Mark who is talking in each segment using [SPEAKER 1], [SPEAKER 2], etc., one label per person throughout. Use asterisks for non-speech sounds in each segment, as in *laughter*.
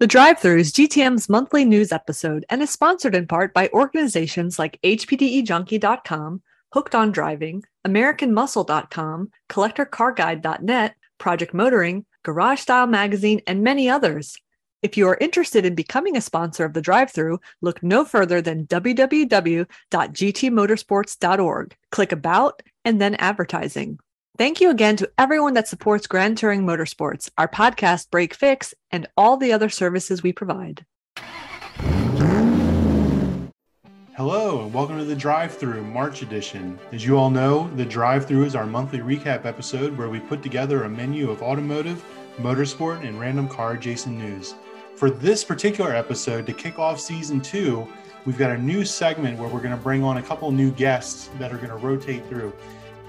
[SPEAKER 1] The Drive Through is GTM's monthly news episode and is sponsored in part by organizations like HPDEJunkie.com, Hooked on Driving, AmericanMuscle.com, CollectorCarGuide.net, Project Motoring, Garage Style Magazine, and many others. If you are interested in becoming a sponsor of the drive through, look no further than www.gtmotorsports.org. Click About and then Advertising. Thank you again to everyone that supports Grand Touring Motorsports, our podcast Break Fix, and all the other services we provide.
[SPEAKER 2] Hello, and welcome to the Drive Through March edition. As you all know, the Drive Through is our monthly recap episode where we put together a menu of automotive, motorsport, and random car adjacent news. For this particular episode, to kick off season two, we've got a new segment where we're going to bring on a couple new guests that are going to rotate through.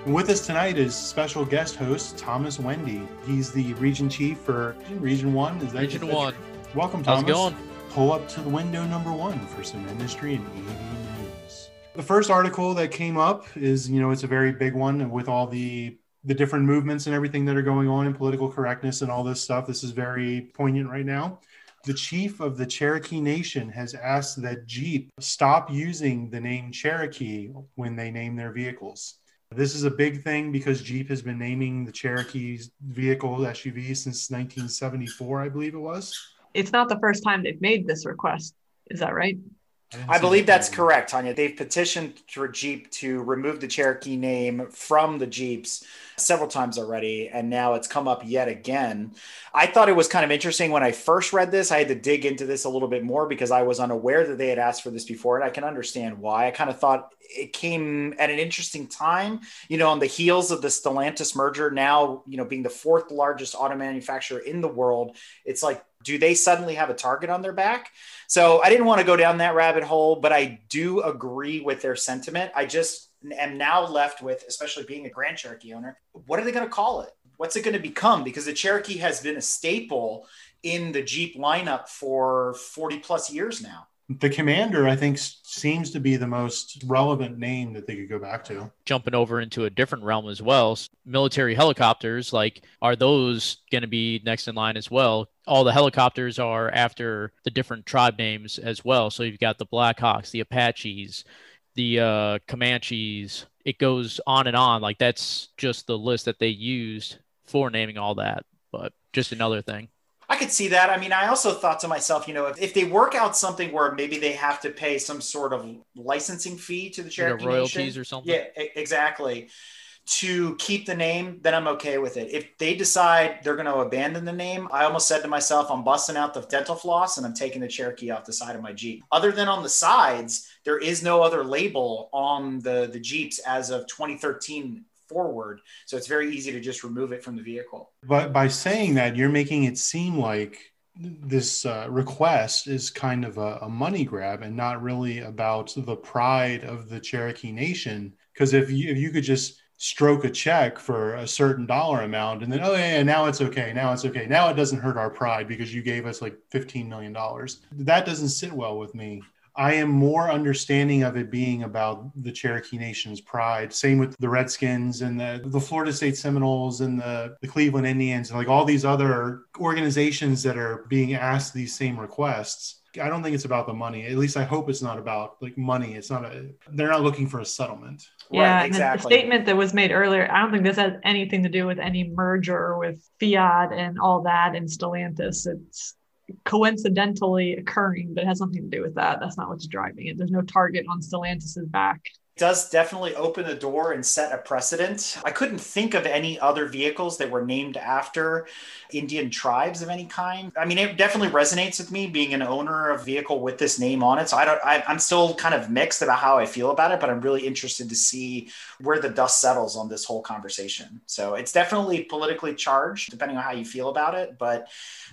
[SPEAKER 2] With us tonight is special guest host Thomas Wendy. He's the region chief for Region One.
[SPEAKER 3] Is that Region One?
[SPEAKER 2] Welcome, Thomas.
[SPEAKER 3] How's it going?
[SPEAKER 2] Pull up to the window number one for some industry and EV news. The first article that came up is, you know, it's a very big one with all the the different movements and everything that are going on in political correctness and all this stuff. This is very poignant right now. The chief of the Cherokee Nation has asked that Jeep stop using the name Cherokee when they name their vehicles. This is a big thing because Jeep has been naming the Cherokee's vehicle SUV since 1974, I believe it was.
[SPEAKER 1] It's not the first time they've made this request. Is that right?
[SPEAKER 4] I, I believe that's correct, Tanya. They've petitioned for Jeep to remove the Cherokee name from the Jeeps several times already, and now it's come up yet again. I thought it was kind of interesting when I first read this. I had to dig into this a little bit more because I was unaware that they had asked for this before, and I can understand why. I kind of thought it came at an interesting time, you know, on the heels of the Stellantis merger, now, you know, being the fourth largest auto manufacturer in the world. It's like, do they suddenly have a target on their back? So I didn't want to go down that rabbit hole, but I do agree with their sentiment. I just am now left with, especially being a Grand Cherokee owner, what are they going to call it? What's it going to become? Because the Cherokee has been a staple in the Jeep lineup for 40 plus years now.
[SPEAKER 2] The Commander, I think, seems to be the most relevant name that they could go back to.
[SPEAKER 3] Jumping over into a different realm as well, military helicopters, like, are those going to be next in line as well? All the helicopters are after the different tribe names as well. So you've got the Blackhawks, the Apaches, the uh, Comanches. It goes on and on. Like, that's just the list that they used for naming all that. But just another thing.
[SPEAKER 4] I could see that. I mean, I also thought to myself, you know, if, if they work out something where maybe they have to pay some sort of licensing fee to the Cherokee
[SPEAKER 3] like royalties
[SPEAKER 4] Nation,
[SPEAKER 3] or something.
[SPEAKER 4] Yeah, exactly. To keep the name, then I'm okay with it. If they decide they're going to abandon the name, I almost said to myself, I'm busting out the dental floss and I'm taking the Cherokee off the side of my Jeep. Other than on the sides, there is no other label on the the Jeeps as of 2013 forward. So it's very easy to just remove it from the vehicle.
[SPEAKER 2] But by saying that, you're making it seem like this uh, request is kind of a, a, money grab and not really about the pride of the Cherokee Nation. Because if you, if you could just stroke a check for a certain dollar amount and then, oh, yeah, yeah, now it's okay. Now it's okay. Now it doesn't hurt our pride because you gave us like $15 million. That doesn't sit well with me. I am more understanding of it being about the Cherokee Nation's pride. Same with the Redskins and the, the Florida State Seminoles and the, the Cleveland Indians and like all these other organizations that are being asked these same requests. I don't think it's about the money. At least I hope it's not about like money. It's not a, they're not looking for a settlement.
[SPEAKER 1] Yeah, right, exactly. the statement that was made earlier, I don't think this has anything to do with any merger with Fiat and all that and Stellantis. It's coincidentally occurring, but it has nothing to do with that. That's not what's driving it. There's no target on Stellantis's back
[SPEAKER 4] does definitely open the door and set a precedent. I couldn't think of any other vehicles that were named after Indian tribes of any kind. I mean, it definitely resonates with me being an owner of a vehicle with this name on it. So I don't, I, I'm still kind of mixed about how I feel about it, but I'm really interested to see where the dust settles on this whole conversation. So it's definitely politically charged, depending on how you feel about it. But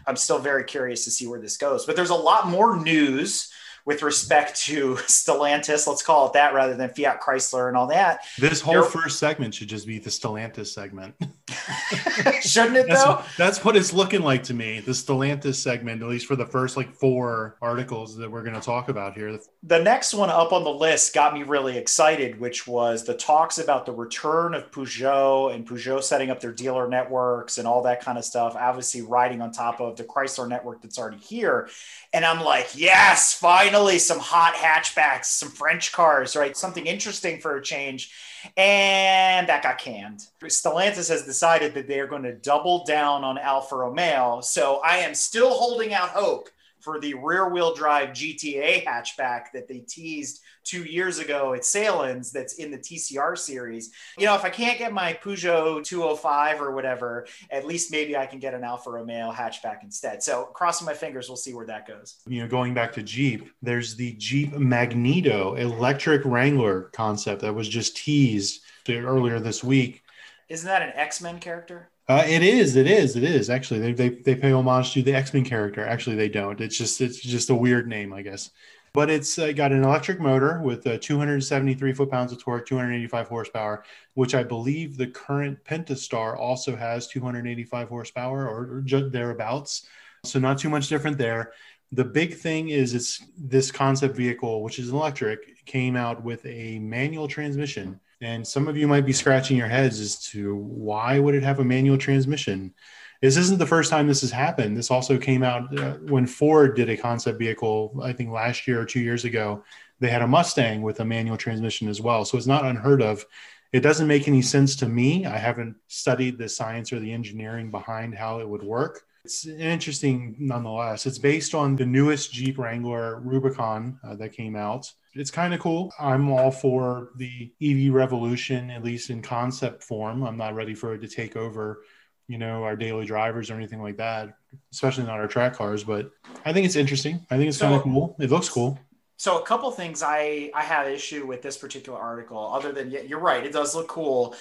[SPEAKER 4] I'm still very curious to see where this goes. But there's a lot more news with respect to *laughs* Stellantis, let's call it that rather than Fiat Chrysler and all that.
[SPEAKER 2] This whole first segment should just be the Stellantis segment. *laughs*
[SPEAKER 4] Shouldn't it
[SPEAKER 2] that's,
[SPEAKER 4] though?
[SPEAKER 2] That's what it's looking like to me. The Stellantis segment, at least for the first like four articles that we're going to talk about here.
[SPEAKER 4] The next one up on the list got me really excited, which was the talks about the return of Peugeot and Peugeot setting up their dealer networks and all that kind of stuff. Obviously, riding on top of the Chrysler network that's already here. And I'm like, yes, finally, some hot hatchbacks, some French cars, right? Something interesting for a change. And that got canned. Stellantis has decided that they are going to double down on Alfa Romeo. So I am still holding out hope for the rear wheel drive GTA hatchback that they teased two years ago at Sahlen's that's in the TCR series. You know, if I can't get my Peugeot 205 or whatever, at least maybe I can get an Alfa Romeo hatchback instead. So crossing my fingers, we'll see where that goes.
[SPEAKER 2] You know, going back to Jeep, there's the Jeep Magneto electric Wrangler concept that was just teased earlier this week.
[SPEAKER 4] Isn't that an X-Men character?
[SPEAKER 2] Uh, it is. It is. It is. Actually, they, they they pay homage to the X Men character. Actually, they don't. It's just it's just a weird name, I guess. But it's uh, got an electric motor with uh, 273 foot pounds of torque, 285 horsepower, which I believe the current Pentastar also has 285 horsepower or, or thereabouts. So not too much different there. The big thing is it's this concept vehicle, which is electric, came out with a manual transmission and some of you might be scratching your heads as to why would it have a manual transmission? This isn't the first time this has happened. This also came out uh, when Ford did a concept vehicle, I think last year or two years ago. They had a Mustang with a manual transmission as well. So it's not unheard of. It doesn't make any sense to me. I haven't studied the science or the engineering behind how it would work. It's interesting nonetheless. It's based on the newest Jeep Wrangler Rubicon uh, that came out. It's kind of cool. I'm all for the EV revolution, at least in concept form. I'm not ready for it to take over, you know, our daily drivers or anything like that, especially not our track cars. But I think it's interesting. I think it's so, kind of cool. It looks cool.
[SPEAKER 4] So a couple things I I had issue with this particular article, other than yeah, you're right, it does look cool.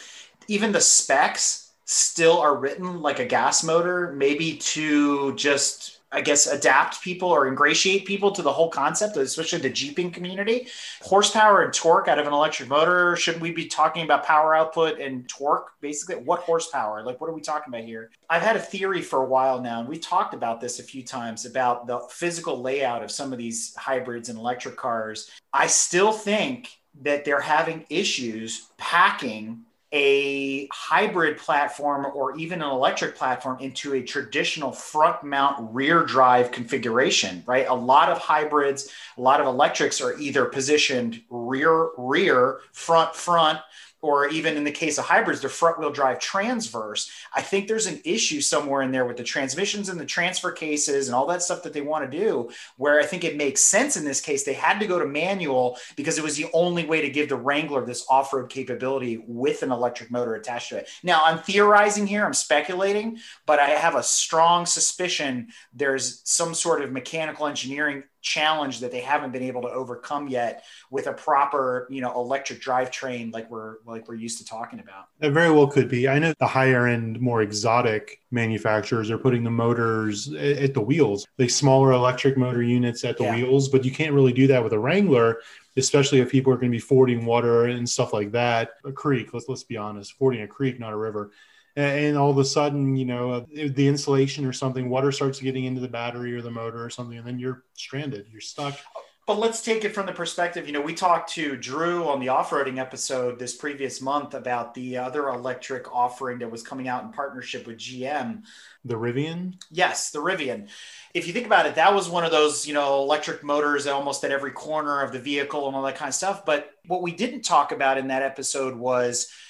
[SPEAKER 4] Even the specs still are written like a gas motor, maybe to just I guess adapt people or ingratiate people to the whole concept, especially the Jeeping community. Horsepower and torque out of an electric motor. Should we be talking about power output and torque? Basically, what horsepower? Like, what are we talking about here? I've had a theory for a while now, and we've talked about this a few times about the physical layout of some of these hybrids and electric cars. I still think that they're having issues packing a hybrid platform or even an electric platform into a traditional front mount rear drive configuration, right? A lot of hybrids, a lot of electrics are either positioned rear, rear, front, front, or even in the case of hybrids, they're front wheel drive transverse. I think there's an issue somewhere in there with the transmissions and the transfer cases and all that stuff that they want to do, where I think it makes sense in this case. They had to go to manual because it was the only way to give the Wrangler this off road capability with an electric motor attached to it. Now, I'm theorizing here, I'm speculating, but I have a strong suspicion there's some sort of mechanical engineering challenge that they haven't been able to overcome yet with a proper you know electric drivetrain like we're like we're used to talking about.
[SPEAKER 2] It very well could be. I know the higher end more exotic manufacturers are putting the motors at the wheels like smaller electric motor units at the yeah. wheels but you can't really do that with a wrangler especially if people are going to be fording water and stuff like that. A creek let's let's be honest fording a creek not a river and all of a sudden, you know, uh, the insulation or something, water starts getting into the battery or the motor or something, and then you're stranded, you're stuck.
[SPEAKER 4] But let's take it from the perspective, you know, we talked to Drew on the off-roading episode this previous month about the other electric offering that was coming out in partnership with GM.
[SPEAKER 2] The Rivian?
[SPEAKER 4] Yes, the Rivian. If you think about it, that was one of those, you know, electric motors almost at every corner of the vehicle and all that kind of stuff. But what we didn't talk about in that episode was –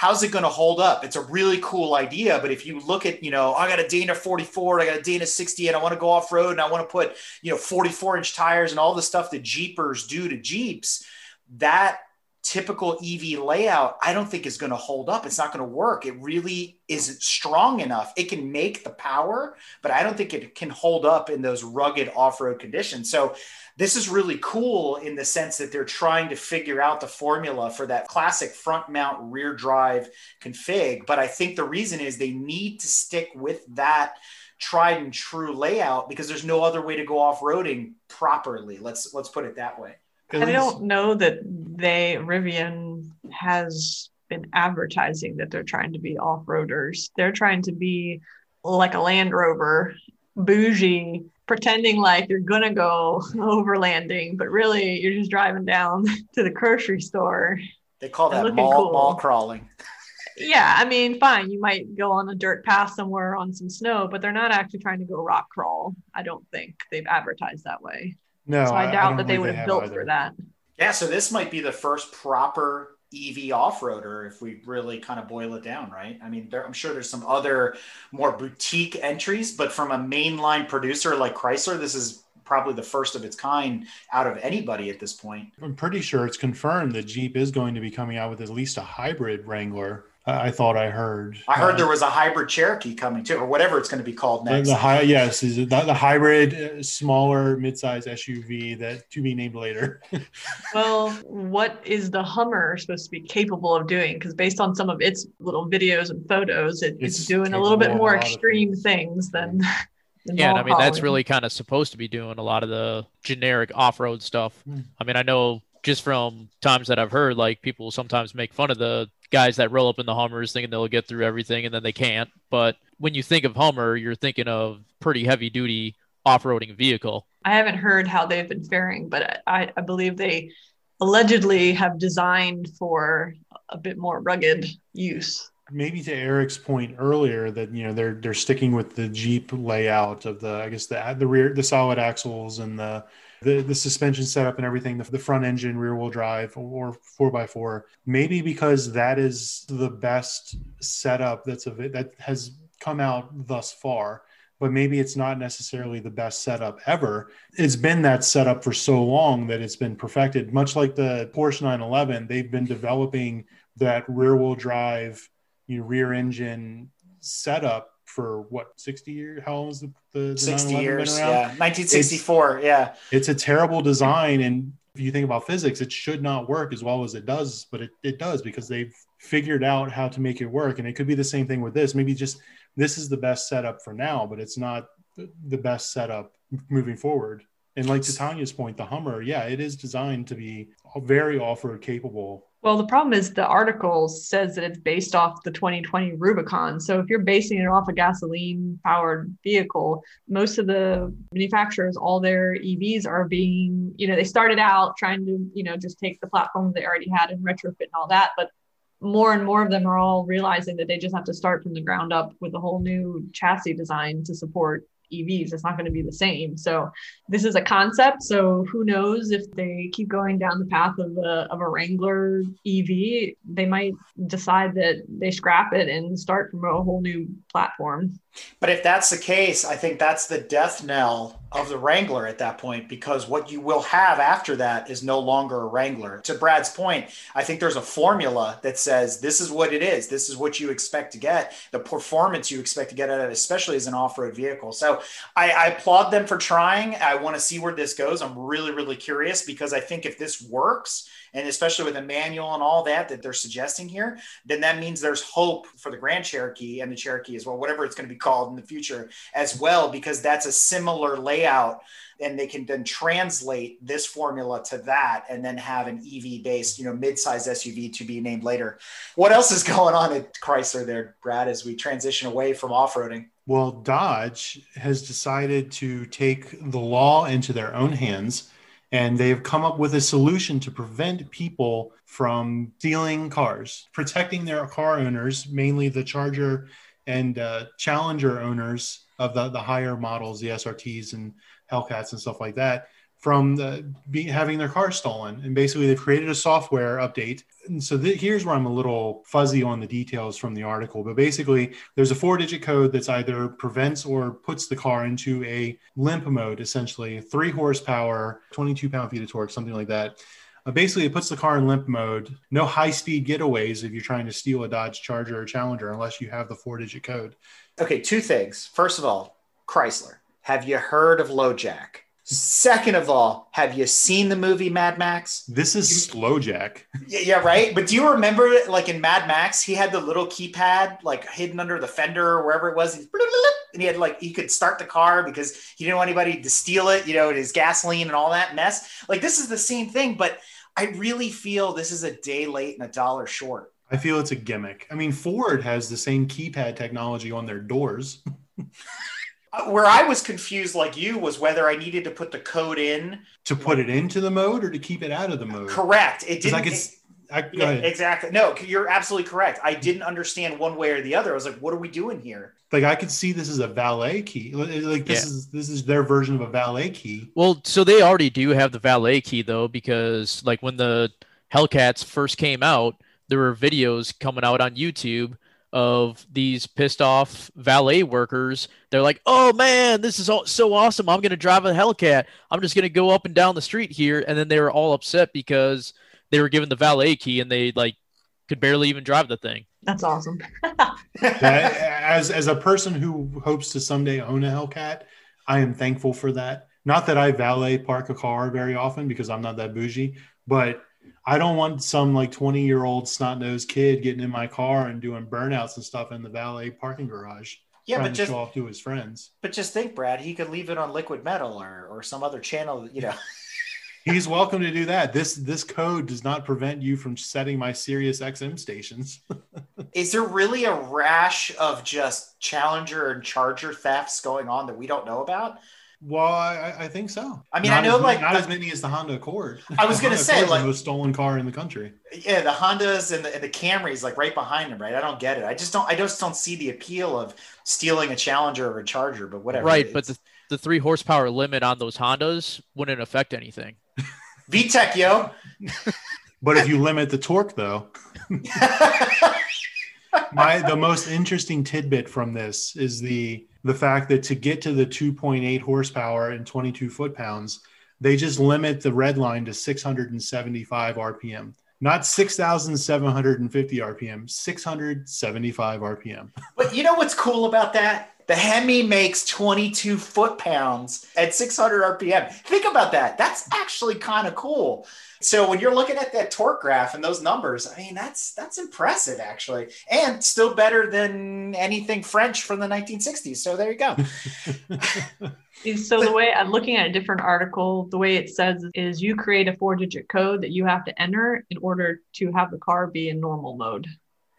[SPEAKER 4] how's it going to hold up? It's a really cool idea, but if you look at, you know, I got a Dana 44, I got a Dana 60, and I want to go off road and I want to put, you know, 44 inch tires and all the stuff that Jeepers do to Jeeps, that typical EV layout, I don't think is going to hold up. It's not going to work. It really isn't strong enough. It can make the power, but I don't think it can hold up in those rugged off road conditions. So this is really cool in the sense that they're trying to figure out the formula for that classic front mount rear drive config. But I think the reason is they need to stick with that tried and true layout because there's no other way to go off-roading properly. Let's let's put it that way.
[SPEAKER 1] I don't know that they Rivian has been advertising that they're trying to be off-roaders. They're trying to be like a Land Rover, bougie, pretending like you're gonna go *laughs* overlanding, but really you're just driving down *laughs* to the grocery store.
[SPEAKER 4] They call that mall, cool. mall crawling.
[SPEAKER 1] Yeah, I mean, fine, you might go on a dirt path somewhere on some snow, but they're not actually trying to go rock crawl. I don't think they've advertised that way.
[SPEAKER 2] No,
[SPEAKER 1] so I doubt I that they would have built either. for that.
[SPEAKER 4] Yeah, so this might be the first proper EV off-roader if we really kind of boil it down, right? I mean, there, I'm sure there's some other more boutique entries, but from a mainline producer like Chrysler, this is probably the first of its kind out of anybody at this point.
[SPEAKER 2] I'm pretty sure it's confirmed that Jeep is going to be coming out with at least a hybrid Wrangler I thought I heard.
[SPEAKER 4] I heard uh, there was a hybrid Cherokee coming too, or whatever it's going to be called next.
[SPEAKER 2] The, the high, yes, is the, the hybrid, uh, smaller midsize SUV that to be named later. *laughs*
[SPEAKER 1] well, what is the Hummer supposed to be capable of doing? Because based on some of its little videos and photos, it, it's, it's, doing a little bit more extreme things. things than.
[SPEAKER 3] yeah, *laughs* and I mean that's really kind of supposed to be doing a lot of the generic off-road stuff. Mm. I mean, I know just from times that I've heard, like people sometimes make fun of the guys that roll up in the Hummers thinking they'll get through everything and then they can't. But when you think of Hummer, you're thinking of pretty heavy duty off roading vehicle.
[SPEAKER 1] I haven't heard how they've been faring, but I, I believe they allegedly have designed for a bit more rugged use
[SPEAKER 2] maybe to Eric's point earlier that you know they're they're sticking with the Jeep layout of the I guess the the rear the solid axles and the the, the suspension setup and everything, the, the front engine, rear wheel drive, or four by four, maybe because that is the best setup that's it that has come out thus far. But maybe it's not necessarily the best setup ever. It's been that setup for so long that it's been perfected. Much like the Porsche 911, they've been developing that rear wheel drive, you know, rear engine setup for what 60 years? How long is the, the, the
[SPEAKER 4] 60 years yeah. 1964 it's, yeah.
[SPEAKER 2] It's a terrible design and if you think about physics it should not work as well as it does but it, it does because they've figured out how to make it work and it could be the same thing with this. Maybe just this is the best setup for now but it's not the best setup moving forward. And like to tanya's point the hummer yeah it is designed to be very off-road capable
[SPEAKER 1] well, the problem is the article says that it's based off the 2020 Rubicon. So if you're basing it off a gasoline powered vehicle, most of the manufacturers, all their EVs are being, you know, they started out trying to, you know, just take the platform they already had and retrofit and all that. But more and more of them are all realizing that they just have to start from the ground up with a whole new chassis design to support EVs. It's not going to be the same. So this is a concept. So who knows if they keep going down the path of a, of a Wrangler EV, they might decide that they scrap it and start from a whole new platform.
[SPEAKER 4] But if that's the case, I think that's the death knell of the Wrangler at that point, because what you will have after that is no longer a Wrangler. To Brad's point, I think there's a formula that says this is what it is. This is what you expect to get, the performance you expect to get out of it, especially as an off road vehicle. So I, I applaud them for trying. I want to see where this goes. I'm really, really curious because I think if this works, and especially with a manual and all that that they're suggesting here, then that means there's hope for the Grand Cherokee and the Cherokee as well, whatever it's going to be called in the future as well, because that's a similar layout. And they can then translate this formula to that and then have an EV based, you know, mid-sized SUV to be named later. What else is *laughs* going on at Chrysler there, Brad, as we transition away from off-roading?
[SPEAKER 2] Well, Dodge has decided to take the law into their own hands and they've come up with a solution to prevent people from stealing cars, protecting their car owners, mainly the Charger and uh, Challenger owners of the, the higher models, the SRTs and Hellcats and stuff like that, from the, be, having their car stolen. And basically, they've created a software update. And so th- here's where I'm a little fuzzy on the details from the article. But basically, there's a four digit code that's either prevents or puts the car into a limp mode, essentially three horsepower, 22 pound feet of torque, something like that. Uh, basically, it puts the car in limp mode. No high speed getaways if you're trying to steal a Dodge Charger or Challenger, unless you have the four digit code.
[SPEAKER 4] Okay, two things. First of all, Chrysler. Have you heard of LoJack? Second of all, have you seen the movie Mad Max?
[SPEAKER 2] This is slow jack.
[SPEAKER 4] Yeah, yeah, right. But do you remember? Like in Mad Max, he had the little keypad like hidden under the fender or wherever it was, and he had like he could start the car because he didn't want anybody to steal it. You know, his gasoline and all that mess. Like this is the same thing, but I really feel this is a day late and a dollar short.
[SPEAKER 2] I feel it's a gimmick. I mean, Ford has the same keypad technology on their doors. *laughs*
[SPEAKER 4] Where I was confused, like you, was whether I needed to put the code in.
[SPEAKER 2] to put it into the mode or to keep it out of the mode.
[SPEAKER 4] Correct. It
[SPEAKER 2] 'Cause I
[SPEAKER 4] didn't.
[SPEAKER 2] could,
[SPEAKER 4] it-
[SPEAKER 2] s- I, go
[SPEAKER 4] yeah,
[SPEAKER 2] ahead.
[SPEAKER 4] exactly. No, you're absolutely correct. I didn't understand one way or the other. I was like, "What are we doing here?"
[SPEAKER 2] like I could see this is a valet key. Like this
[SPEAKER 3] Yeah.
[SPEAKER 2] is this is their version of a valet key.
[SPEAKER 3] Well, so they already do have the valet key though, because like when the Hellcats first came out, there were videos coming out on YouTube of these pissed off valet workers. They're like, "Oh man, this is all, so awesome! I'm gonna drive a Hellcat. I'm just gonna go up and down the street here." And then they were all upset because they were given the valet key and they like could barely even drive the thing.
[SPEAKER 1] That's awesome. *laughs*
[SPEAKER 2] As as a person who hopes to someday own a Hellcat, I am thankful for that. Not that I valet park a car very often because I'm not that bougie, but I don't want some like 20 year old snot nosed kid getting in my car and doing burnouts and stuff in the valet parking garage.
[SPEAKER 4] Yeah, but
[SPEAKER 2] to
[SPEAKER 4] just
[SPEAKER 2] show off to his friends.
[SPEAKER 4] but just think, Brad. He could leave it on Liquid Metal or or some other channel. You know. *laughs*
[SPEAKER 2] He's welcome to do that. This this code does not prevent you from setting my Sirius XM stations. *laughs*
[SPEAKER 4] Is there really a rash of just Challenger and Charger thefts going on that we don't know about?
[SPEAKER 2] Well, I, I think so.
[SPEAKER 4] I mean,
[SPEAKER 2] Not
[SPEAKER 4] I know,
[SPEAKER 2] as,
[SPEAKER 4] like,
[SPEAKER 2] not
[SPEAKER 4] the-
[SPEAKER 2] as many as the Honda Accord.
[SPEAKER 4] I was *laughs* gonna say,
[SPEAKER 2] Accord's
[SPEAKER 4] like-
[SPEAKER 2] the most stolen car in the country.
[SPEAKER 4] Yeah, the Hondas and the, and the Camrys like right behind them, right? I don't get it. I just don't. I just don't see the appeal of stealing a Challenger or a Charger, but whatever.
[SPEAKER 3] Right, but the, the three horsepower limit on those Hondas wouldn't affect anything. *laughs*
[SPEAKER 4] VTEC, yo.
[SPEAKER 2] But if you limit the torque, though, *laughs* my the most interesting tidbit from this is the the fact that to get to the 2.8 horsepower and 22 foot pounds, they just limit the red line to 675 RPM. Not 6,750 RPM, 675 RPM.
[SPEAKER 4] But you know what's cool about that? The Hemi makes 22 foot pounds at 600 RPM. Think about that. That's actually kind of cool. So when you're looking at that torque graph and those numbers, I mean, that's that's impressive actually, and still better than anything French from the 1960s. So there you go. *laughs*
[SPEAKER 1] So the way I'm looking at a different article, the way it says is you create a four digit code that you have to enter in order to have the car be in normal mode.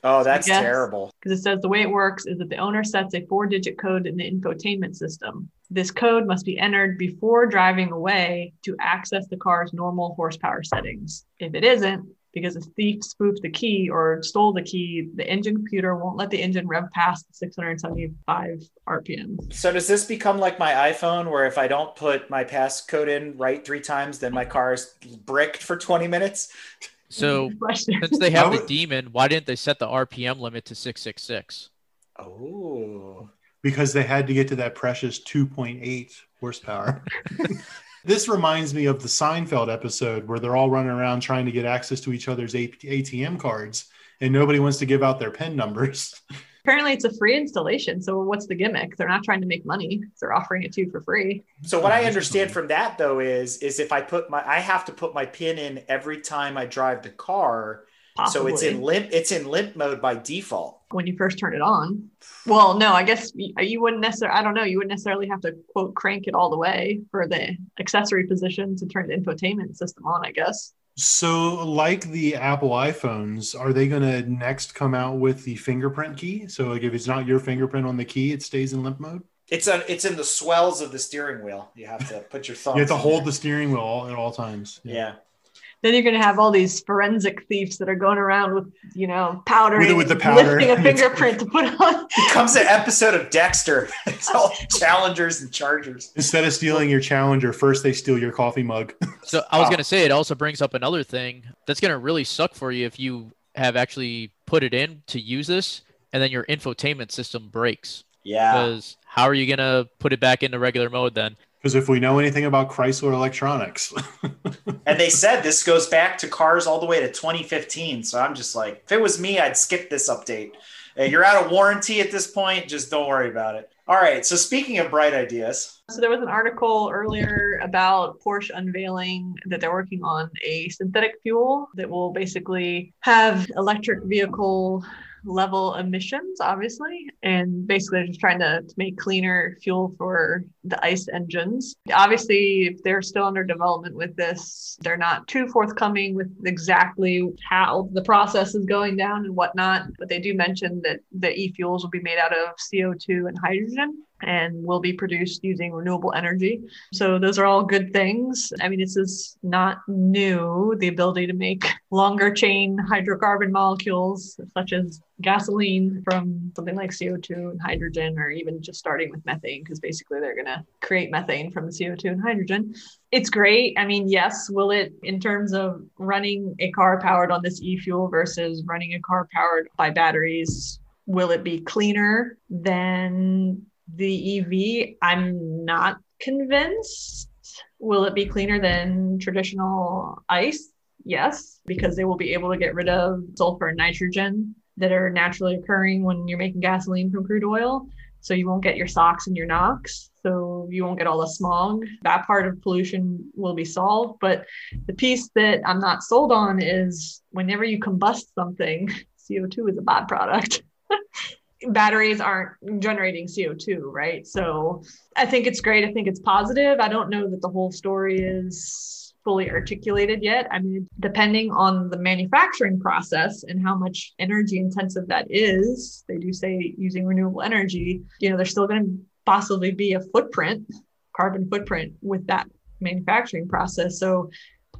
[SPEAKER 4] Oh, that's
[SPEAKER 1] Yes.
[SPEAKER 4] terrible.
[SPEAKER 1] Because it says the way it works is that the owner sets a four digit code in the infotainment system. This code must be entered before driving away to access the car's normal horsepower settings. If it isn't, because a thief spoofed the key or stole the key, the engine computer won't let the engine rev past 675 RPM.
[SPEAKER 4] So does this become like my iPhone, where if I don't put my passcode in right three times, then my car is bricked for 20 minutes? *laughs*
[SPEAKER 3] So *laughs* since they have the demon, why didn't they set the RPM limit to 666?
[SPEAKER 4] Oh.
[SPEAKER 2] because they had to get to that precious 2.8 horsepower. *laughs* this reminds me of the Seinfeld episode where they're all running around trying to get access to each other's ATM cards and nobody wants to give out their PIN numbers. *laughs*
[SPEAKER 1] Apparently, it's a free installation. So, what's the gimmick? They're not trying to make money. They're offering it to you for free.
[SPEAKER 4] So what I understand from that though is is if I put my I have to put my pin in every time I drive the car.
[SPEAKER 1] Possibly.
[SPEAKER 4] So it's in limp it's in limp mode by default.
[SPEAKER 1] when you first turn it on. Well, no, I guess you, you wouldn't necessarily, I don't know, you wouldn't necessarily have to quote crank it all the way for the accessory position to turn the infotainment system on, I guess.
[SPEAKER 2] So, like the Apple iPhones, are they going to next come out with the fingerprint key? So, like if it's not your fingerprint on the key, it stays in limp mode.
[SPEAKER 4] It's on it's in the swells of the steering wheel. You have to put your thumb.
[SPEAKER 2] You have to hold the steering wheel all, at all times.
[SPEAKER 4] Yeah.
[SPEAKER 1] Then you're going to have all these forensic thieves that are going around with, you know, powder,
[SPEAKER 2] With with the powder.
[SPEAKER 1] lifting a *laughs* fingerprint to put on.
[SPEAKER 4] Becomes an episode of Dexter. *laughs* It's all challengers and chargers.
[SPEAKER 2] Instead of stealing your Challenger, first they steal your coffee mug. *laughs*
[SPEAKER 3] So I was
[SPEAKER 4] Oh.
[SPEAKER 3] gonna say it also brings up another thing that's gonna really suck for you if you have actually put it in to use this and then your infotainment system breaks.
[SPEAKER 4] Yeah.
[SPEAKER 3] Because how are you gonna put it back into regular mode then?
[SPEAKER 2] Because if we know anything about Chrysler Electronics, *laughs*
[SPEAKER 4] And they said this goes back to cars all the way to 2015. So I'm just like, if it was me, I'd skip this update. You're out of warranty at this point. Just don't worry about it. All right. So speaking of bright ideas,
[SPEAKER 1] So there was an article earlier about Porsche unveiling that they're working on a synthetic fuel that will basically have electric vehicle level emissions, obviously, and basically just trying to, to make cleaner fuel for the ICE engines. Obviously, if they're still under development with this, they're not too forthcoming with exactly how the process is going down and whatnot. But they do mention that the e-fuels will be made out of CO2 and hydrogen and will be produced using renewable energy. So those are all good things. I mean, this is not new, the ability to make longer chain hydrocarbon molecules such as gasoline from something like CO2 and hydrogen, or even just starting with methane, because basically they're going to create methane from the CO2 and hydrogen. It's great. I mean, yes, will it, in terms of running a car powered on this e fuel versus running a car powered by batteries, will it be cleaner than the EV, I'm not convinced. Will it be cleaner than traditional ICE? Yes, because they will be able to get rid of sulfur and nitrogen that are naturally occurring when you're making gasoline from crude oil. So you won't get your SOx and your NOx. So you won't get all the smog. That part of pollution will be solved. But the piece that I'm not sold on is whenever you combust something, *laughs* CO2 is a byproduct. *laughs* batteries aren't generating CO2, right? So I think it's great. I think it's positive. I don't know that the whole story is fully articulated yet. I mean, depending on the manufacturing process and how much energy intensive that is, they do say using renewable energy, you know, there's still going to possibly be a footprint, carbon footprint with that manufacturing process. So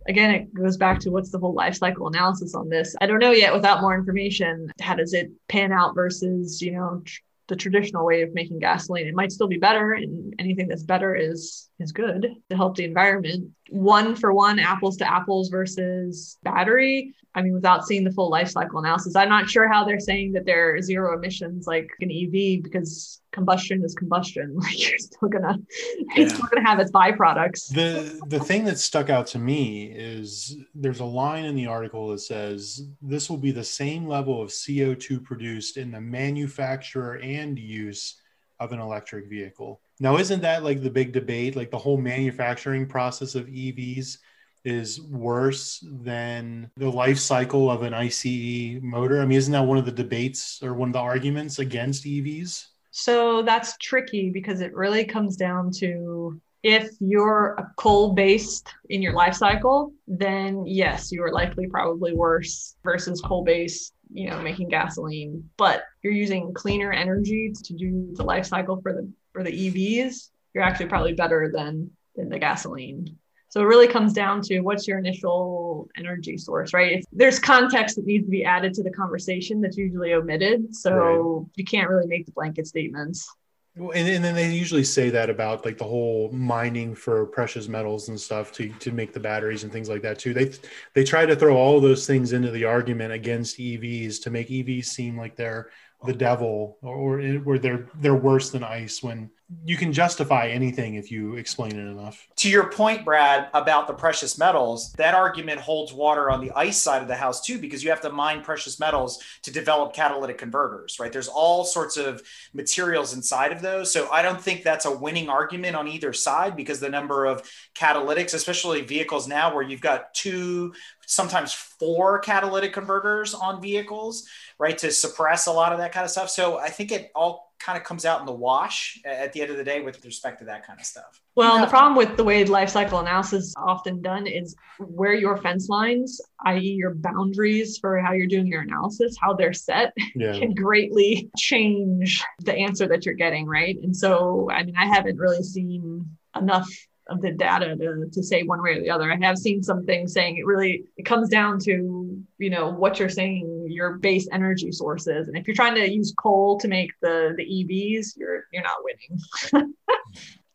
[SPEAKER 1] again, it goes back to what's the whole life cycle analysis on this. I don't know yet without more information. How does it pan out versus, you know, tr- the traditional way of making gasoline? It might still be better, and anything that's better is is good to help the environment. One for one, apples to apples versus battery. I mean, without seeing the full life cycle analysis, I'm not sure how they're saying that they're zero emissions like an EV because combustion is combustion. *laughs* Like you're still gonna,
[SPEAKER 2] Yeah.
[SPEAKER 1] it's still gonna have its byproducts.
[SPEAKER 2] the the thing that stuck out to me is there's a line in the article that says this will be the same level of CO2 produced in the manufacturer and use of an electric vehicle. Now isn't that like the big debate like the whole manufacturing process of EVs is worse than the life cycle of an ICE motor? I mean isn't that one of the debates or one of the arguments against EVs?
[SPEAKER 1] So that's tricky because it really comes down to if you're a coal based in your life cycle, then yes, you are likely probably worse versus coal based, you know, making gasoline. But you're using cleaner energy to do the life cycle for the for the EVs, you're actually probably better than than the gasoline. So it really comes down to what's your initial energy source, right? It's, there's context that needs to be added to the conversation that's usually omitted. So you can't really make the blanket statements.
[SPEAKER 2] Well, and, and then they usually say that about like the whole mining for precious metals and stuff to, to make the batteries and things like that too. They they try to throw all those things into the argument against EVs to make EVs seem like they're the devil or, or where they're they're worse than ice when you can justify anything if you explain it enough.
[SPEAKER 4] to your point, Brad, about the precious metals, that argument holds water on the ice side of the house too, because you have to mine precious metals to develop catalytic converters, right? There's all sorts of materials inside of those. So I don't think that's a winning argument on either side because the number of catalytics, especially vehicles now where you've got two, sometimes four catalytic converters on vehicles, right? To suppress a lot of that kind of stuff. So I think it all kind of comes out in the wash at the end of the day with respect to that kind of stuff.
[SPEAKER 1] Well,
[SPEAKER 4] Yeah.
[SPEAKER 1] the problem with the way life cycle analysis is often done is where your fence lines, i.e., your boundaries for how you're doing your analysis, how they're set,
[SPEAKER 2] Yeah.
[SPEAKER 1] can greatly change the answer that you're getting, right? And so, I mean, I haven't really seen enough of the data to, to say one way or the other. I have seen some things saying it really it comes down to, you know, what you're saying your base energy sources. And if you're trying to use coal to make the the EVs, you're you're not winning. *laughs*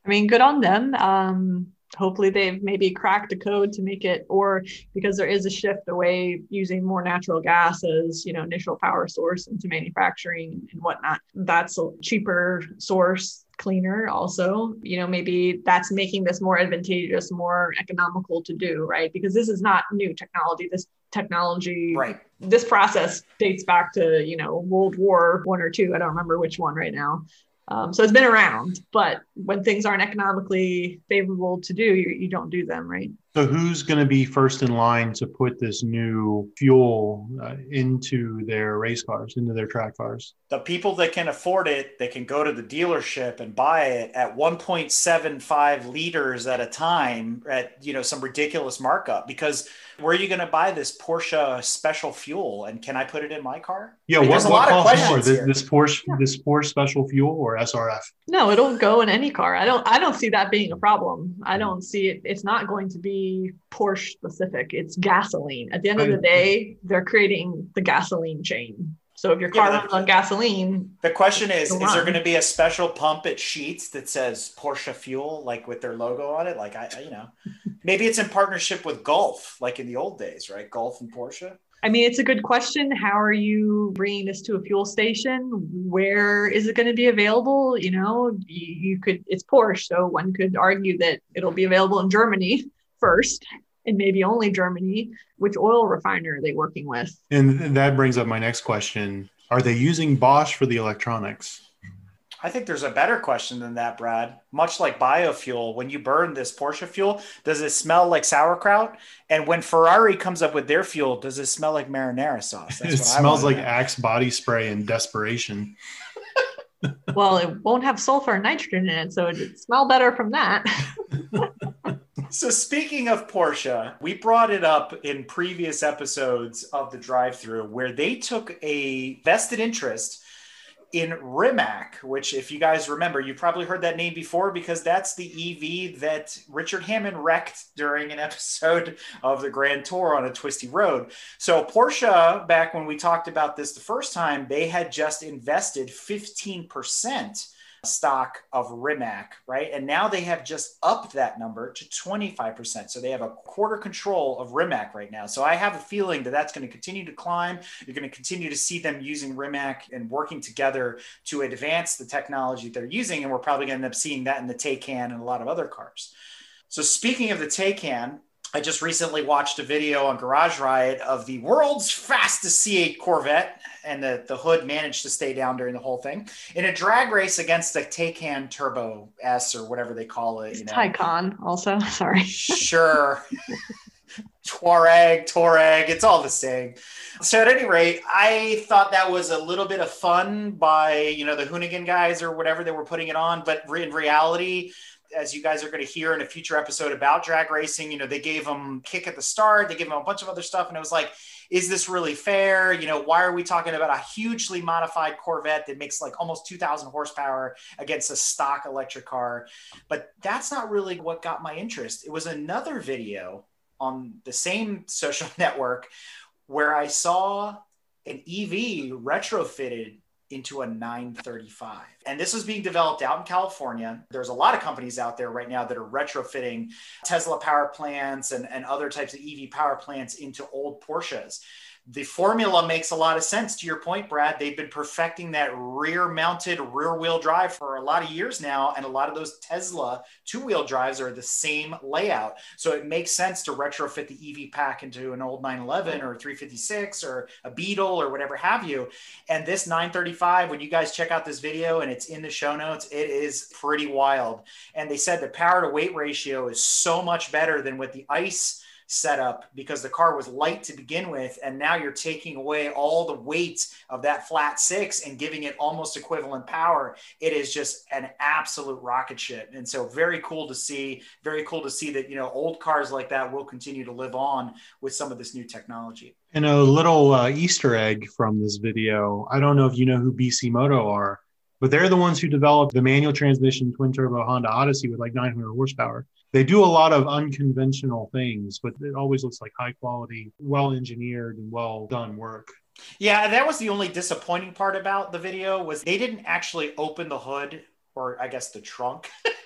[SPEAKER 1] I mean, good on them. Um, hopefully they've maybe cracked a code to make it or because there is a shift away using more natural gas as you know initial power source into manufacturing and whatnot that's a cheaper source cleaner also. You know maybe that's making this more advantageous more economical to do right? Because this is not new technology. This technology
[SPEAKER 4] Right.
[SPEAKER 1] this process dates back to you know world war one or two. I don't remember which one right now Um, so it's been around, but when things aren't economically favorable to do, you, you don't do them, right?
[SPEAKER 2] So who's going to be first in line to put this new fuel uh, into their race cars, into their track cars?
[SPEAKER 4] The people that can afford it, they can go to the dealership and buy it at 1.75 liters at a time at you know some ridiculous markup. Because where are you going to buy this Porsche special fuel, and can I put it in my car?
[SPEAKER 2] Yeah,
[SPEAKER 4] Like,
[SPEAKER 2] what,
[SPEAKER 4] there's a
[SPEAKER 2] what
[SPEAKER 4] lot of
[SPEAKER 2] costs more,
[SPEAKER 4] questions
[SPEAKER 2] this,
[SPEAKER 4] here.
[SPEAKER 2] this Porsche,
[SPEAKER 1] Yeah.
[SPEAKER 2] this Porsche special fuel or SRF?
[SPEAKER 1] No, it'll go in any car. I don't I don't see that being a problem. I don't see it it's not going to be Porsche specific. It's gasoline. At the end of the day, they're creating the gasoline chain. So if your
[SPEAKER 4] Yeah,
[SPEAKER 1] car
[SPEAKER 4] but
[SPEAKER 1] runs on gasoline,
[SPEAKER 4] The question is: Is there going to be a special pump at Sheetz that says Porsche Fuel, like with their logo on it? Like I, I- you know, maybe it's in partnership with Gulf, like in the old days, right? Gulf and Porsche.
[SPEAKER 1] I mean, it's a good question. How are you bringing this to a fuel station? Where is it going to be available? You know, you, you could, it's Porsche. So one could argue that it'll be available in Germany *laughs* first and maybe only Germany. Which oil refiner are they working with?
[SPEAKER 2] And that brings up my next question. Are they using Bosch for the electronics?
[SPEAKER 4] I think there's a better question than that, Brad. Much like biofuel, when you burn this Porsche fuel, does it smell like sauerkraut? And when Ferrari comes up with their fuel, does it smell like marinara sauce?
[SPEAKER 2] it
[SPEAKER 4] what
[SPEAKER 2] smells
[SPEAKER 4] wanna
[SPEAKER 2] like
[SPEAKER 4] know.
[SPEAKER 2] Axe body spray and desperation.
[SPEAKER 1] Well, it won't have sulfur and nitrogen in it. So it'd smell better from that. *laughs*
[SPEAKER 4] So speaking of Porsche, we brought it up in previous episodes of the drive-through where they took a vested interest in Rimac, which if you guys remember, you probably heard that name before because that's the EV that Richard Hammond wrecked during an *laughs* episode of the Grand Tour on a twisty road. So Porsche, back when we talked about this the first time, they had just invested 15% stock of Rimac, right? And now they have just upped that number to 25%. So they have a quarter control of Rimac right now. So I have a feeling that that's going to continue to climb. You're going to continue to see them using Rimac and working together to advance the technology they're using. And we're probably going to end up seeing that in the Taycan and a lot of other cars. So speaking of the Taycan, I just recently watched a video on Garage Riot of the world's fastest C8 Corvette, and the, the hood managed to stay down during the whole thing in a drag race against the Taycan Turbo S or whatever they call it. You know,
[SPEAKER 1] Tycon also. *laughs* Sorry.
[SPEAKER 4] sure. Tuareg, Touareg, it's all the same. So at any rate, I thought that was a little bit of fun by you know the Hoonigan guys or whatever they were putting it on, but in reality, as you guys are going to hear in a future episode about drag racing, you know they gave them kick at the start, they gave them a bunch of other stuff, and it was like, is this really fair? You know, why are we talking about a hugely modified Corvette that makes like almost 2,000 horsepower against a stock electric car? But that's not really what got my interest. It was another video on the same social *laughs* network where I saw an EV retrofitted into a 935. And this was being developed out in California. There's a lot of companies out there right now that are retrofitting Tesla power plants and, and other types of EV power plants into old Porsches. The formula makes a lot of sense to your point, Brad. They've been perfecting that rear mounted rear wheel drive for a lot of years now. And a lot of those Tesla two wheel drives are the same layout. So it makes sense to retrofit the EV pack into an old 911 or 356 or a Beetle or whatever have you. And this 935, when you guys check out this video and it's in the show notes, it is pretty wild. And they said the power to weight ratio is so much better than with the ICE setup because the car was light to begin with. And now you're taking away all the weight of that flat six and giving it almost equivalent power. It is just an absolute rocket ship. And so very cool to see, very cool to see that, you know, old cars like that will continue to live on with some of this new technology.
[SPEAKER 2] And a little uh, Easter egg from this video. I don't know if you know who Bisimoto are, but they're the ones who developed the manual transmission twin turbo Honda Odyssey with like 900 horsepower. They do a lot of unconventional things, but it always looks like high quality, well engineered, and well done work.
[SPEAKER 4] Yeah, that was the only disappointing part about the video was they didn't actually open the hood or I guess the trunk *laughs*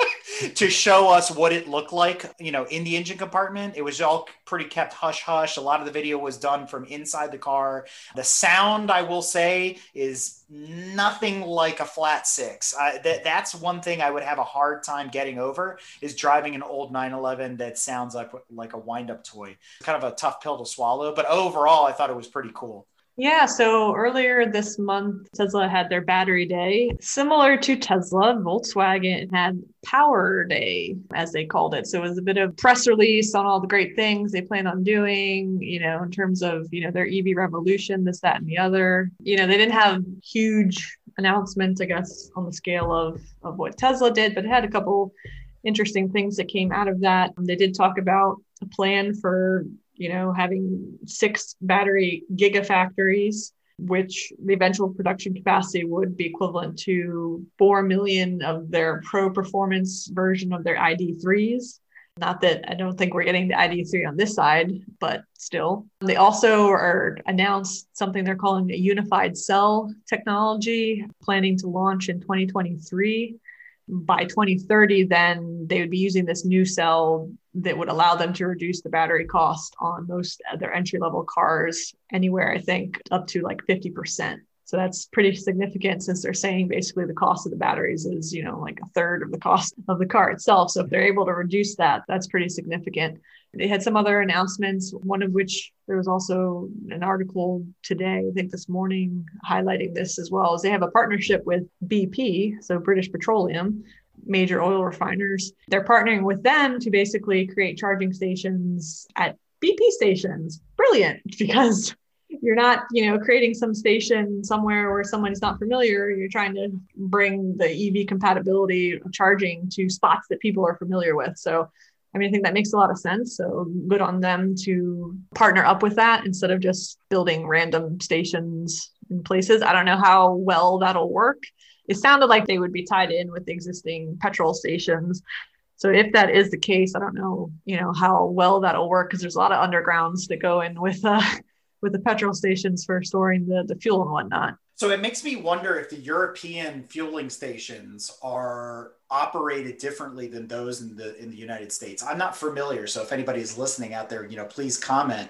[SPEAKER 4] to show us what it looked like, you know, in the engine compartment. It was all pretty kept hush hush. A lot of the video was done from inside the car. The sound, I will say, is nothing like a flat six. That's one thing I would have a hard time getting over is driving an old 911 that sounds like like a wind up toy. Kind of a tough pill to swallow, but overall, I thought it was pretty cool.
[SPEAKER 1] Yeah, so earlier this month, Tesla had their battery day. Similar to Tesla, Volkswagen had Power Day, as they called it. So it was a bit of press release on all the great things they plan on doing, you know, in terms of, you know, their EV revolution, this, that, and the other. You know, they didn't have huge announcements, I guess, on the scale of, of what Tesla did, but it had a couple interesting things that came out of that. They did talk about a plan for you know, having six battery gigafactories, which the eventual production capacity would be equivalent to 4 million of their pro performance version of their ID3s. Not that I don't think we're getting the ID3 on this side, but still. They also are announced something they're calling a unified cell technology, planning to launch in 2023 by 2030, then they would be using this new cell that would allow them to reduce the battery cost on most of their entry level cars anywhere, I think, up to like 50%. So that's pretty significant since they're saying basically the cost of the batteries is, you know, like a third of the cost of the car itself. So if they're able to reduce that, that's pretty significant. They had some other announcements, one of which there was also an article today, I think this morning, highlighting this as well, is they have a partnership with BP, so British Petroleum, major oil refiners. They're partnering with them to basically create charging stations at BP stations. Brilliant, *laughs* because you're not you know creating some station somewhere where someone's not familiar you're trying to bring the ev compatibility of charging to spots that people are familiar with so i mean i think that makes a lot of sense. So good on them to partner up with that instead of just building random stations in places. I don't know how well that'll work. It sounded like they would be tied in with existing petrol stations. So if that is the case, I don't know, you know, how well that'll work because there's a lot of undergrounds that go in with uh, *laughs* with the petrol stations for storing the, the fuel and whatnot.
[SPEAKER 4] So it makes me wonder if the European fueling stations are operated differently than those in the in the United States. I'm not familiar, so if anybody is listening out there, you know, please comment.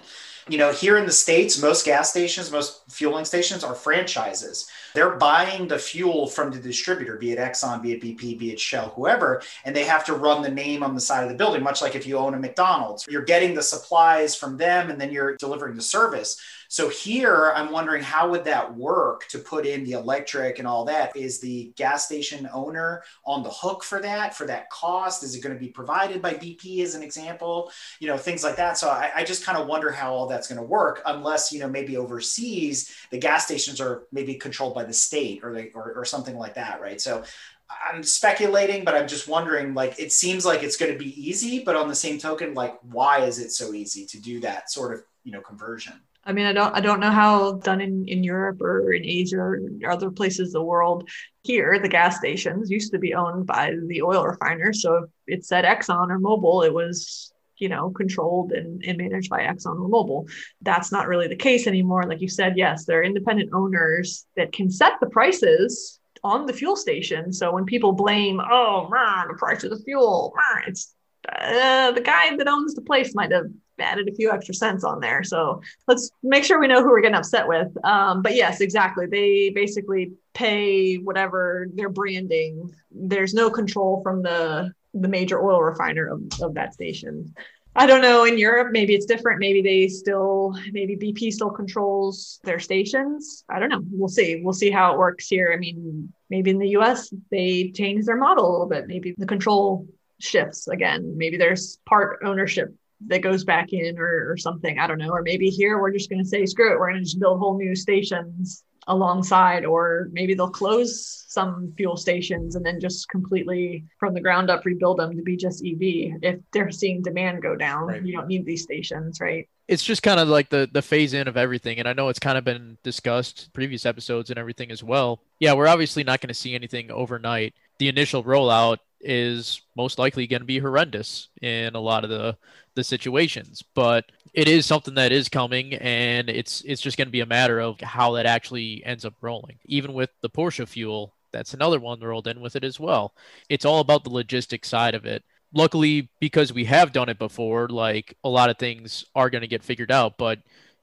[SPEAKER 4] You know, here in the states, most gas stations, most fueling stations are franchises. They're buying the fuel from the distributor, be it Exxon, be it BP, be it Shell, whoever, and they have to run the name on the side of the building, much like if you own a McDonald's. You're getting the supplies from them and then you're delivering the service. So here, I'm wondering how would that work to put in the electric and all that? Is the gas station owner on the hook for that, for that cost? Is it going to be provided by BP as an example? You know, things like that. So I, I just kind of wonder how all that's going to work, unless, you know, maybe overseas, the gas stations are maybe controlled by the state or, they, or, or something like that, right? So I'm speculating, but I'm just wondering like it seems like it's going to be easy, but on the same token, like why is it so easy to do that sort of, you know, conversion?
[SPEAKER 1] I mean, I don't I don't know how done in, in Europe or in Asia or other places the world. Here, the gas stations used to be owned by the oil refiners. So if it said Exxon or Mobil, it was, you know, controlled and, and managed by Exxon or Mobil. That's not really the case anymore. Like you said, yes, they're independent owners that can set the prices on the fuel station. So when people blame, oh man, the price of the fuel, it's uh, the guy that owns the place might have added a few extra cents on there. So let's make sure we know who we're getting upset with. Um, but yes, exactly. They basically pay whatever they're branding. There's no control from the the major oil refiner of, of that station. I don't know in Europe, maybe it's different. Maybe they still, maybe BP still controls their stations. I don't know. We'll see. We'll see how it works here. I mean, maybe in the US, they change their model a little bit. Maybe the control shifts again. Maybe there's part ownership that goes back in or, or something. I don't know. Or maybe here we're just going to say, screw it, we're going to just build whole new stations alongside, or maybe they'll close some fuel stations and then just completely from the ground up rebuild them to be just EV. If they're seeing demand go down, right. you don't need these stations, right?
[SPEAKER 3] It's just kind of like the the phase in of everything, and I know it's kind of been discussed previous episodes and everything as well. Yeah, we're obviously not going to see anything overnight. The initial rollout is most likely going to be horrendous in a lot of the the situations but it is something that is coming and it's it's just going to be a matter of how that actually ends up rolling. Even with the porsche fuel that's another one rolled in with it as well. It's all about the logistic side of it. Luckily because we have done it before like a lot of things are going to get figured out but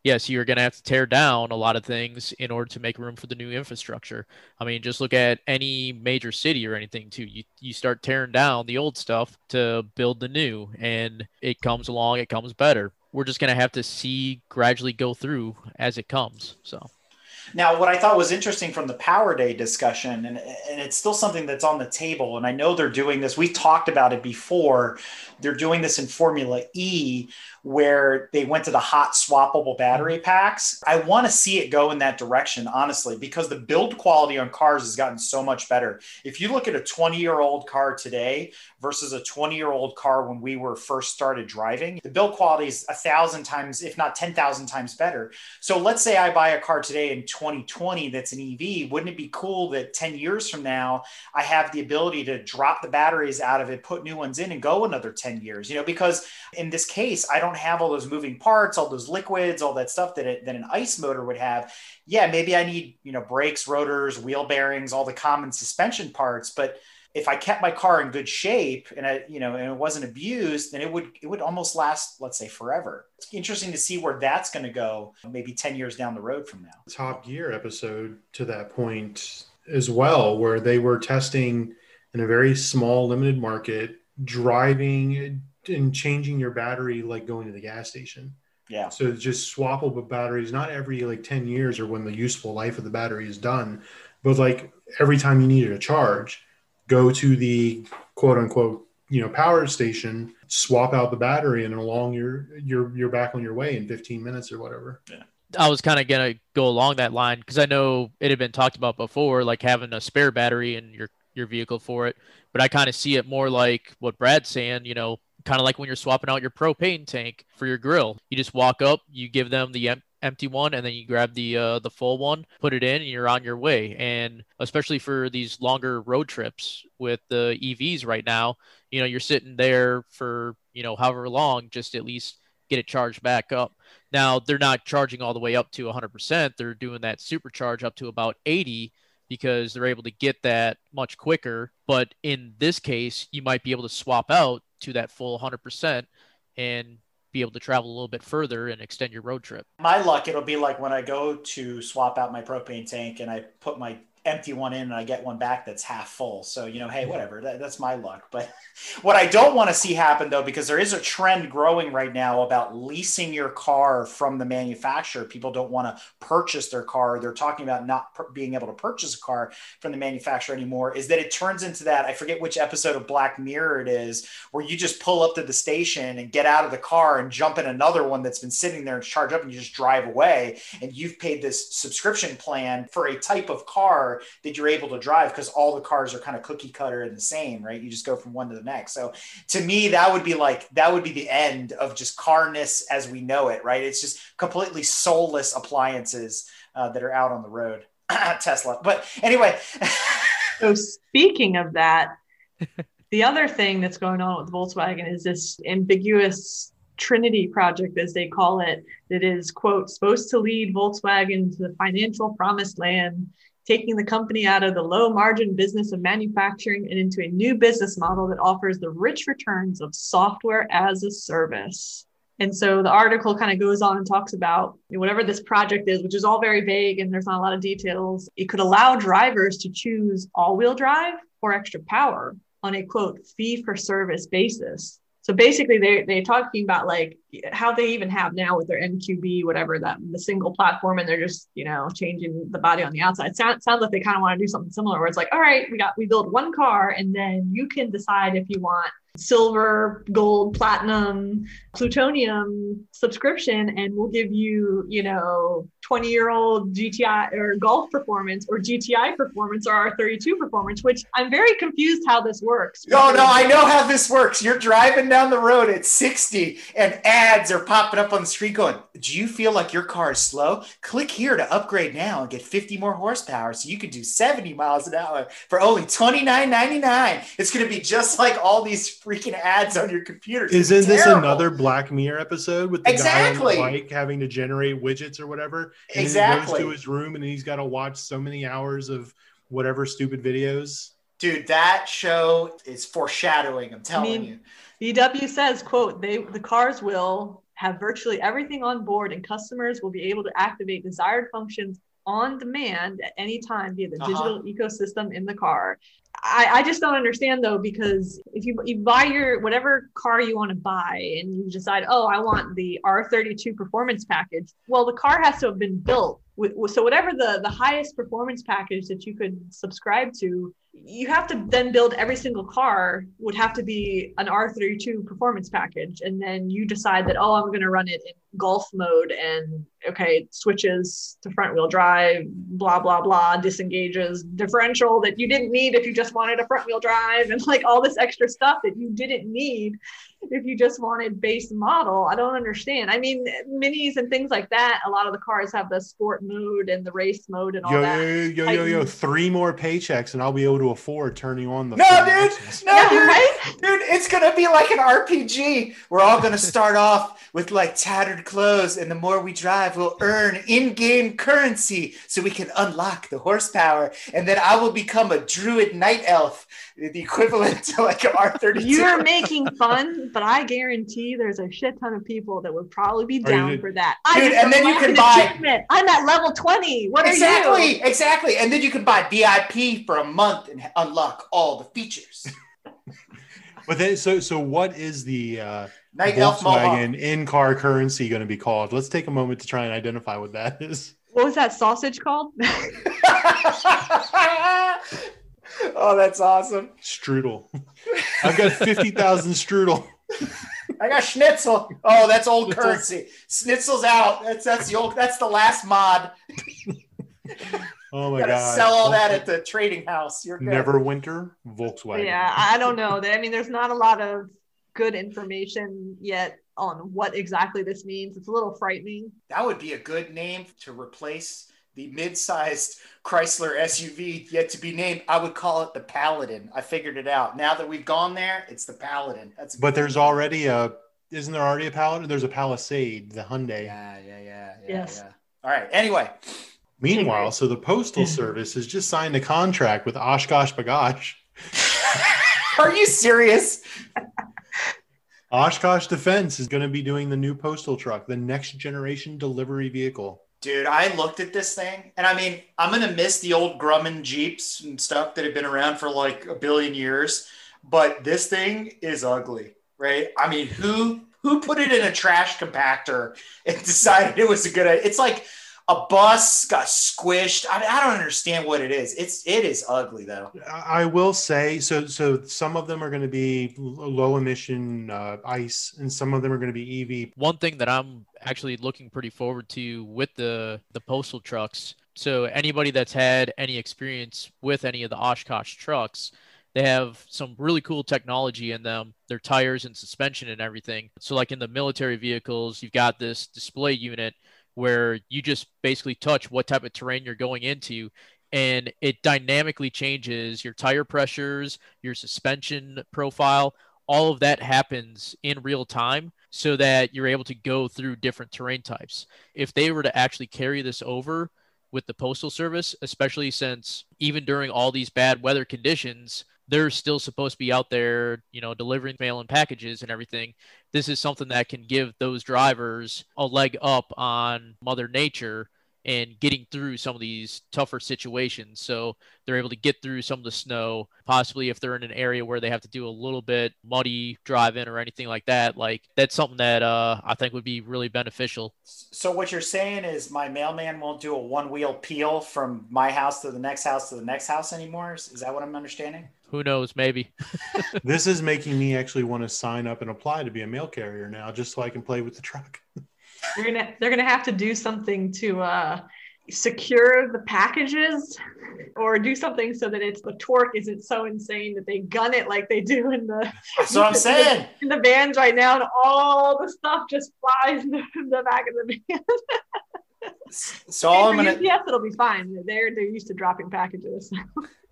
[SPEAKER 3] yes, you're going to have to tear down a lot of things in order to make room for the new infrastructure. I mean, just look at any major city or anything too. You you start tearing down the old stuff to build the new, and it comes along, it comes better. We're just going to have to see gradually go through as it comes. So
[SPEAKER 4] Now, what I thought was interesting from the Power Day discussion, and, and it's still something that's on the table, and I know they're doing this. We talked about it before. They're doing this in Formula E, where they went to the hot swappable battery mm-hmm. packs. I want to see it go in that direction, honestly, because the build quality on cars has gotten so much better. If you look at a 20 year old car today versus a 20 year old car when we were first started driving, the build quality is a thousand times, if not 10,000 times better. So let's say I buy a car today in 2020 that's an EV. Wouldn't it be cool that 10 years from now, I have the ability to drop the batteries out of it, put new ones in, and go another 10 years? You know, because in this case, I don't have all those moving parts, all those liquids, all that stuff that, it, that an ICE motor would have. Yeah, maybe I need, you know, brakes, rotors, wheel bearings, all the common suspension parts. But if I kept my car in good shape and I, you know, and it wasn't abused, then it would, it would almost last, let's say forever. It's interesting to see where that's going to go maybe 10 years down the road from now.
[SPEAKER 2] Top Gear episode to that point as well, where they were testing in a very small, limited market, driving and changing your battery like going to the gas station.
[SPEAKER 4] Yeah.
[SPEAKER 2] So just swappable batteries, not every like 10 years or when the useful life of the battery is done, but like every time you needed a charge, go to the quote unquote, you know, power station, swap out the battery and along your you're you're back on your way in 15 minutes or whatever.
[SPEAKER 4] Yeah.
[SPEAKER 3] I was kind of gonna go along that line because I know it had been talked about before, like having a spare battery in your your vehicle for it. But I kind of see it more like what Brad's saying. You know, kind of like when you're swapping out your propane tank for your grill. You just walk up, you give them the empty one, and then you grab the uh, the full one, put it in, and you're on your way. And especially for these longer road trips with the EVs right now, you know, you're sitting there for you know however long, just at least get it charged back up. Now they're not charging all the way up to 100%. They're doing that supercharge up to about 80 because they're able to get that much quicker. But in this case, you might be able to swap out to that full 100% and be able to travel a little bit further and extend your road trip.
[SPEAKER 4] My luck, it'll be like when I go to swap out my propane tank and I put my empty one in and I get one back that's half full. So, you know, hey, whatever, that, that's my luck. But *laughs* what I don't want to see happen though, because there is a trend growing right now about leasing your car from the manufacturer. People don't want to purchase their car. They're talking about not per- being able to purchase a car from the manufacturer anymore. Is that it turns into that? I forget which episode of Black Mirror it is, where you just pull up to the station and get out of the car and jump in another one that's been sitting there and charge up and you just drive away. And you've paid this subscription plan for a type of car that you're able to drive because all the cars are kind of cookie cutter and the same, right? You just go from one to the next. So to me, that would be like that would be the end of just carness as we know it, right? It's just completely soulless appliances uh, that are out on the road. *clears throat* Tesla. But anyway. *laughs*
[SPEAKER 1] so speaking of that, the other thing that's going on with Volkswagen is this ambiguous Trinity project, as they call it, that is, quote, supposed to lead Volkswagen to the financial promised land taking the company out of the low margin business of manufacturing and into a new business model that offers the rich returns of software as a service. And so the article kind of goes on and talks about whatever this project is, which is all very vague and there's not a lot of details. It could allow drivers to choose all wheel drive or extra power on a quote fee for service basis. So basically, they they're talking about like how they even have now with their MQB, whatever that the single platform, and they're just you know changing the body on the outside. Sounds sounds like they kind of want to do something similar, where it's like, all right, we got we build one car, and then you can decide if you want silver, gold, platinum, plutonium subscription, and we'll give you, you know, 20 year old GTI or golf performance or GTI performance or R32 performance, which I'm very confused how this works.
[SPEAKER 4] Oh, no, I know how this works. You're driving down the road at 60 and ads are popping up on the screen going, Do you feel like your car is slow? Click here to upgrade now and get 50 more horsepower so you can do 70 miles an hour for only $29.99. It's going to be just like all these freaking ads on your computer.
[SPEAKER 2] Isn't this another Black Mirror episode with the
[SPEAKER 4] exactly.
[SPEAKER 2] guy on the bike having to generate widgets or whatever?
[SPEAKER 4] And exactly.
[SPEAKER 2] He goes to his room and he's got to watch so many hours of whatever stupid videos.
[SPEAKER 4] Dude, that show is foreshadowing. I'm telling I mean,
[SPEAKER 1] you. VW says, "quote They the cars will have virtually everything on board, and customers will be able to activate desired functions on demand at any time via the
[SPEAKER 4] Uh-huh.
[SPEAKER 1] digital ecosystem in the car. I, I just don't understand though because if you you buy your whatever car you want to buy and you decide oh I want the R32 performance package well the car has to have been built with, with- so whatever the the highest performance package that you could subscribe to you have to then build every single car would have to be an R32 performance package. And then you decide that oh I'm going to run it in golf mode and okay it switches to front wheel drive blah blah blah disengages differential that you didn't need if you just wanted a front wheel drive and like all this extra stuff that you didn't need if you just wanted base model I don't understand I mean minis and things like that a lot of the cars have the sport mode and the race mode and all
[SPEAKER 2] Yo,
[SPEAKER 1] that
[SPEAKER 2] yo, yo, yo, yo, yo, three more paychecks and I'll be able to afford turning on the
[SPEAKER 4] No, dude.
[SPEAKER 2] access.
[SPEAKER 4] No,
[SPEAKER 1] Yeah,
[SPEAKER 4] dude.
[SPEAKER 1] right?
[SPEAKER 4] Dude, it's gonna be like an RPG. We're all gonna start *laughs* off with like tattered clothes, and the more we drive, we'll earn in-game currency so we can unlock the horsepower. And then I will become a druid night elf, the equivalent to like an R32.
[SPEAKER 1] You're making fun, but I guarantee there's a shit ton of people that would probably be
[SPEAKER 2] Are you-
[SPEAKER 1] down for that. I
[SPEAKER 4] Dude,
[SPEAKER 1] just
[SPEAKER 4] and then you
[SPEAKER 1] unlocked
[SPEAKER 4] can buy-
[SPEAKER 1] achievement. I'm at level 20. What are
[SPEAKER 4] exactly,
[SPEAKER 1] you?
[SPEAKER 4] exactly. And then you can buy VIP for a month and unlock all the features.
[SPEAKER 2] But then, so so what is the uh,
[SPEAKER 4] Night.
[SPEAKER 2] Volkswagen in-car currency going to be called? Let's take a moment to try and identify what that is.
[SPEAKER 1] What was that sausage called? *laughs* *laughs*
[SPEAKER 4] oh, that's awesome.
[SPEAKER 2] Strudel. I've got fifty thousand strudel.
[SPEAKER 4] I got schnitzel. Oh, that's old
[SPEAKER 2] Schnitzel.
[SPEAKER 4] currency. Schnitzel's out. That's that's the old. That's the last mod.
[SPEAKER 2] Oh my
[SPEAKER 4] gotta
[SPEAKER 2] god!
[SPEAKER 4] sell all that at the trading house. You're good.
[SPEAKER 2] Neverwinter Volkswagen.
[SPEAKER 1] yeah, I don't know. I mean, there's not a lot of good information yet on what exactly this means. It's a little frightening.
[SPEAKER 4] That would be a good name to replace the mid-sized Chrysler SUV yet to be named. I would call it the Paladin. I figured it out. Now that we've gone there, it's the Paladin. That's
[SPEAKER 2] But there's
[SPEAKER 4] name.
[SPEAKER 2] already a. Isn't there already a Paladin? There's a Palisade, the Hyundai.
[SPEAKER 4] Yeah, yeah, yeah, yeah.
[SPEAKER 1] Yes.
[SPEAKER 4] yeah. All right. Anyway,
[SPEAKER 2] Meanwhile, so the Postal *laughs* Service has just signed a contract with Oshkosh B'gosh. *laughs*
[SPEAKER 4] are you serious?
[SPEAKER 2] Oshkosh Defense is going to be doing the new postal truck, the next generation delivery vehicle.
[SPEAKER 4] Dude, I looked at this thing and I mean, I'm to miss the old Grumman Jeeps and stuff that have been around for like a billion years, but this thing is ugly, right? I mean, who who put it in a trash compactor and *laughs* decided it was a good? It's like a bus got squished. I I don't understand what it is. It's it is ugly though.
[SPEAKER 2] I I will say so. So some of them are going to be low emission uh, ICE, and some of them are going to be EV.
[SPEAKER 3] one thing that I'm actually looking pretty forward to with the the postal trucks. So anybody that's had any experience with any of the Oshkosh trucks, they have some really cool technology in them. Their tires and suspension and everything. So like in the military vehicles, you've got this display unit where you just basically touch what type of terrain you're going into and it dynamically changes your tire pressures, your suspension profile, all of that happens in real time so that you're able to go through different terrain types. If they were to actually carry this over with the postal service, especially since even during all these bad weather conditions, they're still supposed to be out there, you know, delivering mail and packages and everything. This is something that can give those drivers a leg up on Mother Nature and getting through some of these tougher situations. So they're able to get through some of the snow, possibly if they're in an area where they have to do a little bit muddy driving or anything like that. Like that's something that uh, I think would be really beneficial.
[SPEAKER 4] So what you're saying is my mailman won't do a one wheel peel from my house to the next house to the next house anymore? Is is that what I'm understanding?
[SPEAKER 3] Who knows? Maybe. *laughs* *laughs*
[SPEAKER 2] This is making me actually want to sign up and apply to be a mail carrier now, just so I can play with the truck. *laughs*
[SPEAKER 1] They're gonna they're gonna have to do something to uh, secure the packages, or do something so that it's the torque isn't so insane that they gun it like they do in the
[SPEAKER 4] That's what I'm saying.
[SPEAKER 1] in the vans right now, and all the stuff just flies in the, in the back of the van.
[SPEAKER 4] So all I'm gonna
[SPEAKER 1] UPS, it'll be fine. They're they're used to dropping packages.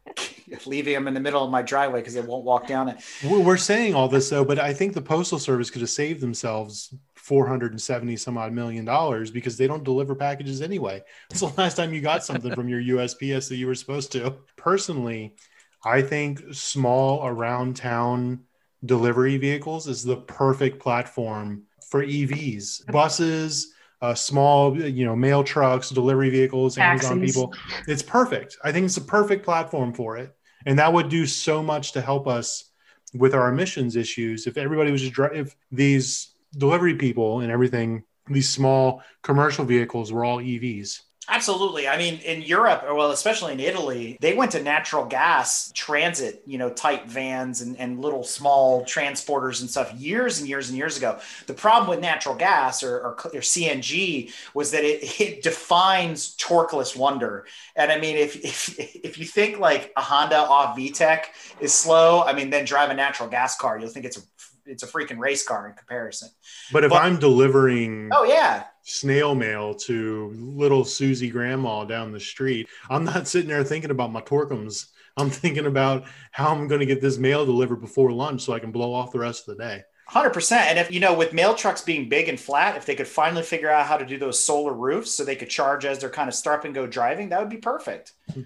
[SPEAKER 1] *laughs*
[SPEAKER 4] leaving them in the middle of my driveway because they won't walk down it.
[SPEAKER 2] We're saying all this though, but I think the postal service could have saved themselves 470 some odd million dollars because they don't deliver packages anyway. It's the last time you got something from your USPS that you were supposed to. Personally, I think small around town delivery vehicles is the perfect platform for EVs. Buses, uh, small, you know, mail trucks, delivery vehicles, Amazon people. It's perfect. I think it's a perfect platform for it, and that would do so much to help us with our emissions issues. If everybody was just dri- if these delivery people and everything, these small commercial vehicles were all EVs.
[SPEAKER 4] Absolutely. I mean, in Europe, well, especially in Italy, they went to natural gas transit, you know, type vans and, and little small transporters and stuff years and years and years ago. The problem with natural gas or, or, or CNG was that it, it defines torqueless wonder. And I mean, if, if, if you think like a Honda off VTEC is slow, I mean, then drive a natural gas car, you'll think it's a, it's a freaking race car in comparison.
[SPEAKER 2] But if
[SPEAKER 4] But-
[SPEAKER 2] I'm delivering
[SPEAKER 4] Oh yeah.
[SPEAKER 2] snail mail to little Susie grandma down the street, I'm not sitting there thinking about my Torkums. I'm thinking about how I'm going to get this mail delivered before lunch so I can blow off the rest of the day.
[SPEAKER 4] Hundred percent. And if you know, with mail trucks being big and flat, if they could finally figure out how to do those solar roofs so they could charge as they're kind of start and go driving, that would be perfect.
[SPEAKER 2] And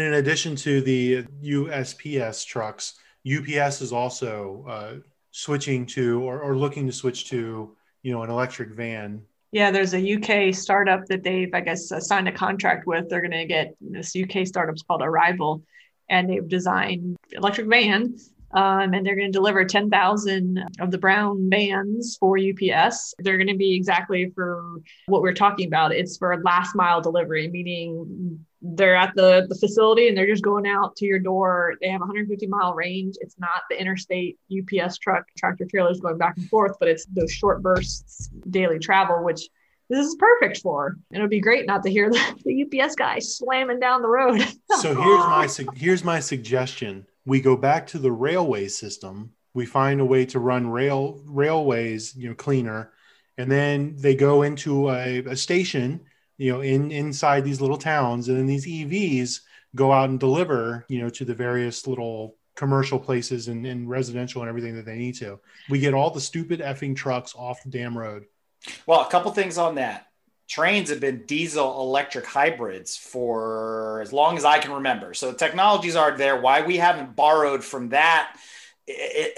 [SPEAKER 2] in addition to the USPS trucks, UPS is also uh, switching to or, or looking to switch to, you know, an electric van.
[SPEAKER 1] Yeah, there's a UK startup that they've, I guess, uh, signed a contract with. They're going to get this UK startup's called Arrival, and they've designed electric van, um, and they're going to deliver 10,000 of the brown vans for UPS. They're going to be exactly for what we're talking about. It's for last mile delivery, meaning they're at the, the facility and they're just going out to your door. They have 150 mile range. It's not the interstate UPS truck, tractor trailers going back and forth, but it's those short bursts daily travel, which this is perfect for. And it would be great not to hear *laughs* the, the UPS guy slamming down the road.
[SPEAKER 2] So here's my *laughs* su- here's my suggestion. We go back to the railway system. We find a way to run rail railways, you know, cleaner, and then they go into a, a station, you know, in inside these little towns, and then these EVs go out and deliver, you know, to the various little commercial places and, and residential and everything that they need to. We get all the stupid effing trucks off the damn road.
[SPEAKER 4] Well, a couple things on that. Trains have been diesel electric hybrids for as long as I can remember. So the technologies are there. Why we haven't borrowed from that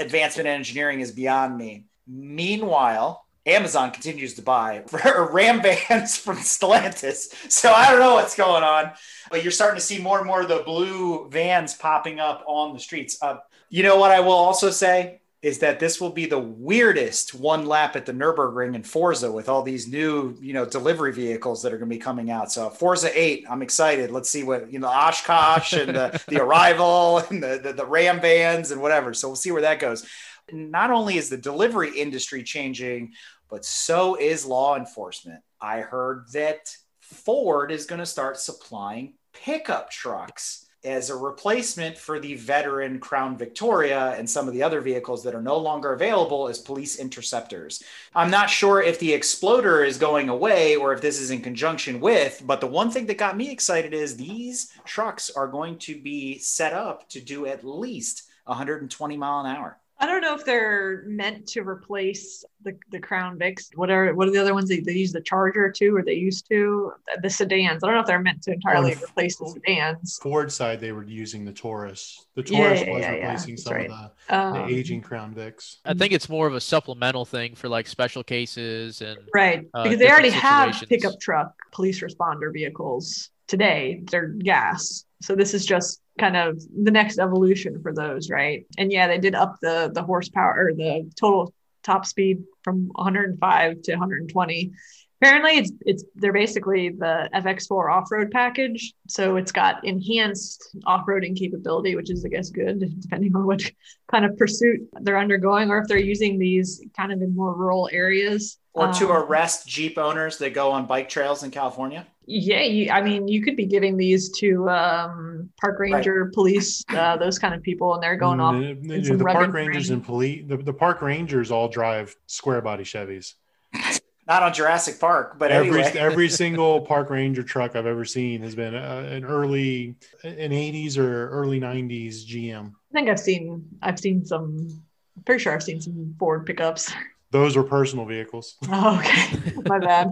[SPEAKER 4] advancement in engineering is beyond me. Meanwhile, Amazon continues to buy *laughs* Ram vans from Stellantis. So I don't know what's going on, but you're starting to see more and more of the blue vans popping up on the streets. Uh, you know what I will also say is that this will be the weirdest one lap at the Nürburgring and Forza with all these new, you know, delivery vehicles that are going to be coming out. So Forza 8, I'm excited. Let's see what, you know, Oshkosh and the, *laughs* the Arrival and the, the, the Ram vans and whatever. So we'll see where that goes. Not only is the delivery industry changing, but so is law enforcement. I heard that Ford is going to start supplying pickup trucks as a replacement for the veteran Crown Victoria and some of the other vehicles that are no longer available as police interceptors. I'm not sure if the Exploder is going away or if this is in conjunction with, but the one thing that got me excited is these trucks are going to be set up to do at least 120 mile an hour.
[SPEAKER 1] I don't know if they're meant to replace the, the Crown Vics. What are what are the other ones they, they use the Charger too, or they used to the sedans? I don't know if they're meant to entirely
[SPEAKER 2] Oh,
[SPEAKER 1] replace the sedans.
[SPEAKER 2] Ford side, they were using the Taurus. The
[SPEAKER 1] Yeah,
[SPEAKER 2] Taurus
[SPEAKER 1] yeah,
[SPEAKER 2] was
[SPEAKER 1] yeah, yeah.
[SPEAKER 2] replacing
[SPEAKER 1] That's
[SPEAKER 2] some
[SPEAKER 1] right.
[SPEAKER 2] of the,
[SPEAKER 1] Um,
[SPEAKER 2] the aging Crown Vics.
[SPEAKER 3] I think it's more of a supplemental thing for like special cases and
[SPEAKER 1] Right,
[SPEAKER 3] uh,
[SPEAKER 1] because they already
[SPEAKER 3] different
[SPEAKER 1] have pickup truck police responder vehicles today. They're gas, so this is just kind of the next evolution for those, right? And yeah, they did up the the horsepower or the total top speed from 105 to 120. Apparently, it's it's they're basically the FX4 off-road package, so it's got enhanced off-roading capability, which is I guess good *laughs* depending on what kind of pursuit they're undergoing, or if they're using these kind of in more rural areas
[SPEAKER 4] Or to
[SPEAKER 1] Um,
[SPEAKER 4] arrest Jeep owners that go on bike trails in California.
[SPEAKER 1] Yeah, you, I mean, you could be giving these to um, park ranger, police, uh, those kind of people, and they're going off.
[SPEAKER 2] The, the- park rangers
[SPEAKER 1] terrain.
[SPEAKER 2] and police the, the park rangers all drive square body chevys *laughs*
[SPEAKER 4] Not on Jurassic Park, but
[SPEAKER 2] every
[SPEAKER 4] anyway. *laughs*
[SPEAKER 2] every *laughs* single park ranger truck i've ever seen has been uh, an early an 80s or early 90s gm
[SPEAKER 1] I think I've seen, I've seen some. Pretty sure I've seen some Ford pickups.
[SPEAKER 2] those were personal vehicles
[SPEAKER 1] Oh, okay, my bad.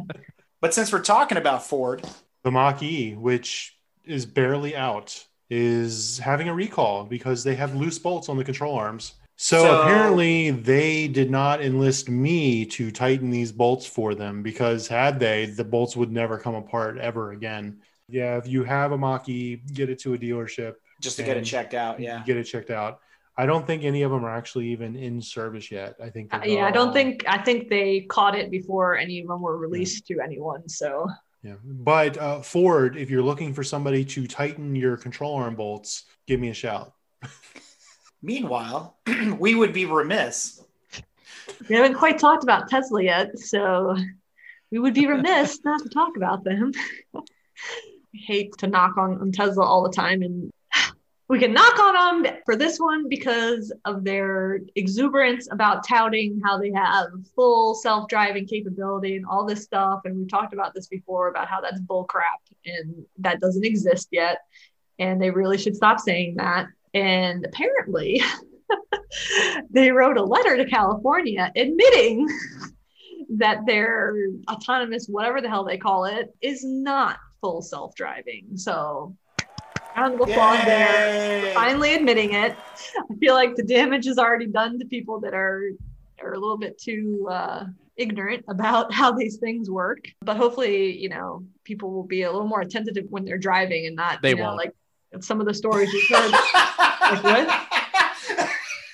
[SPEAKER 4] But since we're talking about Ford,
[SPEAKER 2] the mach e which is barely out is having a recall because they have loose bolts on the control arms So,
[SPEAKER 4] So-
[SPEAKER 2] apparently they did not enlist me to tighten these bolts for them because had they, the bolts would never come apart ever again. Yeah, if you have a Mach-E, get it to a dealership.
[SPEAKER 4] Just to get it checked out. Yeah.
[SPEAKER 2] Get it checked out. I don't think any of them are actually even in service yet. I think.
[SPEAKER 1] Uh, yeah, I don't think I think they caught it before any of them were released to anyone. So
[SPEAKER 2] Yeah, but uh, Ford, if you're looking for somebody to tighten your control arm bolts, give me a shout. *laughs*
[SPEAKER 4] Meanwhile, *clears throat* we would be remiss.
[SPEAKER 1] we haven't quite talked about Tesla yet, so we would be remiss *laughs* not to talk about them. *laughs* I hate to knock on, on Tesla all the time, and we can knock on them for this one because of their exuberance about touting how they have full self-driving capability and all this stuff. And we've talked about this before about how that's bullcrap and that doesn't exist yet. And they really should stop saying that. And apparently, *laughs* they wrote a letter to California admitting *laughs* that their autonomous, whatever the hell they call it, is not full self driving. So, round of applause there. Finally admitting it. I feel like the damage is already done to people that are are a little bit too uh, ignorant about *laughs* how these things work. But hopefully, you know, people will be a little more attentive when they're driving and not,
[SPEAKER 3] They
[SPEAKER 1] you know,
[SPEAKER 3] won't.
[SPEAKER 1] like some of the stories we've heard. what? *laughs*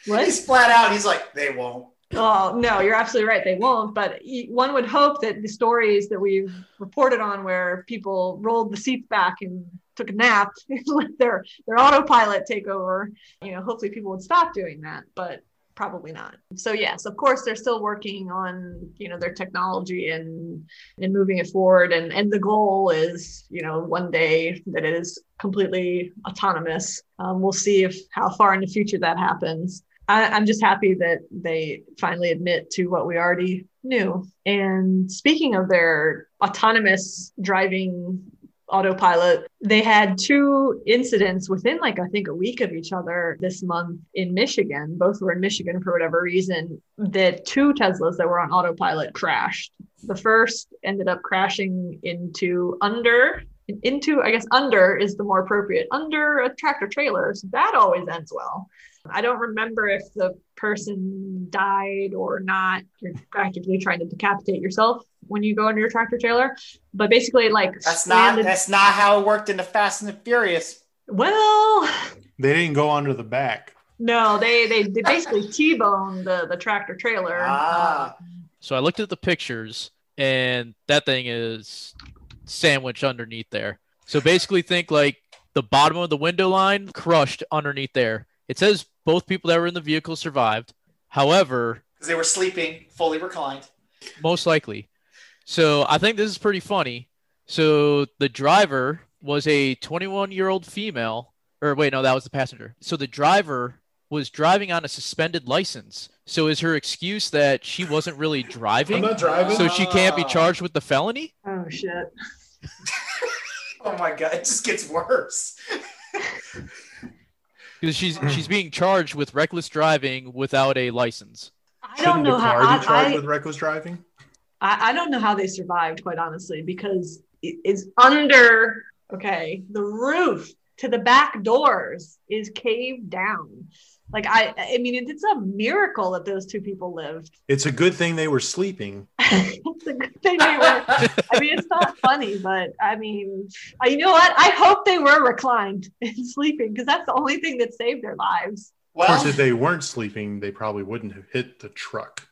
[SPEAKER 1] What?
[SPEAKER 4] He's flat out. He's like, they won't.
[SPEAKER 1] Oh no, you're absolutely right. They won't. But one would hope that the stories that we've reported on, where people rolled the seats back and took a nap *laughs* let their their autopilot take over, you know, hopefully people would stop doing that. But probably not. So yes, of course, they're still working on you know their technology and and moving it forward. And and the goal is you know one day that it is completely autonomous. Um, we'll see if how far in the future that happens. I, I'm just happy that they finally admit to what we already knew. And speaking of their autonomous driving autopilot, they had two incidents within like I think a week of each other this month in Michigan. Both were in Michigan for whatever reason. That two Teslas that were on autopilot crashed. The first ended up crashing into under into I guess under is the more appropriate under a tractor trailer. So that always ends well. I don't remember if the person died or not. You're practically trying to decapitate yourself when you go into your tractor trailer. But basically, like
[SPEAKER 4] That's not. That's not how it worked in the Fast and the Furious.
[SPEAKER 1] well,
[SPEAKER 2] They didn't go onto the back.
[SPEAKER 1] no, they they, they basically *laughs* t-boned the the tractor trailer.
[SPEAKER 4] Ah.
[SPEAKER 3] So I looked at the pictures, and that thing is sandwiched underneath there. So basically, think like the bottom of the window line crushed underneath there. It says both people that were in the vehicle survived. However,
[SPEAKER 4] Because they were sleeping, fully reclined.
[SPEAKER 3] most likely. So I think this is pretty funny. So the driver was a 21 year old female, or wait, no, that was the passenger. So the driver was driving on a suspended license. So is her excuse that she wasn't really driving?
[SPEAKER 2] I'm not driving.
[SPEAKER 3] So she can't be
[SPEAKER 4] Ah.
[SPEAKER 3] charged with the felony?
[SPEAKER 1] oh shit! *laughs*
[SPEAKER 4] Oh my god, it just gets worse. *laughs*
[SPEAKER 3] Because she's she's being charged with reckless driving without a license.
[SPEAKER 1] I don't
[SPEAKER 2] Shouldn't
[SPEAKER 1] know how.
[SPEAKER 2] car
[SPEAKER 1] I,
[SPEAKER 2] be charged
[SPEAKER 1] I,
[SPEAKER 2] with reckless driving?
[SPEAKER 1] I, I don't know how they survived, quite honestly, because it is under okay, the roof to the back doors is caved down. Like I, I mean, it's a miracle that those two people lived.
[SPEAKER 2] It's a good thing they were sleeping. *laughs*
[SPEAKER 1] it's a good thing they were. I mean, it's not funny, but I mean, uh, you know what? I hope they were reclined and *laughs* sleeping because that's the only thing that saved their lives.
[SPEAKER 2] Of course, if they weren't sleeping, they probably wouldn't have hit the truck.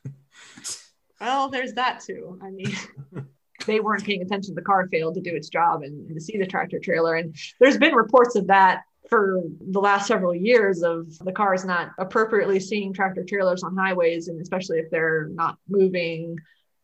[SPEAKER 1] Well, there's that too. I mean, *laughs* they weren't paying attention. The car failed to do its job and, and to see the tractor trailer. And there's been reports of that for the last several years of the cars not appropriately seeing tractor trailers on highways, and especially if they're not moving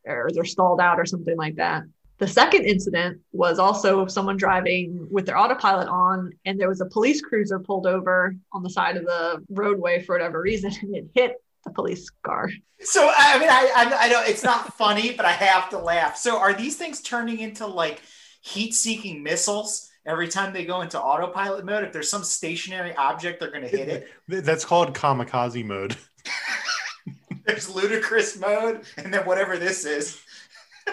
[SPEAKER 1] or they're stalled out or something like that. The second incident was also someone driving with their autopilot on, and there was a police cruiser pulled over on the side of the roadway for whatever reason, and it hit the police car.
[SPEAKER 4] so I mean, I, I I know it's not funny, but I have to laugh. So are these things turning into like heat-seeking missiles every time they go into autopilot mode? If there's some stationary object, they're going to hit it. *laughs*
[SPEAKER 2] That's called kamikaze mode. *laughs*
[SPEAKER 4] There's ludicrous mode, and then whatever this is. *laughs*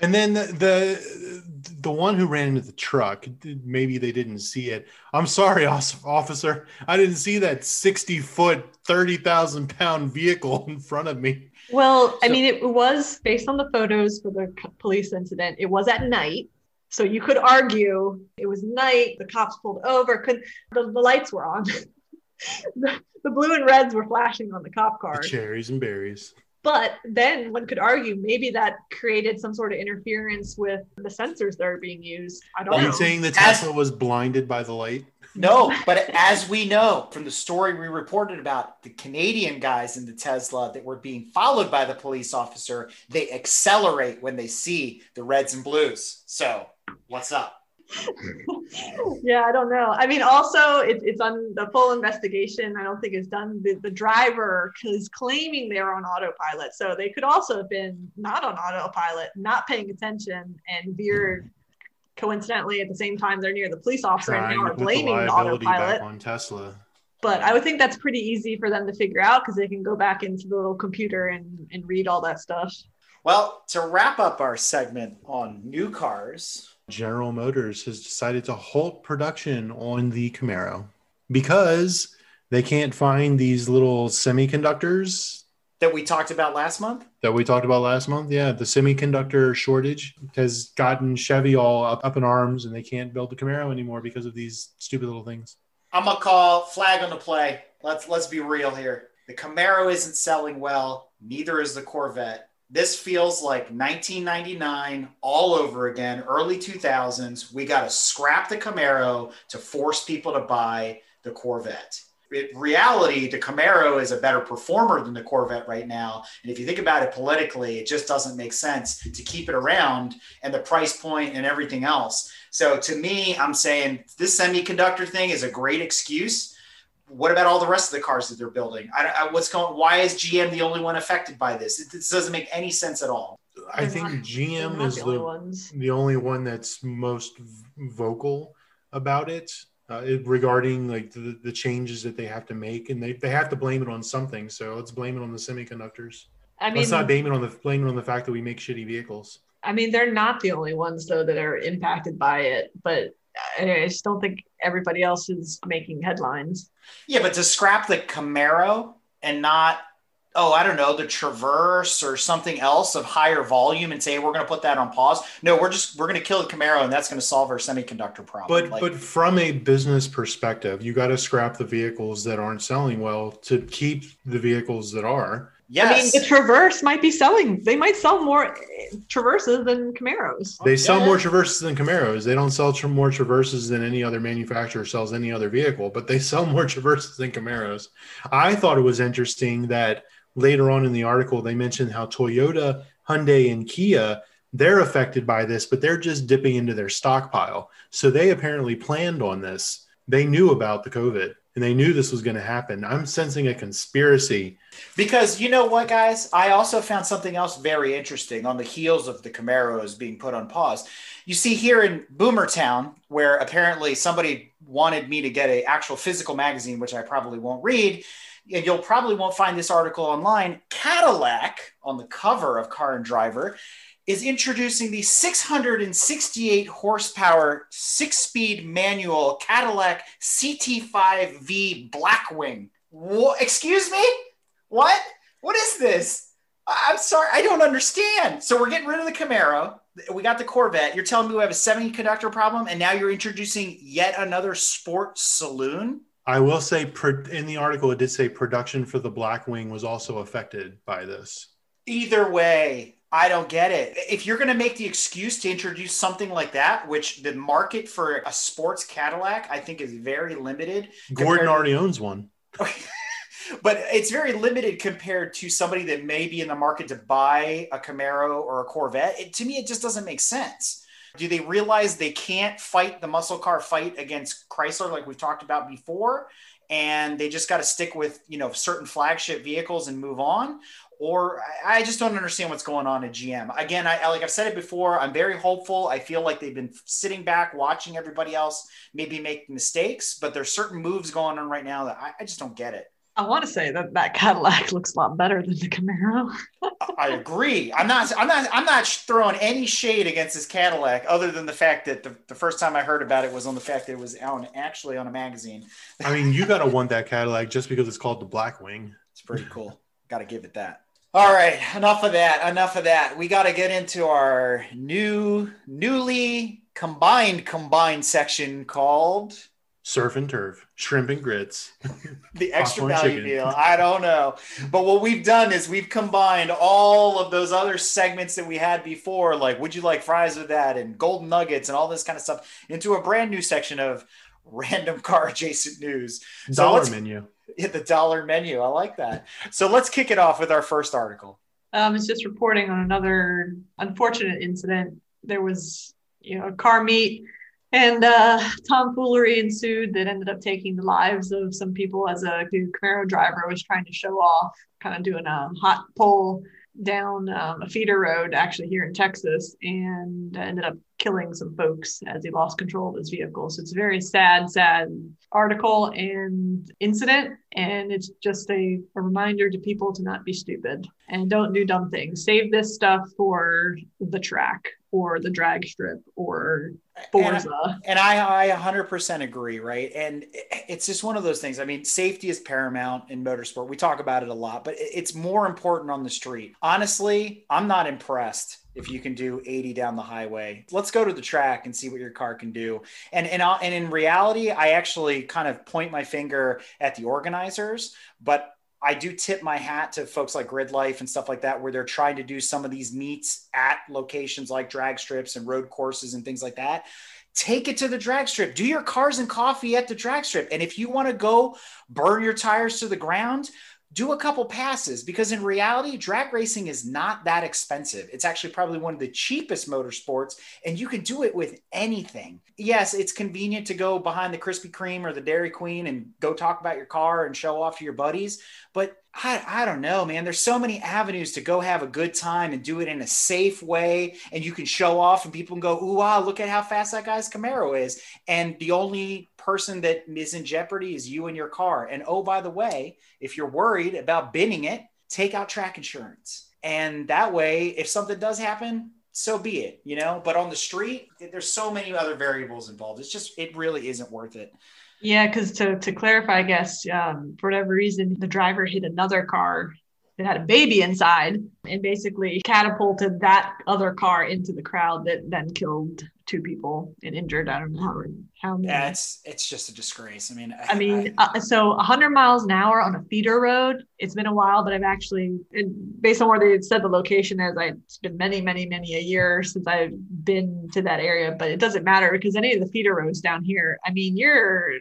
[SPEAKER 2] And then the, the the one who ran into the truck, maybe they didn't see it. I'm sorry, officer. I didn't see that 60 foot, 30,000 pound vehicle in front of me.
[SPEAKER 1] Well, so, I mean, it was based on the photos for the police incident. It was at night. So you could argue it was night, the cops pulled over, could the, the lights were on. *laughs* the, the, blue and reds were flashing on the cop car.
[SPEAKER 2] The cherries and berries.
[SPEAKER 1] But then one could argue maybe that created some sort of interference with the sensors that are being used. I don't
[SPEAKER 2] Are
[SPEAKER 1] know.
[SPEAKER 2] you saying the Tesla was blinded by the light?
[SPEAKER 4] No, *laughs* but as we know from the story we reported about the Canadian guys in the Tesla that were being followed by the police officer, they accelerate when they see the reds and blues. So, what's up? *laughs*
[SPEAKER 1] yeah, I don't know. I mean, also, it, it's on the full investigation. I don't think it's done. The, the driver is claiming they're on autopilot. So they could also have been not on autopilot, not paying attention, and veered hmm. coincidentally at the same time they're near the police officer
[SPEAKER 2] Trying
[SPEAKER 1] and now are blaming the, the autopilot
[SPEAKER 2] on Tesla.
[SPEAKER 1] But I would think that's pretty easy for them to figure out because they can go back into the little computer and, and read all that stuff.
[SPEAKER 4] Well, to wrap up our segment on new cars,
[SPEAKER 2] General Motors has decided to halt production on the Camaro because they can't find these little semiconductors
[SPEAKER 4] that we talked about last month.
[SPEAKER 2] That we talked about last month. Yeah, the semiconductor shortage has gotten Chevy all up, up in arms and they can't build the Camaro anymore because of these stupid little things.
[SPEAKER 4] I'm gonna call flag on the play. Let's let's be real here. The Camaro isn't selling well, neither is the Corvette this feels like 1999 all over again, early 2000s. We got to scrap the Camaro to force people to buy the Corvette. In reality, the Camaro is a better performer than the Corvette right now. And if you think about it politically, it just doesn't make sense to keep it around and the price point and everything else. So to me, I'm saying this semiconductor thing is a great excuse what about all the rest of the cars that they're building? I, I, what's going? Why is GM the only one affected by this? It, this doesn't make any sense at all.
[SPEAKER 2] I think not, GM is the, the, the, only one that's most vocal about it, uh, it regarding like the, the changes that they have to make, and they, they have to blame it on something. So let's blame it on the semiconductors. I mean, let's not blame it on the blame it on the fact that we make shitty vehicles.
[SPEAKER 1] I mean, they're not the only ones though that are impacted by it, but I just don't think everybody else is making headlines.
[SPEAKER 4] Yeah, but to scrap the Camaro and not, oh, I don't know, the Traverse or something else of higher volume and say we're going to put that on pause. No, we're just we're going to kill the Camaro and that's going to solve our semiconductor problem.
[SPEAKER 2] But like, but from a business perspective, you got to scrap the vehicles that aren't selling well to keep the vehicles that are.
[SPEAKER 1] Yes. I mean, the Traverse might be selling. They might sell more Traverses than Camaros.
[SPEAKER 2] They oh, sell more Traverses than Camaros. They don't sell tra- more Traverses than any other manufacturer sells any other vehicle, but they sell *laughs* more Traverses than Camaros. I thought it was interesting that later on in the article they mentioned how Toyota, Hyundai, and Kia they're affected by this, but they're just dipping into their stockpile. So they apparently planned on this. They knew about the COVID and they knew this was going to happen. I'm sensing a conspiracy.
[SPEAKER 4] Because you know what, guys? I also found something else very interesting on the heels of the Camaros being put on pause. You see here in Boomertown, where apparently somebody wanted me to get a actual physical magazine, which I probably won't read. And you'll probably won't find this article online. Cadillac on the cover of Car and Driver is introducing the 668 horsepower six speed manual Cadillac CT5V Blackwing. What? Excuse me? What? What is this? I'm sorry, I don't understand. So we're getting rid of the Camaro. We got the Corvette. You're telling me we have a semiconductor problem, and now you're introducing yet another sports saloon?
[SPEAKER 2] I will say, in the article, it did say production for the Blackwing was also affected by this.
[SPEAKER 4] Either way, I don't get it. If you're going to make the excuse to introduce something like that, which the market for a sports Cadillac, I think is very limited.
[SPEAKER 2] Gordon already to- owns one. *laughs*
[SPEAKER 4] but it's very limited compared to somebody that may be in the market to buy a Camaro or a Corvette. It, to me, it just doesn't make sense. Do they realize they can't fight the muscle car fight against Chrysler like we've talked about before? And they just got to stick with, you know, certain flagship vehicles and move on? or I just don't understand what's going on at GM. Again, I like I've said it before. I'm very hopeful. I feel like they've been sitting back, watching everybody else maybe make mistakes, but there's certain moves going on right now that I, I just don't get it.
[SPEAKER 1] I want to say that that Cadillac *laughs* looks a lot better than the Camaro.
[SPEAKER 4] I agree. I'm not. I'm not. I'm not throwing any shade against this Cadillac, other than the fact that the, the first time I heard about it was on the fact that it was on actually on a magazine. *laughs*
[SPEAKER 2] I mean, you gotta want that Cadillac just because it's called the Black Wing.
[SPEAKER 4] It's pretty cool. Got to give it that. All right, enough of that. Enough of that. We got to get into our new, newly combined combined section called
[SPEAKER 2] Surf and turf, shrimp and grits. *laughs*
[SPEAKER 4] the extra value
[SPEAKER 2] chicken.
[SPEAKER 4] meal. I don't know. But what we've done is we've combined all of those other segments that we had before, like would you like fries with that and golden nuggets and all this kind of stuff, into a brand new section of *laughs* random car adjacent news. So
[SPEAKER 2] Dollar
[SPEAKER 4] let's
[SPEAKER 2] menu. *laughs*
[SPEAKER 4] hit the dollar menu. I like that. So let's kick it off with our first article.
[SPEAKER 1] Um, it's just reporting on another unfortunate incident. There was, you know, a car meet and uh, tomfoolery ensued that ended up taking the lives of some people as a Camaro driver was trying to show off, kind of doing a hot pole down um, a feeder road, actually here in Texas, and ended up killing some folks as he lost control of his vehicle. So it's a very sad, sad article and incident. And it's just a, a reminder to people to not be stupid and don't do dumb things. Save this stuff for the track or the drag strip or Forza.
[SPEAKER 4] And I, I 100% agree, right? And it's just one of those things. I mean, safety is paramount in motorsport. We talk about it a lot, but it's more important on the street. Honestly, I'm not impressed if you can do 80 down the highway. Let's go to the track and see what your car can do. And and I- and in reality, I actually kind of point my finger at the organizers, but I do tip my hat to folks like Grid Life and stuff like that, where they're trying to do some of these meets at locations like drag strips and road courses and things like that. Take it to the drag strip. Do your cars and coffee at the drag strip. And if you want to go burn your tires to the ground, do a couple passes because in reality, drag racing is not that expensive. It's actually probably one of the cheapest motorsports, and you can do it with anything. Yes, it's convenient to go behind the Krispy Kreme or the Dairy Queen and go talk about your car and show off to your buddies. But I, I don't know, man. There's so many avenues to go have a good time and do it in a safe way. And you can show off, and people can go, Ooh, wow, look at how fast that guy's Camaro is. And the only person that is in jeopardy is you and your car. And oh, by the way, if you're worried about binning it, take out track insurance. And that way, if something does happen, so be it, you know. But on the street, there's so many other variables involved. It's just, it really isn't worth it.
[SPEAKER 1] Yeah, because to, to clarify, I guess um, for whatever reason, the driver hit another car that had a baby inside and basically catapulted that other car into the crowd that then killed two people and injured. I don't know how, how many.
[SPEAKER 4] Yeah, it's it's just a disgrace. I mean,
[SPEAKER 1] I mean, uh, so 100 miles an hour on a feeder road. It's been a while, but I've actually, and based on where they said the location is, I, it's been many, many, many a year since I've been to that area. But it doesn't matter because any of the feeder roads down here, I mean, you're,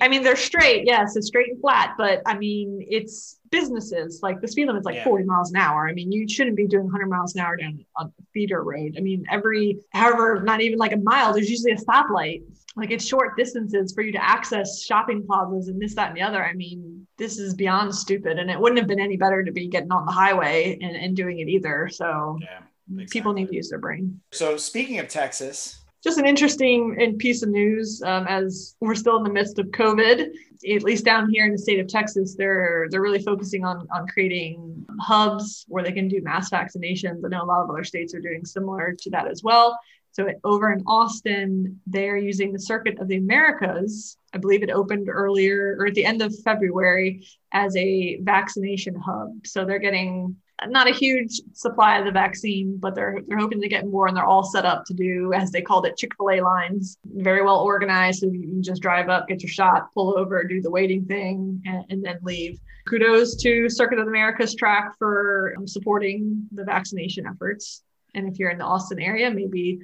[SPEAKER 1] I mean, they're straight. Yes, it's straight and flat, but I mean, it's businesses. Like the speed limit's like
[SPEAKER 4] Yeah.
[SPEAKER 1] 40 miles an hour. I mean, you shouldn't be doing 100 miles an hour down on a feeder road. I mean, every, however, not even like a mile, there's usually a stoplight like it's short distances for you to access shopping plazas and this, that, and the other. I mean, this is beyond stupid. And it wouldn't have been any better to be getting on the highway and, and doing it either. So
[SPEAKER 4] yeah.
[SPEAKER 1] people need to use their brain.
[SPEAKER 4] So speaking of Texas,
[SPEAKER 1] Just an interesting piece of news um, as we're still in the midst of COVID. At least down here in the state of Texas, they're they're really focusing on on creating hubs where they can do mass vaccinations. I know a lot of other states are doing similar to that as well. So over in Austin, they're using the Circuit of the Americas. I believe it opened earlier or at the end of February as a vaccination hub. So they're getting not a huge supply of the vaccine, but they're they're hoping to get more, and they're all set up to do, as they called it, Chick Fil A lines, very well organized. So you can just drive up, get your shot, pull over, do the waiting thing, and, and then leave. Kudos to Circuit of Americas track for um, supporting the vaccination efforts. And if you're in the Austin area, maybe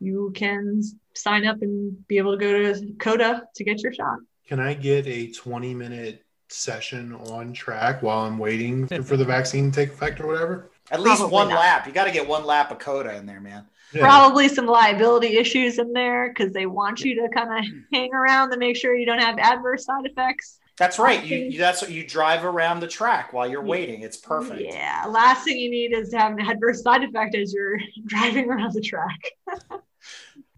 [SPEAKER 1] you can sign up and be able to go to COTA to get your shot.
[SPEAKER 2] Can I get a 20 minute session on track while I'm waiting *laughs* for the vaccine to take effect or whatever?
[SPEAKER 4] at least
[SPEAKER 1] Probably
[SPEAKER 4] one
[SPEAKER 1] not.
[SPEAKER 4] lap. You got to get one lap of COTA in there, man.
[SPEAKER 2] Yeah.
[SPEAKER 1] Probably some liability issues in there because they want you to kind of hang around to make sure you don't have adverse side effects.
[SPEAKER 4] That's right. You, you that's what you drive around the track while you're waiting. It's perfect.
[SPEAKER 1] Yeah. Last thing you need is to have an adverse side effect as you're *laughs* driving around the track. *laughs*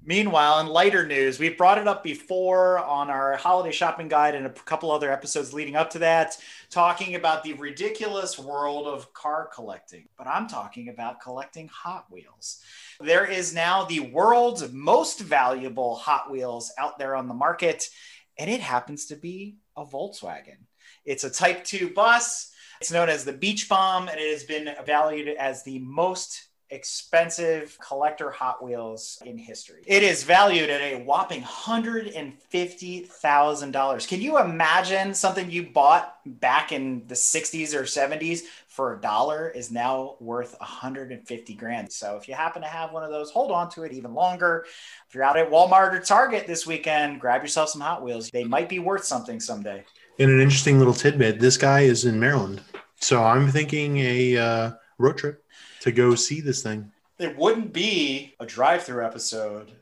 [SPEAKER 4] Meanwhile, in lighter news, we've brought it up before on our holiday shopping guide and a couple other episodes leading up to that, talking about the ridiculous world of car collecting. But I'm talking about collecting Hot Wheels. There is now the world's most valuable Hot Wheels out there on the market, and it happens to be a Volkswagen. It's a Type 2 bus. It's known as the Beach Bomb, and it has been valued as the most expensive collector Hot Wheels in history. It is valued at a whopping $150,000. Can you imagine something you bought back in the 60s or 70s for a dollar is now worth 150 grand. So if you happen to have one of those, hold on to it even longer. If you're out at Walmart or Target this weekend, grab yourself some Hot Wheels. They might be worth something someday.
[SPEAKER 2] In an interesting little tidbit, this guy is in Maryland. So I'm thinking a uh, road trip to go see this thing.
[SPEAKER 4] It wouldn't be a drive through episode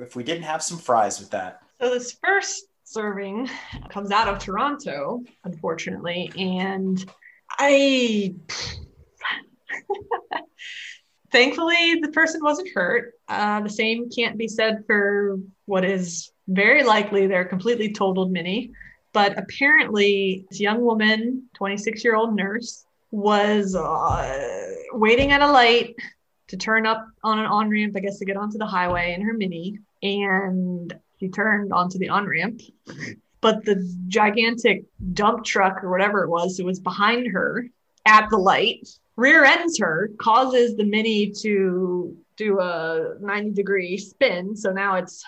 [SPEAKER 4] if we didn't have some fries with that.
[SPEAKER 1] So, this first serving comes out of Toronto, unfortunately. And I. *laughs* Thankfully, the person wasn't hurt. Uh, the same can't be said for what is very likely their completely totaled mini. But apparently, this young woman, 26 year old nurse, was uh, waiting at a light to turn up on an on ramp, I guess, to get onto the highway in her mini. And she turned onto the on ramp. But the gigantic dump truck or whatever it was, it was behind her at the light, rear ends her, causes the mini to do a 90 degree spin. So now it's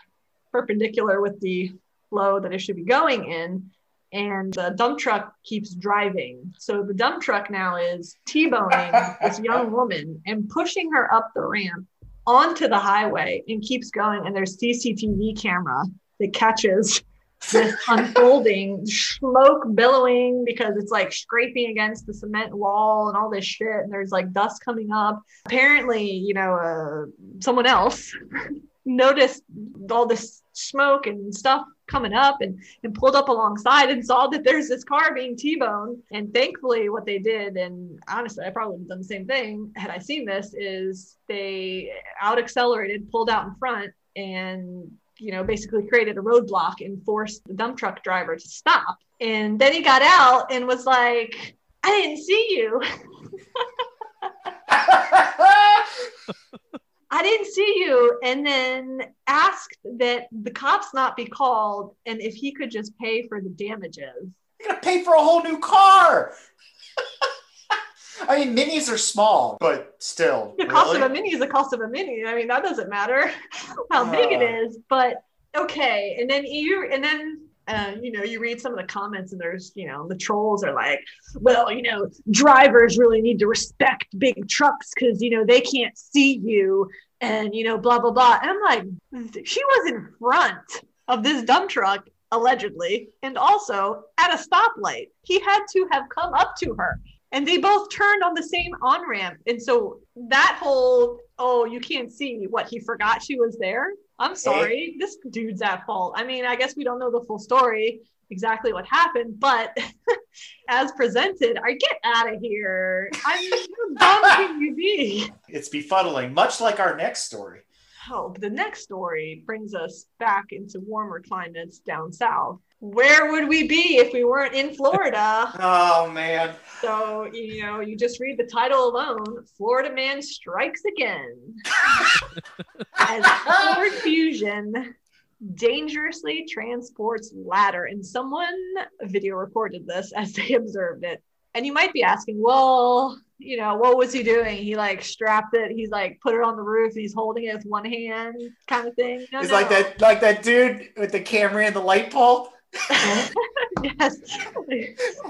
[SPEAKER 1] perpendicular with the flow that it should be going in and the dump truck keeps driving. So the dump truck now is T-boning this young woman and pushing her up the ramp onto the highway and keeps going. And there's CCTV camera that catches this *laughs* unfolding smoke billowing because it's like scraping against the cement wall and all this shit. And there's like dust coming up. Apparently, you know, uh, someone else *laughs* noticed all this smoke and stuff coming up and, and pulled up alongside and saw that there's this car being T-boned. And thankfully what they did, and honestly, I probably would have done the same thing had I seen this, is they out accelerated, pulled out in front and you know, basically created a roadblock and forced the dump truck driver to stop. And then he got out and was like, I didn't see you. *laughs* *laughs* *laughs* I didn't see you. And then asked that the cops not be called and if he could just pay for the damages.
[SPEAKER 4] You're going to pay for a whole new car. *laughs* I mean, minis are small, but still.
[SPEAKER 1] The cost really? of a mini is the cost of a mini. I mean, that doesn't matter *laughs* how uh, big it is, but okay. And then you, and then uh, you know, you read some of the comments and there's, you know, the trolls are like, well, you know, drivers really need to respect big trucks because, you know, they can't see you and, you know, blah, blah, blah. And I'm like, she was in front of this dump truck, allegedly, and also at a stoplight. He had to have come up to her and they both turned on the same on ramp. And so that whole, oh, you can't see what he forgot she was there I'm sorry, this dude's at fault. I mean, I guess we don't know the full story, exactly what happened, but *laughs* as presented, I get out of here. I mean, how dumb can you be?
[SPEAKER 4] It's befuddling, much like our next story.
[SPEAKER 1] Oh, the next story brings us back into warmer climates down south where would we be if we weren't in Florida? *laughs*
[SPEAKER 4] oh man.
[SPEAKER 1] So, you know, you just read the title alone, Florida man strikes again. *laughs* As Ford Fusion dangerously transports ladder and someone video recorded this as they observed it. And you might be asking, well, you know, what was he doing? He like strapped it, he's like put it on the roof, he's holding it with one hand kind of thing.
[SPEAKER 4] No, it's no. like that like that dude with the camera and the light pole. *laughs*
[SPEAKER 1] yes,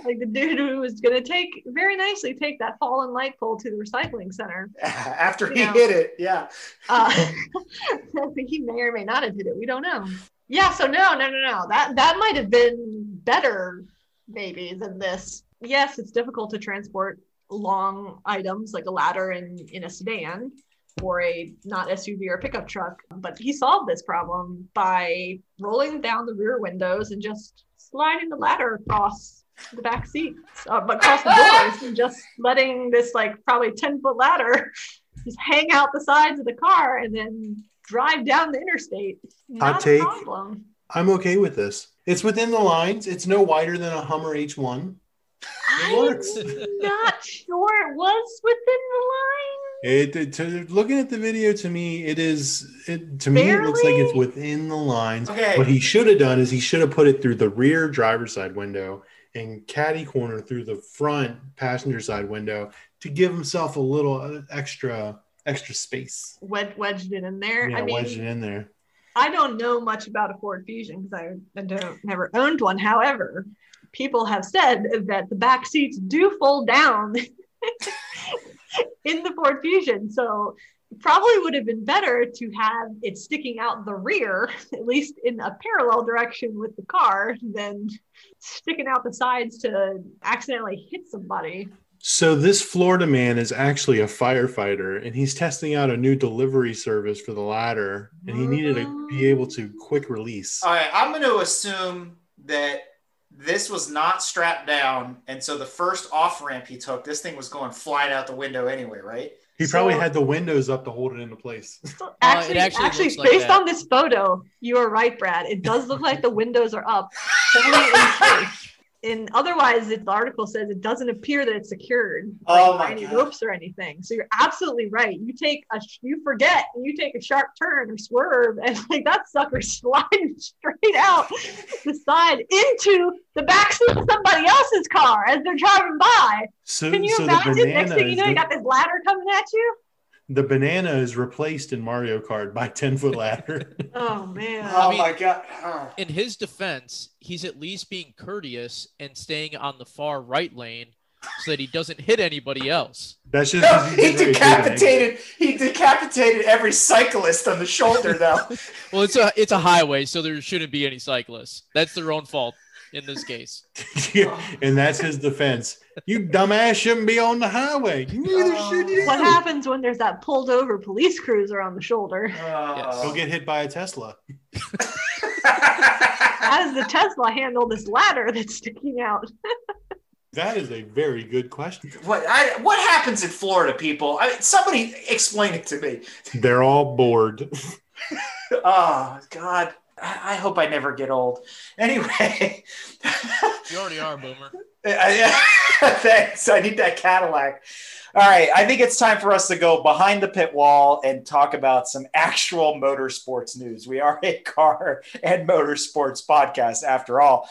[SPEAKER 1] like the dude who was going to take very nicely take that fallen light pole to the recycling center *laughs*
[SPEAKER 4] after he know. hit it. Yeah, uh, *laughs*
[SPEAKER 1] he may or may not have hit it. We don't know. Yeah, so no, no, no, no. That that might have been better, maybe, than this. Yes, it's difficult to transport long items like a ladder in in a sedan for a not SUV or pickup truck. But he solved this problem by rolling down the rear windows and just sliding the ladder across the back seats, uh, across the *laughs* doors, and just letting this like probably 10 foot ladder *laughs* just hang out the sides of the car and then drive down the interstate. Not a
[SPEAKER 2] take.
[SPEAKER 1] problem.
[SPEAKER 2] I'm okay with this. It's within the lines. It's no wider than a Hummer H1.
[SPEAKER 1] I'm
[SPEAKER 2] works.
[SPEAKER 1] not sure it was within the line.
[SPEAKER 2] It, to, looking at the video to me, it is it to me it looks like it's within the lines.
[SPEAKER 4] Okay.
[SPEAKER 2] What he should have done is he should have put it through the rear driver's side window and caddy corner through the front passenger side window to give himself a little uh, extra extra space.
[SPEAKER 1] Wed- wedged it in there.
[SPEAKER 2] Yeah,
[SPEAKER 1] I mean,
[SPEAKER 2] wedge it in there.
[SPEAKER 1] I don't know much about a Ford Fusion because I, I don't never owned one. However, people have said that the back seats do fold down *laughs* *laughs* in the Ford Fusion. So probably would have been better to have it sticking out the rear, *laughs* at least in a parallel direction with the car, than sticking out the sides to accidentally hit somebody.
[SPEAKER 2] So this Florida man is actually a firefighter, and he's testing out a new delivery service for the ladder, and he needed to be able to mm. quick release.
[SPEAKER 4] All right, I'm going to assume that this was not strapped down, and so the first off ramp he took, this thing was going flying out the window anyway, right?
[SPEAKER 2] He probably
[SPEAKER 1] So-
[SPEAKER 2] had the windows up to hold it into place. *laughs*
[SPEAKER 1] So oh, actually,
[SPEAKER 3] actually
[SPEAKER 1] actually,
[SPEAKER 3] looks like
[SPEAKER 1] based
[SPEAKER 3] that.
[SPEAKER 1] on this photo, you are right, Brad. It does look like the windows are up, *laughs* fully in place. And otherwise, it, the article says it doesn't appear that it's secured like,
[SPEAKER 4] Oh
[SPEAKER 1] by
[SPEAKER 4] my
[SPEAKER 1] any
[SPEAKER 4] God.
[SPEAKER 1] ropes or anything. So you're absolutely right. You take a, you forget, and you take a sharp turn or swerve, and *laughs* like that sucker *laughs* slides straight out the side into the backseat of somebody else's car as they're driving by.
[SPEAKER 2] So,
[SPEAKER 1] Can you
[SPEAKER 2] so the
[SPEAKER 1] imagine? Next thing you
[SPEAKER 2] is
[SPEAKER 1] know, you got this ladder coming at you.
[SPEAKER 2] The banana is replaced in Mario Kart by ten foot ladder. *laughs*
[SPEAKER 1] Oh man.
[SPEAKER 4] Oh
[SPEAKER 3] mean-
[SPEAKER 4] my god! Oh.
[SPEAKER 3] In his defense, he's at least being courteous and staying on the far right lane so that he doesn't hit anybody else.
[SPEAKER 2] That's just
[SPEAKER 4] No,
[SPEAKER 2] 'cause *laughs*
[SPEAKER 4] he
[SPEAKER 2] didn't really take an exit.
[SPEAKER 4] decapitated. He decapitated every cyclist on the shoulder, though. *laughs*
[SPEAKER 3] Well, it's a it's a highway, so there shouldn't be any cyclists. That's their own fault in this case.
[SPEAKER 2] Yeah, and that's his defense. You dumbass shouldn't be on the highway. Neither
[SPEAKER 4] Oh.
[SPEAKER 2] should you.
[SPEAKER 1] What happens when there's that pulled over police cruiser on the shoulder?
[SPEAKER 4] Uh, oh.
[SPEAKER 2] He'll get hit by a Tesla. *laughs*
[SPEAKER 1] How does the Tesla handle this ladder that's sticking out? *laughs*
[SPEAKER 2] That is a very good question.
[SPEAKER 4] what I, what happens in Florida, people? I mean, somebody explain it to me.
[SPEAKER 2] They're all bored.
[SPEAKER 4] Oh *laughs* God, I, I hope I never get old. Anyway,
[SPEAKER 3] You already are, Boomer. *laughs* *laughs*
[SPEAKER 4] Thanks. I need that Cadillac. All right, I think it's time for us to go behind the pit wall and talk about some actual motorsports news. We are a car and motorsports podcast, after all.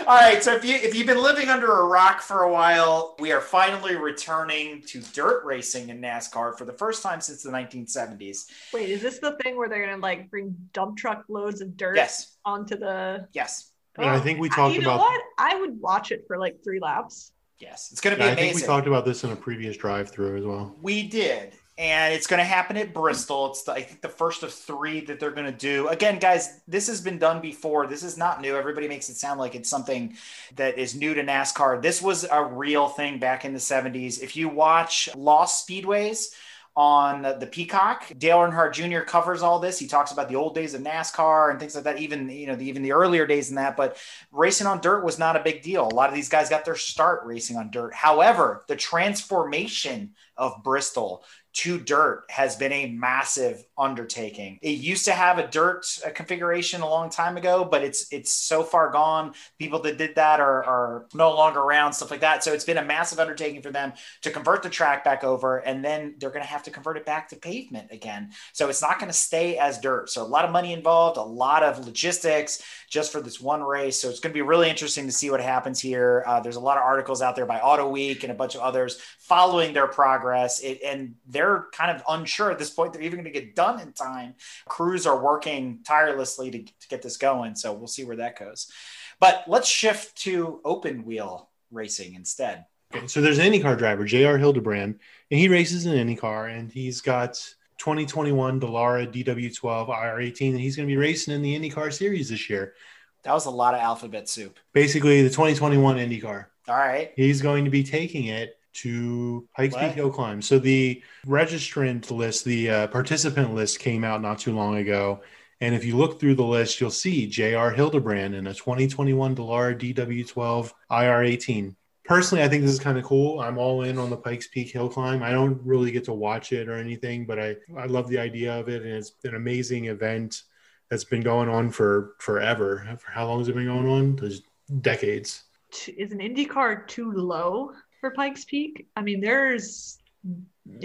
[SPEAKER 4] All right, so if you if you've been living under a rock for a while, we are finally returning to dirt racing in NASCAR for the first time since the 1970s.
[SPEAKER 1] Wait, is this the thing where they're gonna like bring dump truck loads of dirt
[SPEAKER 4] Yes,
[SPEAKER 1] onto the?
[SPEAKER 4] yes,
[SPEAKER 2] And I think we
[SPEAKER 1] Oh,
[SPEAKER 2] talked
[SPEAKER 1] you know
[SPEAKER 2] about.
[SPEAKER 1] what? I would watch it for like three laps.
[SPEAKER 4] yes. It's going to be
[SPEAKER 2] Yeah, I
[SPEAKER 4] amazing.
[SPEAKER 2] think we talked about this in a previous drive-through as well.
[SPEAKER 4] We did. And it's going to happen at Bristol. It's, the, I think, the first of three that they're going to do. Again, guys, this has been done before. This is not new. Everybody makes it sound like it's something that is new to NASCAR. This was a real thing back in the 70s. If you watch Lost Speedways, on the Peacock. Dale Earnhardt Jr. covers all this. He talks about the old days of NASCAR and things like that, even you know, the, even the earlier days in that. But racing on dirt was not a big deal. A lot of these guys got their start racing on dirt. However, the transformation of Bristol to dirt has been a massive undertaking. It used to have a dirt uh, configuration a long time ago, but it's it's so far gone. People that did that are, are no longer around, stuff like that. So it's been a massive undertaking for them to convert the track back over, and then they're going to have to convert it back to pavement again. So it's not going to stay as dirt. So a lot of money involved, a lot of logistics just for this one race. So it's going to be really interesting to see what happens here. Uh, there's a lot of articles out there by Auto Week and a bunch of others following their progress, it, and they're kind of unsure at this point. They're even going to get done in time. Crews are working tirelessly to, to get this going. So we'll see where that goes. But let's shift to open wheel racing instead.
[SPEAKER 2] Okay, so there's an IndyCar driver, J.R. Hildebrand, and he races an IndyCar, and he's got 2021 Dallara DW12 IR18, and he's going to be racing in the IndyCar series this year.
[SPEAKER 4] That was a lot of alphabet soup.
[SPEAKER 2] Basically, the 2021 IndyCar.
[SPEAKER 4] All right.
[SPEAKER 2] He's going to be taking it to Pikes
[SPEAKER 4] What?
[SPEAKER 2] Peak Hill Climb. So the registrant list, the uh, participant list came out not too long ago. And if you look through the list, you'll see J.R. Hildebrand in a 2021 Dallara DW12 IR18. personally, I think this is kind of cool. I'm all in on the Pikes Peak hill climb. I don't really get to watch it or anything, but I, I love the idea of it. And it's an amazing event that's been going on for forever. For how long has it been going on? There's decades.
[SPEAKER 1] Is an IndyCar too low for Pikes Peak? I mean, there's,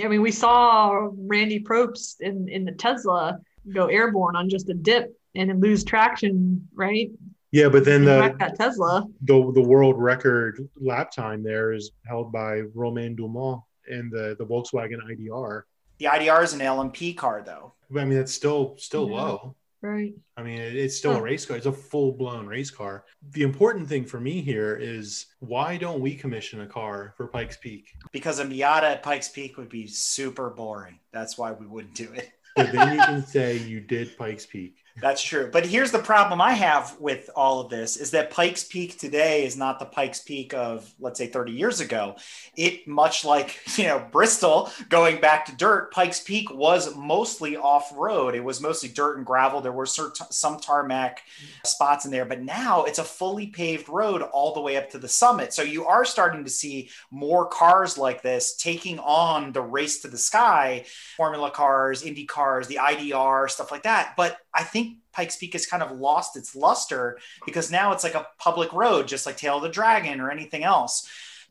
[SPEAKER 1] I mean, we saw Randy Pobst in, in the Tesla go airborne on just a dip and then lose traction, right?
[SPEAKER 2] Yeah, but then the
[SPEAKER 1] that Tesla.
[SPEAKER 2] the the world record lap time there is held by Romain Dumas in the the Volkswagen IDR.
[SPEAKER 4] The IDR is an LMP car, though.
[SPEAKER 2] I mean, that's still still
[SPEAKER 1] Yeah.
[SPEAKER 2] low.
[SPEAKER 1] Right.
[SPEAKER 2] I mean, it- it's still
[SPEAKER 1] Huh.
[SPEAKER 2] a race car. It's a full blown race car. The important thing for me here is why don't we commission a car for Pikes Peak?
[SPEAKER 4] Because a Miata at Pikes Peak would be super boring. That's why we wouldn't do it.
[SPEAKER 2] But then you *laughs* can say you did Pikes Peak.
[SPEAKER 4] That's true. But here's the problem I have with all of this is that Pikes Peak today is not the Pikes Peak of, let's say, 30 years ago. It, much like, *laughs* you know, Bristol going back to dirt, Pikes Peak was mostly off road. It was mostly dirt and gravel. There were cert- some tarmac spots in there, but now it's a fully paved road all the way up to the summit. So you are starting to see more cars like this taking on the race to the sky Formula cars, Indy cars, the IDR, stuff like that. But I think Pikes Peak has kind of lost its luster because now it's like a public road, just like Tail of the Dragon or anything else.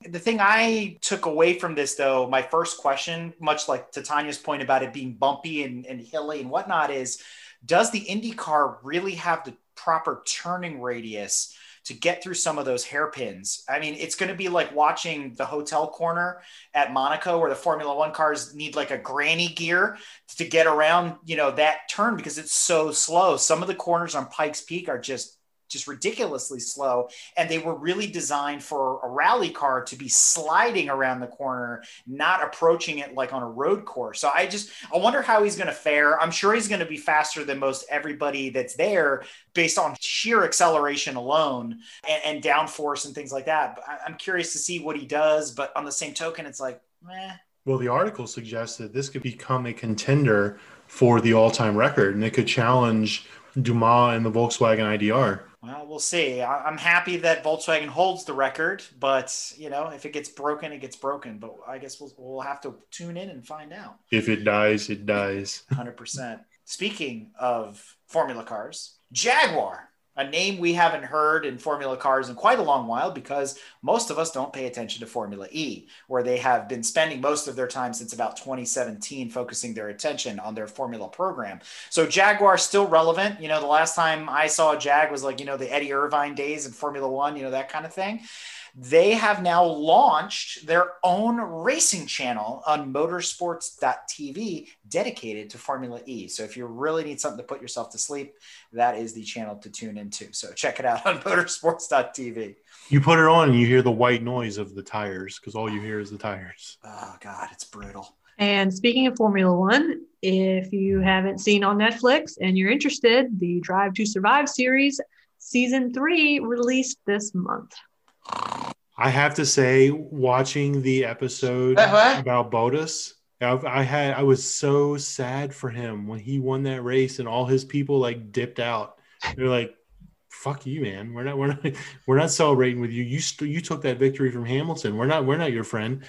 [SPEAKER 4] The thing I took away from this, though, my first question, much like to Tanya's point about it being bumpy and, and hilly and whatnot, is does the Indy car really have the proper turning radius to get through some of those hairpins? I mean, it's going to be like watching the hotel corner at Monaco where the Formula One cars need like a granny gear to get around, you know, that turn because it's so slow. Some of the corners on Pikes Peak are just just ridiculously slow. And they were really designed for a rally car to be sliding around the corner not approaching it like on a road course. So i just i wonder how he's going to fare. I'm sure he's going to be faster than most everybody that's there based on sheer acceleration alone and, and downforce and things like that. But i'm curious to see what he does but on the same token it's like meh.
[SPEAKER 2] Well, the article suggests that this could become a contender for the all time record and it could challenge Dumas and the Volkswagen IDR.
[SPEAKER 4] Well, we'll see. I- I'm happy that Volkswagen holds the record, but you know, if it gets broken, it gets broken. But I guess we'll we'll have to tune in and find out.
[SPEAKER 2] If it dies, it dies. *laughs*
[SPEAKER 4] 100%. Speaking of Formula cars, Jaguar, a name we haven't heard in Formula cars in quite a long while because most of us don't pay attention to Formula E, where they have been spending most of their time since about 2017 focusing their attention on their Formula program. So Jaguar still relevant. You know, the last time I saw a Jag was like, you know, the Eddie Irvine days in Formula One, you know, that kind of thing they have now launched their own racing channel on motorsports.tv dedicated to Formula E. So if you really need something to put yourself to sleep, that is the channel to tune into. So check it out on *laughs* motorsports.tv.
[SPEAKER 2] You put it on and you hear the white noise of the tires because all you hear is the tires.
[SPEAKER 4] Oh, God, it's brutal.
[SPEAKER 1] And speaking of Formula One, if you haven't seen on Netflix and you're interested, the Drive to Survive series season three released this month.
[SPEAKER 2] I have to say, watching the episode
[SPEAKER 4] Uh, what?
[SPEAKER 2] about Bottas, I, I had I was so sad for him when he won that race and all his people like dipped out. They're like, "Fuck you, man. We're not we're not *laughs* we're not celebrating with you. You st- you took that victory from Hamilton. We're not we're not your friend."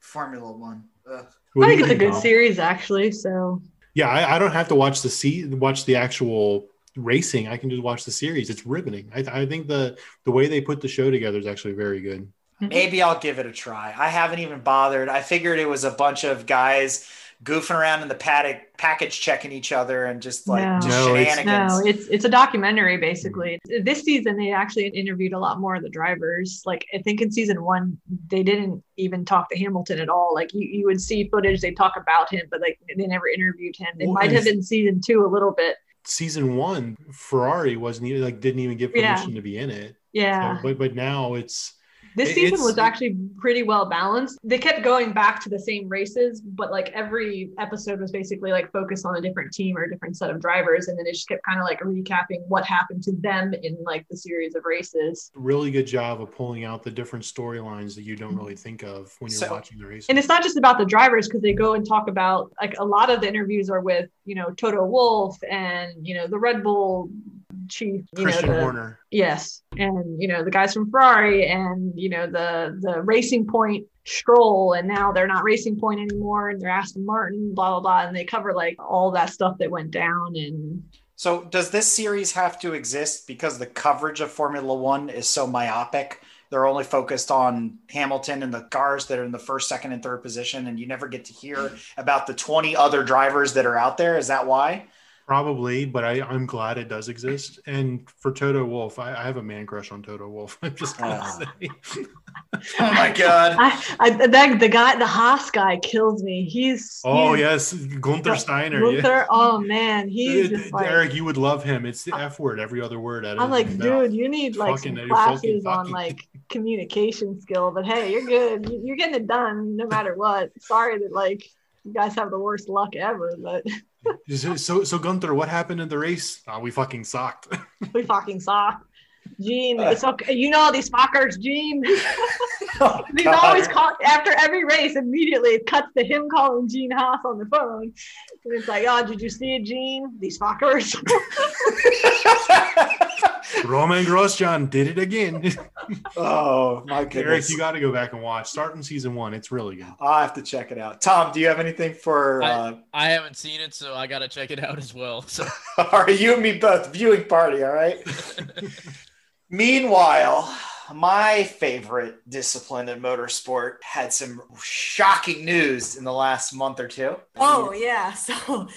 [SPEAKER 4] Formula One. Ugh.
[SPEAKER 1] I think it's a good
[SPEAKER 2] Tom?
[SPEAKER 1] series, actually. So
[SPEAKER 2] Yeah, I, I don't have to watch the see watch the actual racing. I can just watch the series. It's riveting. I, I think the the way they put the show together is actually very good. Mm-hmm.
[SPEAKER 4] Maybe I'll give it a try. I haven't even bothered. I figured it was a bunch of guys goofing around in the paddock, package checking each other and just like
[SPEAKER 1] No.
[SPEAKER 4] just
[SPEAKER 2] No, it's-
[SPEAKER 1] no, it's it's a documentary basically. This season they actually interviewed a lot more of the drivers. Like I think in season one they didn't even talk to Hamilton at all. Like you, you would see footage they talk about him, but like they never interviewed him. It
[SPEAKER 2] Well,
[SPEAKER 1] might
[SPEAKER 2] and-
[SPEAKER 1] have been season two a little bit.
[SPEAKER 2] Season one, Ferrari wasn't even like didn't even give
[SPEAKER 1] Yeah.
[SPEAKER 2] permission to be in it.
[SPEAKER 1] Yeah.
[SPEAKER 2] So, but but now it's
[SPEAKER 1] This season
[SPEAKER 2] it's-
[SPEAKER 1] was actually pretty well balanced. They kept going back to the same races, but like every episode was basically like focused on a different team or a different set of drivers. And then it just kept kind of like recapping what happened to them in like the series of races.
[SPEAKER 2] really good job of pulling out the different storylines that you don't mm-hmm. really think of when you're
[SPEAKER 4] So-
[SPEAKER 2] watching the race.
[SPEAKER 1] And it's not just about the drivers because they go and talk about like a lot of the interviews are with, you know, Toto Wolff and, you know, the Red Bull
[SPEAKER 5] chief, you
[SPEAKER 2] Christian
[SPEAKER 5] know, the,
[SPEAKER 2] Horner.
[SPEAKER 5] Yes, and you know the guys from Ferrari, and you know the the Racing Point Stroll, and now they're not Racing Point anymore, and they're Aston Martin, blah blah blah, and they cover like all that stuff that went down, and
[SPEAKER 4] So, does this series have to exist because the coverage of Formula One is so myopic? They're only focused on Hamilton and the cars that are in the first, second, and third position, and you never get to hear about the 20 other drivers that are out there. Is that why?
[SPEAKER 2] Probably, but I, I'm glad it does exist. And for Toto Wolff, I, I have a man crush on Toto Wolff. *laughs* I'm just gonna
[SPEAKER 4] Oh.
[SPEAKER 2] say. *laughs*
[SPEAKER 4] Oh my God.
[SPEAKER 5] I, I that the guy, the Haas guy, kills me. He's
[SPEAKER 2] Oh
[SPEAKER 5] he's-
[SPEAKER 2] yes, Gunther Steiner. yeah.
[SPEAKER 5] Luther, oh man, he's
[SPEAKER 2] Uh,
[SPEAKER 5] just like
[SPEAKER 2] Eric, you would love him. It's the F word, every other word. Out of
[SPEAKER 5] I'm like,
[SPEAKER 2] his mouth.
[SPEAKER 5] dude, you need like
[SPEAKER 2] Fucking-
[SPEAKER 5] some
[SPEAKER 2] you're fucking-
[SPEAKER 5] classes on like *laughs* communication skill. But hey, you're good. You're getting it done no matter what. Sorry that like you guys have the worst luck ever, but
[SPEAKER 2] So, so Gunther, what happened in the race? Oh, we fucking sucked. *laughs*
[SPEAKER 5] we fucking suck. Gene, it's okay. You know these fuckers, Gene. *laughs*
[SPEAKER 4] Oh, *laughs*
[SPEAKER 5] He's always called after every race. Immediately, it cuts to him calling Gene Haas on the phone, and it's like, "Oh, did you see it, Gene? These fuckers." *laughs*
[SPEAKER 2] Romain Grosjean did it again.
[SPEAKER 4] oh, my goodness, Eric,
[SPEAKER 2] you got to go back and watch. Start in season one. It's really good.
[SPEAKER 4] I'll have to check it out. Tom, do you have anything for uh,
[SPEAKER 3] I haven't seen it, so I gotta check it out as well. So
[SPEAKER 4] All right, you and me both viewing party. All right. Meanwhile, my favorite discipline in motorsport had some shocking news in the last month or two.
[SPEAKER 6] Oh yeah, *laughs* so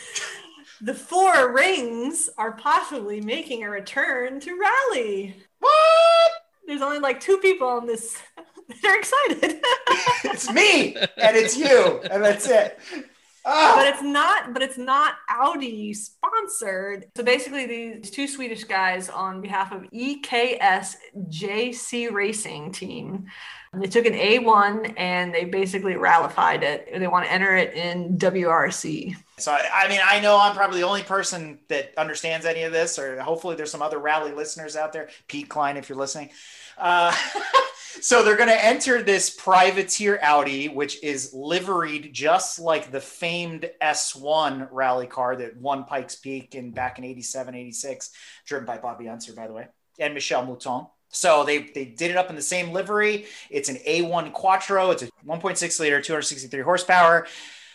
[SPEAKER 6] the four rings are possibly making a return to rally.
[SPEAKER 4] what?
[SPEAKER 6] There's only like two people on this. *laughs* They're excited, *laughs*
[SPEAKER 4] It's me and it's you, and that's it. Ah!
[SPEAKER 6] but it's not. But it's not Audi sponsored. So basically, these two Swedish guys on behalf of EKS JC Racing Team. They took an A1 and they basically rallified it. They want to enter it in WRC.
[SPEAKER 4] So I I mean, I know I'm probably the only person that understands any of this, or hopefully there's some other rally listeners out there. Pete Klein, if you're listening. Uh, *laughs* so they're going to enter this privateer Audi, which is liveried just like the famed S1 rally car that won Pikes Peak in back in 87, 86, driven by Bobby Unser, by the way, and Michèle Mouton. So they, they did it up in the same livery. It's an A1 Quattro. It's a 1.6 liter, 263 horsepower.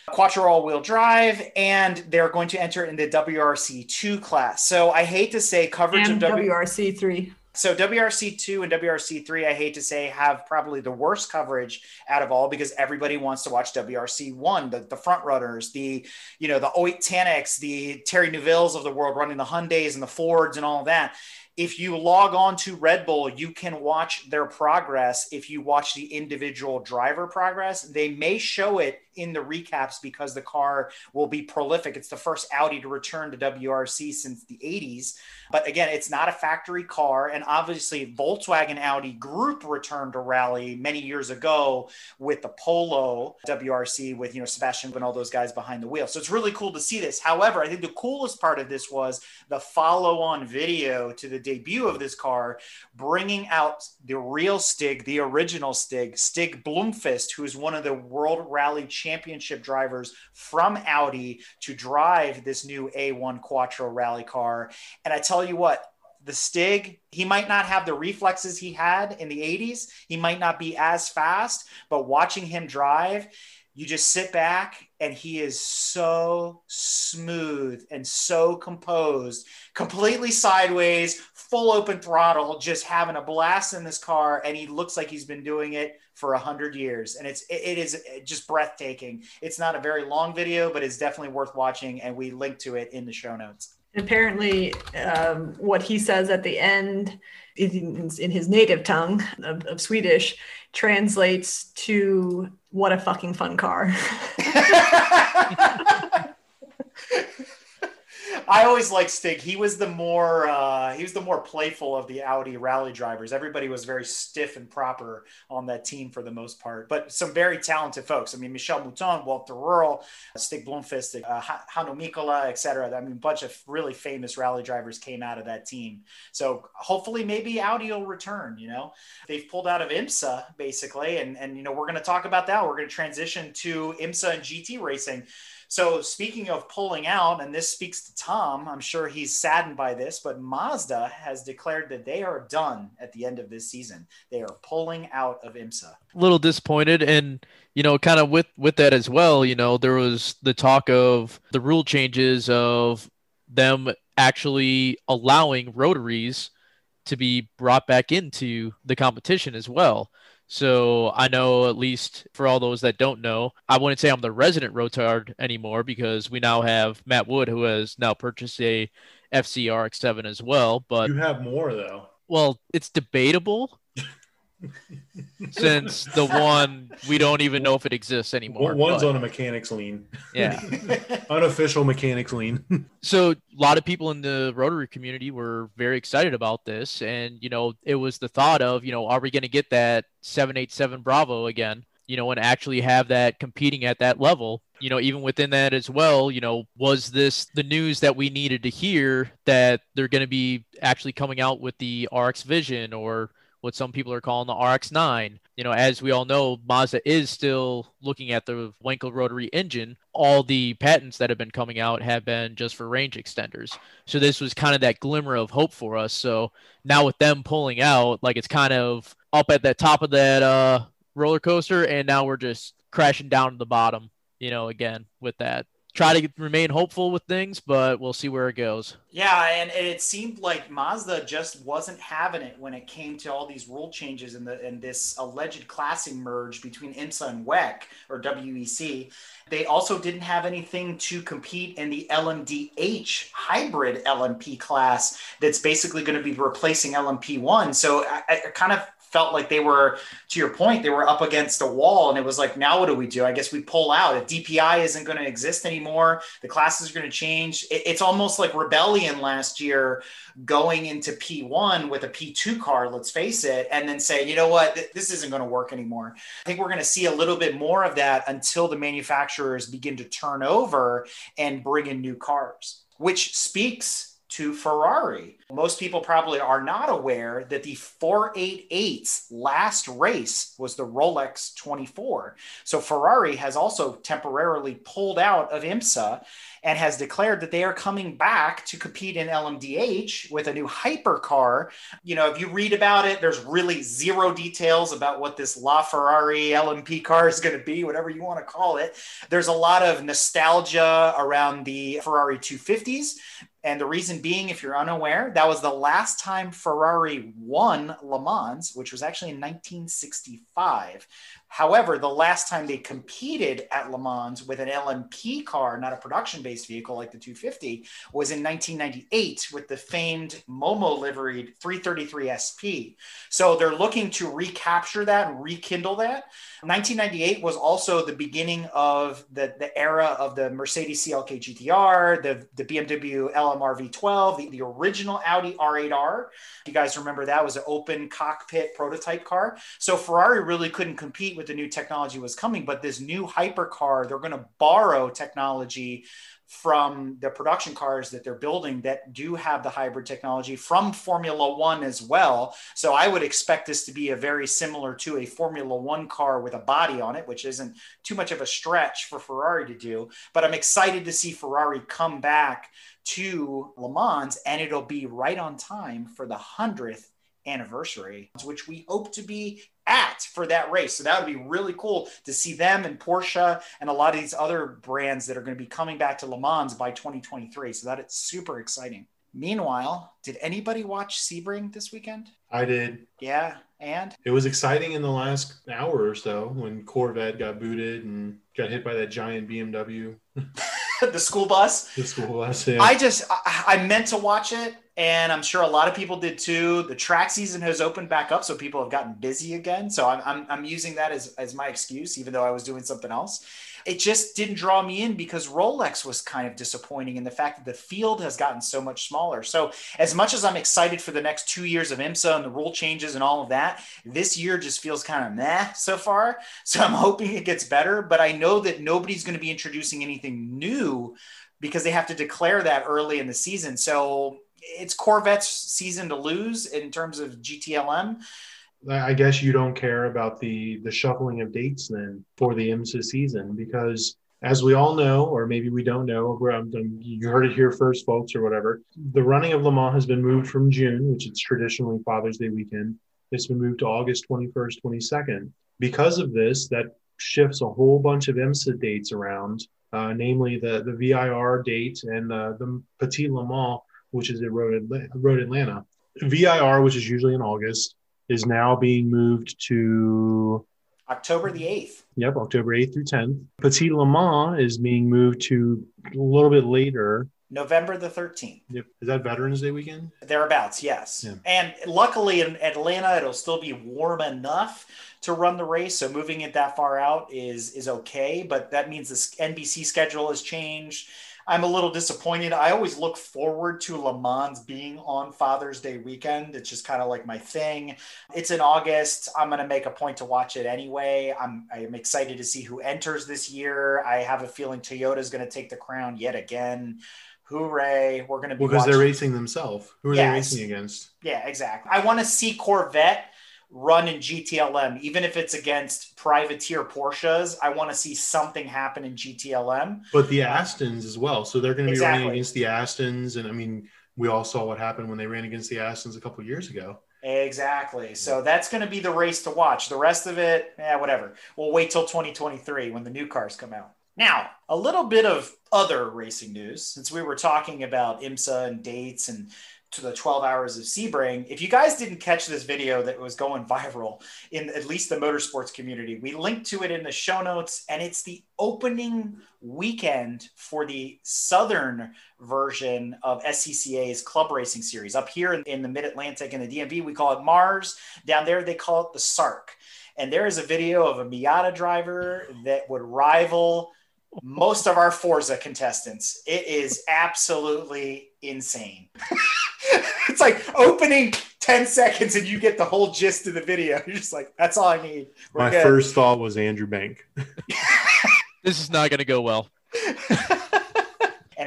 [SPEAKER 4] Quattro all-wheel drive, and they're going to enter in the WRC2 class. So I hate to say coverage
[SPEAKER 6] And
[SPEAKER 4] of w-
[SPEAKER 6] WRC 3.
[SPEAKER 4] So WRC2 and WRC3, I hate to say, have probably the worst coverage out of all because everybody wants to watch WRC1, the, the front runners, the you know the Ott Tänaks, the Thierry Neuvilles of the world running the Hyundais and the Fords and all that. If you log on to Red Bull, you can watch their progress. If you watch the individual driver progress, they may show it in the recaps because the car will be prolific. It's the first Audi to return to WRC since the 80s. But again, it's not a factory car. And obviously, Volkswagen Audi Group returned to rally many years ago with the Polo WRC with, you know, Sebastian and all those guys behind the wheel. So it's really cool to see this. However, I think the coolest part of this was the follow on video to the debut of this car, bringing out the real Stig, the original Stig, Stig Blomqvist, who is one of the World Rally Championship drivers from Audi to drive this new A1 Quattro rally car. And I tell you what, the Stig, he might not have the reflexes he had in the 80s. He might not be as fast, but watching him drive, you just sit back and he is so smooth and so composed, completely sideways, full open throttle, just having a blast in this car. And he looks like he's been doing it for a hundred years. And it's, it, it is just breathtaking. It's not a very long video, but it's definitely worth watching. And we link to it in the show notes.
[SPEAKER 6] Apparently, um, what he says at the end in, in his native tongue of, of Swedish translates to "What a fucking fun car." *laughs* *laughs*
[SPEAKER 4] I always liked Stig. He was the more uh, he was the more playful of the Audi rally drivers. Everybody was very stiff and proper on that team for the most part, but some very talented folks. I mean, Michèle Mouton, Walter Röhrl, Stig Blomqvist, uh, Hannu Mikkola, etc. I mean, a bunch of really famous rally drivers came out of that team. So hopefully, maybe Audi will return. You know, they've pulled out of IMSA basically, and and you know we're going to talk about that. We're going to transition to IMSA and GT racing. So, speaking of pulling out, and this speaks to Tom, I'm sure he's saddened by this, but Mazda has declared that they are done at the end of this season. They are pulling out of IMSA.
[SPEAKER 3] A little disappointed, and you know, kind of with with that as well. You know, there was the talk of the rule changes of them actually allowing rotaries to be brought back into the competition as well. So I know at least for all those that don't know, I wouldn't say I'm the resident rotard anymore because we now have Matt Wood who has now purchased a FC RX7 as well. But
[SPEAKER 7] you have more though.
[SPEAKER 3] Well, it's debatable *laughs* since the one we don't even know if it exists anymore.
[SPEAKER 7] One's
[SPEAKER 3] but,
[SPEAKER 7] on a mechanics lien.
[SPEAKER 3] Yeah. *laughs*
[SPEAKER 7] Unofficial mechanics lien. *laughs*
[SPEAKER 3] so a lot of people in the Rotary community were very excited about this. And, you know, it was the thought of, you know, are we going to get that 787 Bravo again? You know, and actually have that competing at that level you know, even within that as well, you know, was this the news that we needed to hear that they're going to be actually coming out with the RX Vision or what some people are calling the RX9. You know, as we all know, Mazda is still looking at the Wankel rotary engine. All the patents that have been coming out have been just for range extenders. So this was kind of that glimmer of hope for us. So now with them pulling out, like it's kind of up at the top of that uh, roller coaster, and now we're just crashing down to the bottom. You know, again with that try to remain hopeful with things, but we'll see where it goes.
[SPEAKER 4] Yeah, and it seemed like Mazda just wasn't having it when it came to all these rule changes and the and this alleged classing merge between IMSA and WEC or WEC. They also didn't have anything to compete in the LMDH hybrid LMP class that's basically going to be replacing LMP1. So I, I kind of felt like they were, to your point, they were up against a wall. And it was like, now what do we do? I guess we pull out. If DPI isn't going to exist anymore, the classes are going to change. It, it's almost like rebellion last year going into P1 with a P2 car, let's face it, and then say, you know what, this isn't going to work anymore. I think we're going to see a little bit more of that until the manufacturers begin to turn over and bring in new cars, which speaks to Ferrari. Most people probably are not aware that the 488's last race was the Rolex 24. So Ferrari has also temporarily pulled out of IMSA and has declared that they are coming back to compete in LMDH with a new hypercar. You know, if you read about it, there's really zero details about what this LaFerrari LMP car is going to be, whatever you want to call it. There's a lot of nostalgia around the Ferrari 250s and the reason being, if you're unaware, that was the last time Ferrari won Le Mans, which was actually in 1965. However, the last time they competed at Le Mans with an LMP car, not a production based vehicle like the 250, was in 1998 with the famed Momo liveried 333 SP. So they're looking to recapture that rekindle that. 1998 was also the beginning of the, the era of the Mercedes CLK GTR, the, the BMW LMR V12, the, the original Audi R8R. You guys remember that was an open cockpit prototype car. So Ferrari really couldn't compete with the new technology was coming, but this new hypercar, they're going to borrow technology from the production cars that they're building that do have the hybrid technology from Formula One as well. So I would expect this to be a very similar to a Formula One car with a body on it, which isn't too much of a stretch for Ferrari to do. But I'm excited to see Ferrari come back to Le Mans and it'll be right on time for the 100th anniversary, which we hope to be at for that race. So that would be really cool to see them and Porsche and a lot of these other brands that are going to be coming back to Le Mans by 2023. So that it's super exciting. Meanwhile, did anybody watch Sebring this weekend?
[SPEAKER 7] I did.
[SPEAKER 4] Yeah, and
[SPEAKER 7] it was exciting in the last hour or so when Corvette got booted and got hit by that giant BMW. *laughs* *laughs*
[SPEAKER 4] the school bus.
[SPEAKER 7] The school bus. Yeah.
[SPEAKER 4] I just I, I meant to watch it and I'm sure a lot of people did too. The track season has opened back up, so people have gotten busy again. So I'm, I'm, I'm using that as, as my excuse, even though I was doing something else. It just didn't draw me in because Rolex was kind of disappointing in the fact that the field has gotten so much smaller. So, as much as I'm excited for the next two years of IMSA and the rule changes and all of that, this year just feels kind of meh so far. *laughs* So, I'm hoping it gets better, but I know that nobody's going to be introducing anything new because they have to declare that early in the season. So it's Corvette's season to lose in terms of GTLM.
[SPEAKER 7] I guess you don't care about the the shuffling of dates then for the IMSA season because
[SPEAKER 2] as we all know, or maybe we don't know, I'm, I'm- you heard it here first, folks, or whatever. The running of Le Mans has been moved from June, which is traditionally Father's Day weekend. It's been moved to August 21st, 22nd. Because of this, that shifts a whole bunch of IMSA dates around, uh, namely the, the VIR date and uh, the Petit Le Mans, which is at Road Atlanta. VIR, which is usually in August, is now being moved to
[SPEAKER 4] October the 8th.
[SPEAKER 2] Yep, October 8th through 10th. Petit Le Mans is being moved to a little bit later.
[SPEAKER 4] November the 13th.
[SPEAKER 2] Yep. Is that Veterans Day weekend?
[SPEAKER 4] Thereabouts, yes.
[SPEAKER 2] Yeah.
[SPEAKER 4] And luckily in Atlanta, it'll still be warm enough to run the race. So moving it that far out is is okay. But that means the NBC schedule has changed. I'm a little disappointed. I always look forward to Le Mans being on Father's Day weekend. It's just kind of like my thing. It's in August. I'm going to make a point to watch it anyway. I'm I'm excited to see who enters this year. I have a feeling Toyota is going to take the crown yet again. Hooray! We're going to be
[SPEAKER 2] Because they're racing themselves. Who are
[SPEAKER 4] Yes.
[SPEAKER 2] they racing against?
[SPEAKER 4] yeah, exactly. I want to see Corvette run in GTLM, even if it's against privateer Porsches. I want to see something happen in GTLM.
[SPEAKER 2] But the Astons as well. So they're going to be running against the Astons. And I mean, we all saw what happened when they ran against the Astons a couple years ago.
[SPEAKER 4] Exactly. So that's going to be the race to watch. The rest of it, yeah, whatever. We'll wait till 2023 when the new cars come out. Now, a little bit of other racing news since we were talking about IMSA and dates and to the 12 hours of Sebring. If you guys didn't catch this video that was going viral in at least the motorsports community, we linked to it in the show notes, and it's the opening weekend for the southern version of SCCA's club racing series. Up here in, the Mid Atlantic and the DMV, we call it MARRS. Down there, they call it the SARC. And there is a video of a Miata driver that would rival most of our Forza contestants. It is absolutely insane. *laughs* it's like opening 10 seconds and you get the whole gist of the video. *laughs* You're just like, that's all I need. We're
[SPEAKER 2] My
[SPEAKER 4] good.
[SPEAKER 2] first thought was Andrew Bank. *laughs*
[SPEAKER 3] This is not going to go well.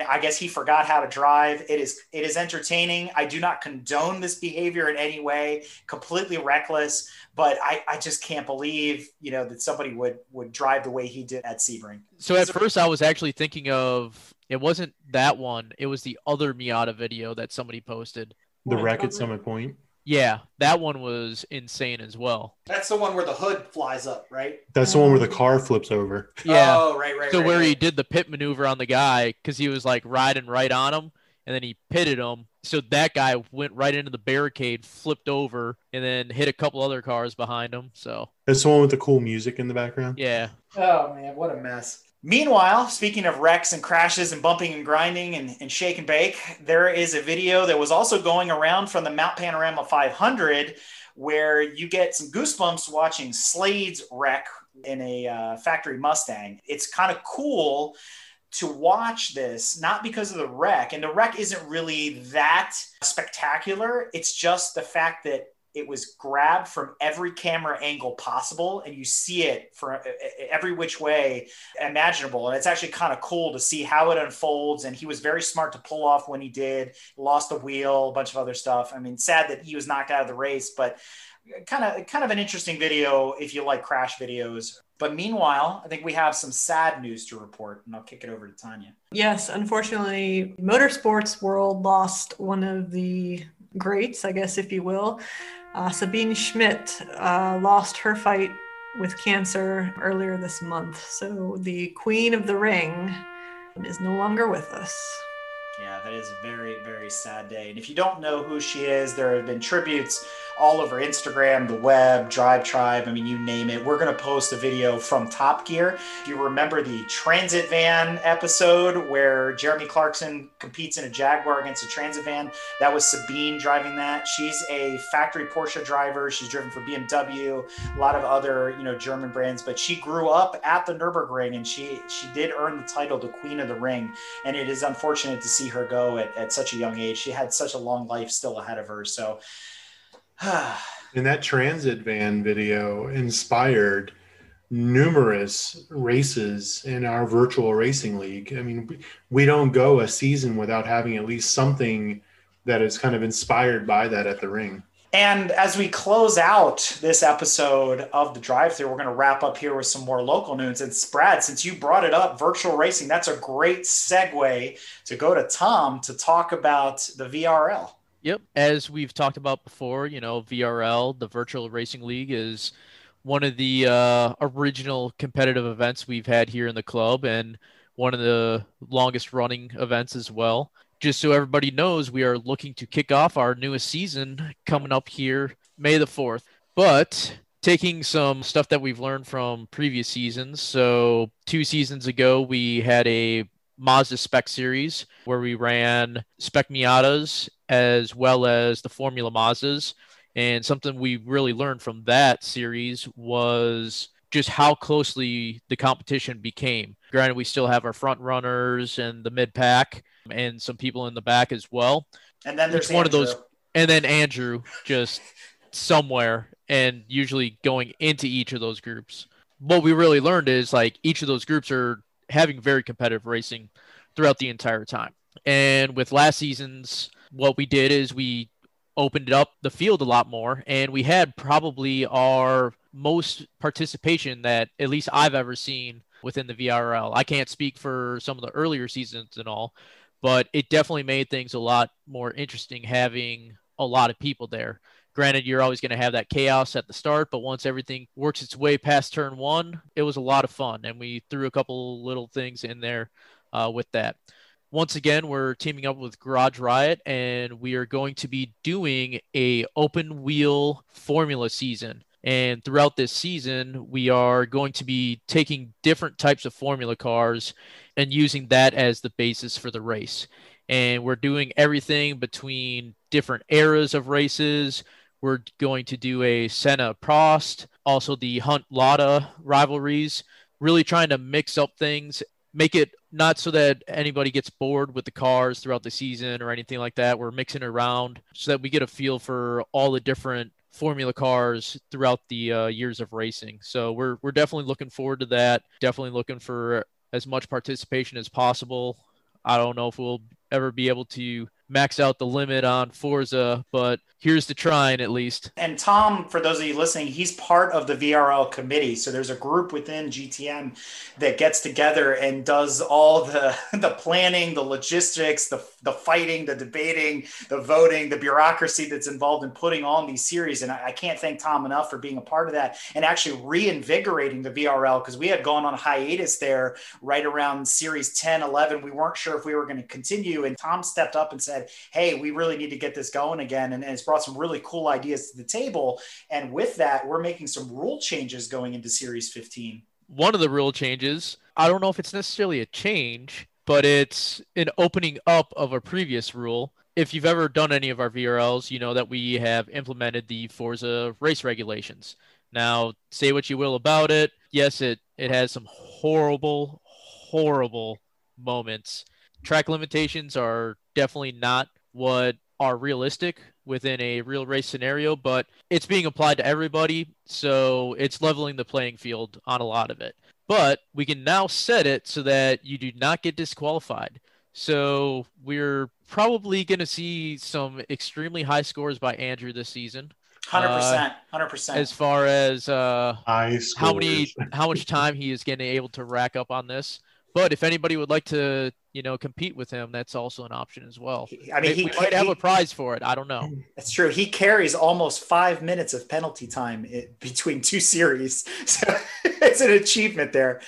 [SPEAKER 4] And I guess he forgot how to drive. It is it is entertaining. I do not condone this behavior in any way. Completely reckless, but I, I just can't believe you know that somebody would would drive the way he did at Sebring.
[SPEAKER 3] So at first, I was actually thinking of it wasn't that one. It was the other Miata video that somebody posted.
[SPEAKER 2] The
[SPEAKER 1] Well,
[SPEAKER 2] wreck at Summit Point.
[SPEAKER 3] Yeah, that one was insane as well.
[SPEAKER 4] That's the one where the hood flies up, right?
[SPEAKER 2] That's the one where the car flips over.
[SPEAKER 3] Yeah.
[SPEAKER 4] Oh, right, right.
[SPEAKER 3] so
[SPEAKER 4] right,
[SPEAKER 3] where he did the pit maneuver on the guy because he was like riding right on him, and then he pitted him. So that guy went right into the barricade, flipped over, and then hit a couple other cars behind him. So
[SPEAKER 2] That's the one with the cool music in the background.
[SPEAKER 3] yeah,
[SPEAKER 4] Oh man, what a mess. Meanwhile, speaking of wrecks and crashes and bumping and grinding and, and shake and bake, there is a video that was also going around from the Mount Panorama 500 where you get some goosebumps watching Slade's wreck in a uh, factory Mustang. It's kind of cool to watch this, not because of the wreck, and the wreck isn't really that spectacular. It's just the fact that it was grabbed from every camera angle possible and you see it from every which way imaginable. And it's actually kind of cool to see how it unfolds and he was very smart to pull off when he did lost the wheel a bunch of other stuff. I mean sad that he was knocked out of the race but kind of kind of an interesting video if you like crash videos. But meanwhile i think we have some sad news to report and i'll kick it over to tanya.
[SPEAKER 1] Yes, unfortunately, motorsports world lost one of the greats, I guess, if you will. Uh, Sabine Schmitz uh, lost her fight with cancer earlier this month. So the queen of the ring is no longer with us.
[SPEAKER 4] Yeah, that is a very, very sad day. And if you don't know who she is, there have been tributes all over Instagram, the web, Drive Tribe. I mean, you name it. We're going to post a video from Top Gear. If you remember the transit van episode where Jeremy Clarkson competes in a Jaguar against a transit van, that was Sabine driving that. She's a factory Porsche driver. She's driven for BMW, a lot of other, you know, German brands, but she grew up at the Nürburgring and she she did earn the title the Queen of the Ring and it is unfortunate to see her go at, at such a young age. She had such a long life still ahead of her. So, *sighs*
[SPEAKER 2] And that transit van video inspired numerous races in our virtual racing league. I mean, we- don't go a season without having at least something that is kind of inspired by that at the ring.
[SPEAKER 4] And as we close out this episode of the drive through, we're going to wrap up here with some more local news. And Brad, since you brought it up, virtual racing, that's a great segue to go to Tom to talk about the VRL.
[SPEAKER 3] Yep. As we've talked about before, you know, VRL, the Virtual Racing League, is one of the uh, original competitive events we've had here in the club and one of the longest running events as well just so everybody knows, we are looking to kick off our newest season coming up here May the 4th. But taking some stuff that we've learned from previous seasons. So, two seasons ago, we had a Mazda Spec series where we ran Spec Miatas as well as the Formula Mazdas. And something we really learned from that series was just how closely the competition became. Granted, we still have our front runners and the mid pack, and some people in the back as well.
[SPEAKER 4] And then there's
[SPEAKER 3] one of those, and then Andrew just somewhere, and usually going into each of those groups. What we really learned is like each of those groups are having very competitive racing throughout the entire time. And with last season's, what we did is we opened up the field a lot more, and we had probably our most participation that at least I've ever seen within the VRL. I can't speak for some of the earlier seasons and all, but it definitely made things a lot more interesting having a lot of people there. Granted, you're always going to have that chaos at the start, but once everything works its way past turn one, it was a lot of fun, and we threw a couple little things in there uh, with that. Once again, we're teaming up with Garage Riot, and we are going to be doing a open wheel formula season. And throughout this season, we are going to be taking different types of formula cars and using that as the basis for the race. And we're doing everything between different eras of races. We're going to do a Senna Prost, also the Hunt Lauda rivalries, really trying to mix up things, make it not so that anybody gets bored with the cars throughout the season or anything like that. We're mixing around so that we get a feel for all the different formula cars throughout the uh, years of racing. So we're we're definitely looking forward to that. Definitely looking for as much participation as possible. I don't know if we'll ever be able to max out the limit on Forza, but here's the trying at least.
[SPEAKER 4] And Tom, for those of you listening, he's part of the VRL committee. So there's a group within GTM that gets together and does all the *laughs* the planning, the logistics, the the fighting, the debating, the voting, the bureaucracy that's involved in putting on these series. And I, I can't thank Tom enough for being a part of that and actually reinvigorating the VRL because we had gone on hiatus there right around series 10, 11. We weren't sure if we were going to continue. And Tom stepped up and said, Hey, we really need to get this going again. And, and it's brought some really cool ideas to the table. And with that, we're making some rule changes going into series 15.
[SPEAKER 3] One of the rule changes, I don't know if it's necessarily a change, but it's an opening up of a previous rule. If you've ever done any of our VRLs, you know that we have implemented the Forza race regulations. Now, say what you will about it. Yes, it, it has some horrible, horrible moments. Track limitations are definitely not what are realistic within a real race scenario, but it's being applied to everybody. So it's leveling the playing field on a lot of it but we can now set it so that you do not get disqualified. So we're probably going to see some extremely high scores by Andrew this season.
[SPEAKER 4] Hundred percent, hundred percent.
[SPEAKER 3] As far as uh, how many, how much time he is getting able to rack up on this. But if anybody would like to, you know, compete with him, that's also an option as well.
[SPEAKER 4] I mean, he
[SPEAKER 3] we might have a prize for it. I don't know. *laughs*
[SPEAKER 4] That's true. He carries almost five minutes of penalty time eh, between two series, *laughs* so it's an achievement there.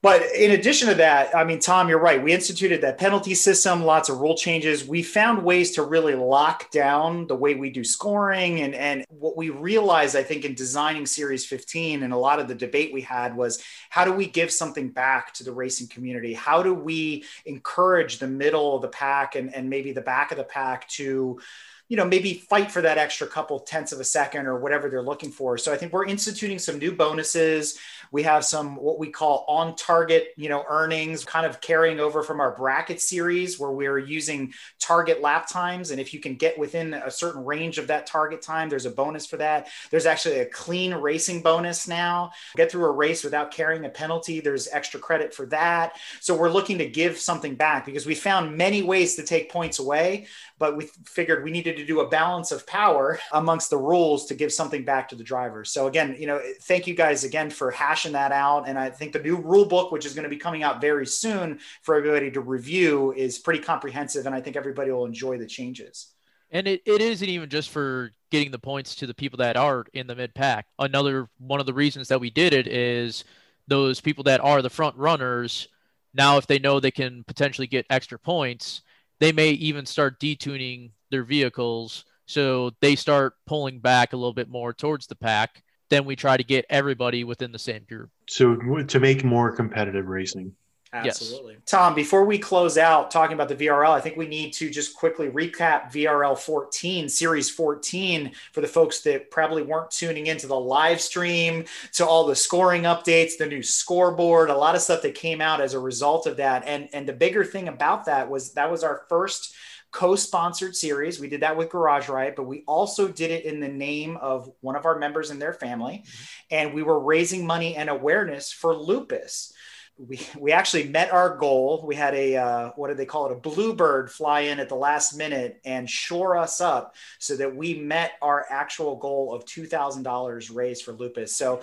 [SPEAKER 4] But in addition to that, I mean, Tom, you're right. We instituted that penalty system, lots of rule changes. We found ways to really lock down the way we do scoring. And, and what we realized, I think, in designing Series 15 and a lot of the debate we had was how do we give something back to the racing community? How do we encourage the middle of the pack and, and maybe the back of the pack to you know, maybe fight for that extra couple tenths of a second or whatever they're looking for. So I think we're instituting some new bonuses. We have some what we call on target, you know, earnings kind of carrying over from our bracket series where we're using target lap times. And if you can get within a certain range of that target time, there's a bonus for that. There's actually a clean racing bonus now. Get through a race without carrying a penalty, there's extra credit for that. So we're looking to give something back because we found many ways to take points away, but we figured we needed to do a balance of power amongst the rules to give something back to the drivers. So again, you know, thank you guys again for hashing that out. And I think the new rule book, which is going to be coming out very soon for everybody to review, is pretty comprehensive. And I think everybody will enjoy the changes.
[SPEAKER 3] And it, it isn't even just for getting the points to the people that are in the mid pack. Another one of the reasons that we did it is those people that are the front runners. Now, if they know they can potentially get extra points, they may even start detuning their vehicles so they start pulling back a little bit more towards the pack. Then we try to get everybody within the same group.
[SPEAKER 7] So to make more competitive racing.
[SPEAKER 4] Absolutely. Yes. Tom, before we close out talking about the VRL, I think we need to just quickly recap VRL 14, Series 14, for the folks that probably weren't tuning into the live stream, to all the scoring updates, the new scoreboard, a lot of stuff that came out as a result of that. And, and the bigger thing about that was that was our first co-sponsored series. We did that with Garage Riot, but we also did it in the name of one of our members and their family. Mm-hmm. And we were raising money and awareness for lupus we we actually met our goal. We had a uh, what do they call it? A bluebird fly in at the last minute and shore us up so that we met our actual goal of two thousand dollars raised for lupus. So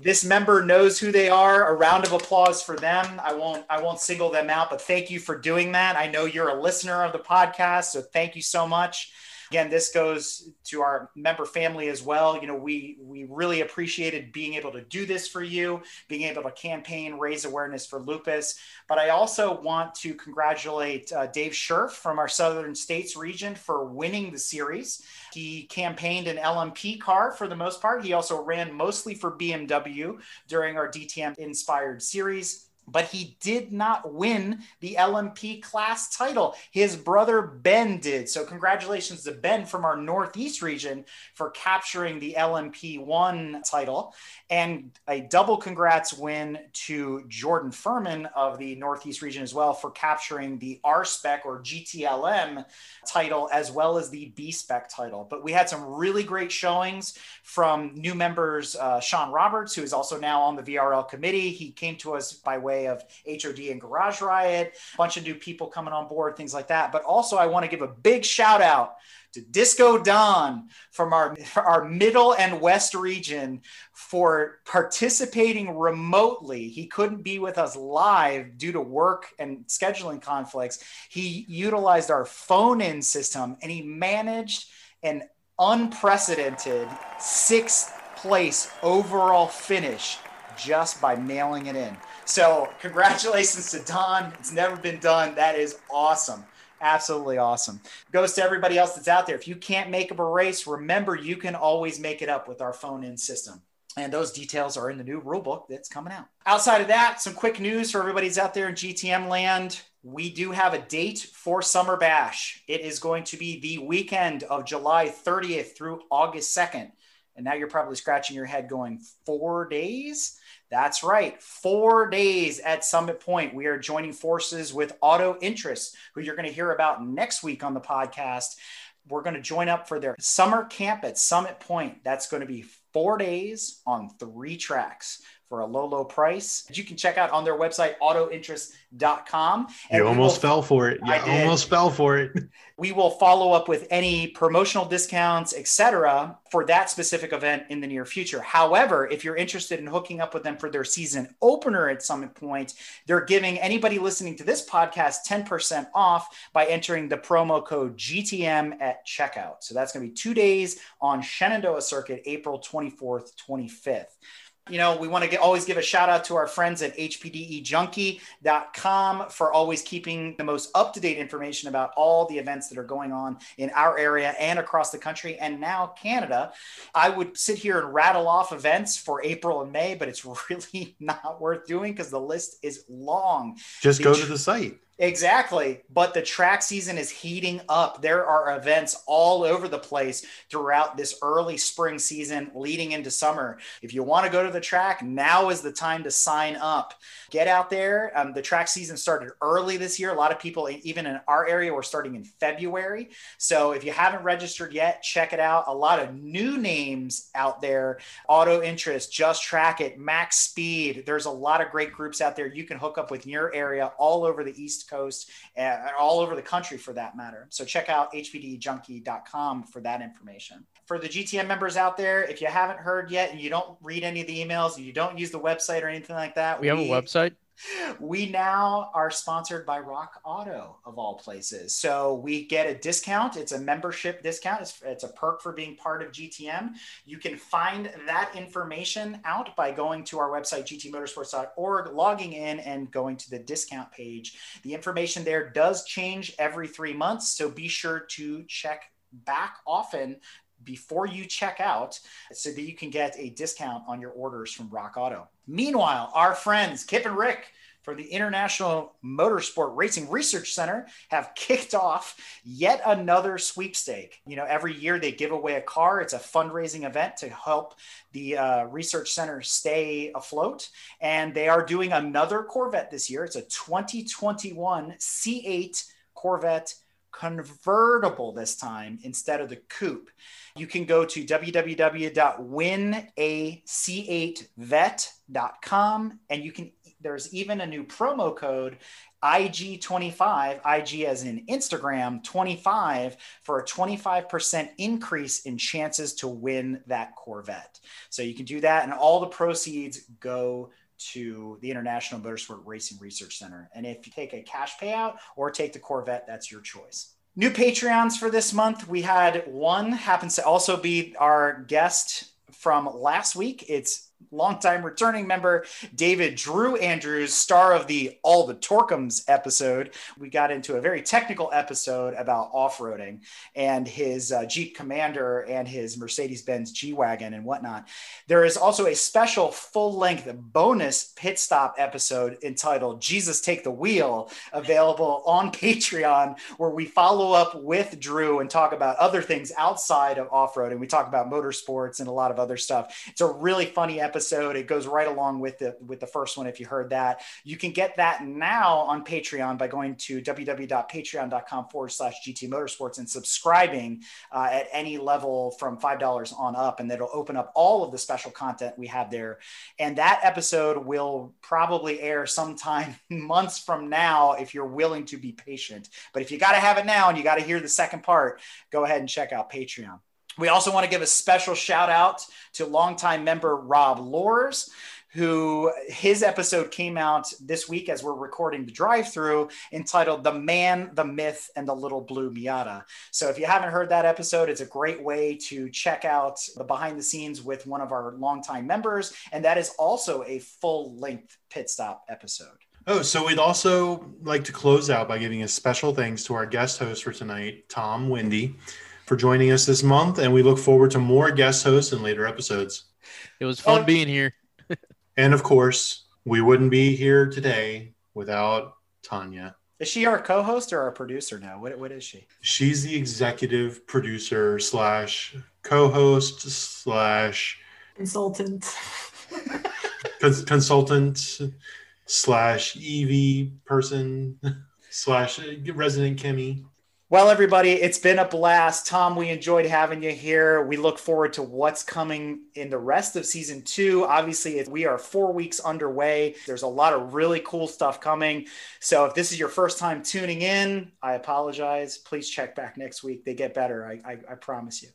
[SPEAKER 4] this member knows who they are. A round of applause for them. I won't I won't single them out, but thank you for doing that. I know you're a listener of the podcast, so thank you so much again this goes to our member family as well. You know we we really appreciated being able to do this for you being able to campaign raise awareness for lupus. But i also want to congratulate uh, dave scherf from our southern states region for winning the series. He campaigned an lmp car for the most part. He also ran mostly for bmw during our dtm inspired series but he did not win the LMP class title. His brother Ben did. So, congratulations to Ben from our Northeast region for capturing the LMP1 title. And a double congrats win to Jordan Furman of the Northeast region as well for capturing the R spec or GTLM title as well as the B spec title. But we had some really great showings from new members, uh, Sean Roberts, who is also now on the VRL committee. He came to us by way of HOD and Garage Riot, a bunch of new people coming on board, things like that. But also, I want to give a big shout out to Disco Don from our, our middle and west region for participating remotely. He couldn't be with us live due to work and scheduling conflicts. He utilized our phone in system and he managed an unprecedented sixth place overall finish just by mailing it in. So, congratulations to Don. It's never been done. That is awesome. Absolutely awesome. Goes to everybody else that's out there. If you can't make up a race, remember you can always make it up with our phone in system. And those details are in the new rule book that's coming out. Outside of that, some quick news for everybody's out there in GTM land. We do have a date for Summer Bash. It is going to be the weekend of July 30th through August 2nd. And now you're probably scratching your head going, four days? That's right. Four days at Summit Point. We are joining forces with Auto Interest, who you're going to hear about next week on the podcast. We're going to join up for their summer camp at Summit Point. That's going to be four days on three tracks for a low, low price. You can check out on their website, autointerest.com.
[SPEAKER 7] And you almost will, fell for it. You almost fell for it. *laughs*
[SPEAKER 4] We will follow up with any promotional discounts, etc., for that specific event in the near future. However, if you're interested in hooking up with them for their season opener at Summit Point, they're giving anybody listening to this podcast 10% off by entering the promo code GTM at checkout. So that's going to be two days on Shenandoah Circuit, April 24th, 25th. You know, we want to get, always give a shout out to our friends at hpdejunkie.com for always keeping the most up to date information about all the events that are going on in our area and across the country and now Canada. I would sit here and rattle off events for April and May, but it's *laughs* really not worth doing because the list is long.
[SPEAKER 7] Just the, go to the site
[SPEAKER 4] Exactly. But the track season is heating up. There are events all over the place throughout this early spring season leading into summer. If you want to go to the track, now is the time to sign up. Get out there. Um, the track season started early this year. A lot of people, even in our area, were starting in February. So if you haven't registered yet, check it out. A lot of new names out there Auto Interest, Just Track It, Max Speed. There's a lot of great groups out there you can hook up with in your area all over the East Coast and all over the country for that matter. So check out hpdjunkie.com for that information. For the GTM members out there, if you haven't heard yet and you don't read any of the emails and you don't use the website or anything like that,
[SPEAKER 3] We have a website.
[SPEAKER 4] We now are sponsored by Rock Auto of all places. So we get a discount. It's a membership discount. It's, it's a perk for being part of GTM. You can find that information out by going to our website, gtmotorsports.org, logging in and going to the discount page. The information there does change every three months. So be sure to check back often before you check out so that you can get a discount on your orders from Rock Auto. Meanwhile, our friends Kip and Rick from the International Motorsport Racing Research Center have kicked off yet another sweepstake. You know, every year they give away a car. It's a fundraising event to help the uh, research center stay afloat. And they are doing another Corvette this year. It's a 2021 C8 Corvette convertible this time instead of the coupe. You can go to www.winac8vet.com and you can there's even a new promo code IG25, IG as in Instagram 25 for a 25% increase in chances to win that Corvette. So you can do that and all the proceeds go to the International Motorsport Racing Research Center. And if you take a cash payout or take the Corvette, that's your choice. New Patreons for this month. We had one happens to also be our guest from last week. It's longtime returning member David Drew Andrews, star of the All the Torkums episode. We got into a very technical episode about off roading and his uh, Jeep Commander and his Mercedes Benz G Wagon and whatnot. There is also a special full length bonus pit stop episode entitled Jesus Take the Wheel, available on Patreon, where we follow up with Drew and talk about other things outside of off roading. We talk about motorsports and a lot of other stuff. It's a really funny episode episode. It goes right along with the with the first one if you heard that. You can get that now on Patreon by going to www.patreon.com forward slash GT Motorsports and subscribing uh, at any level from five dollars on up, and that'll open up all of the special content we have there. And that episode will probably air sometime *laughs* months from now if you're willing to be patient. But if you got to have it now and you got to hear the second part, go ahead and check out Patreon. We also want to give a special shout out to longtime member Rob Lors, who his episode came out this week as we're recording the drive through entitled The Man, the Myth, and the Little Blue Miata. So if you haven't heard that episode, it's a great way to check out the behind the scenes with one of our longtime members. And that is also a full length pit stop episode.
[SPEAKER 2] Oh, so we'd also like to close out by giving a special thanks to our guest host for tonight, Tom Windy for joining us this month, and we look forward to more guest hosts in later episodes.
[SPEAKER 3] It was fun being here. *laughs*
[SPEAKER 2] and of course, we wouldn't be here today without Tanya.
[SPEAKER 4] Is she our co-host or our producer now? What, what is she?
[SPEAKER 2] She's the executive producer slash co-host slash
[SPEAKER 6] consultant.
[SPEAKER 2] cons- consultant slash EV person slash resident Kimmy.
[SPEAKER 4] Well, everybody, it's been a blast. Tom, we enjoyed having you here. We look forward to what's coming in the rest of season two. Obviously, we are four weeks underway. There's a lot of really cool stuff coming. So, if this is your first time tuning in, I apologize. Please check back next week. They get better. I, I, I promise you.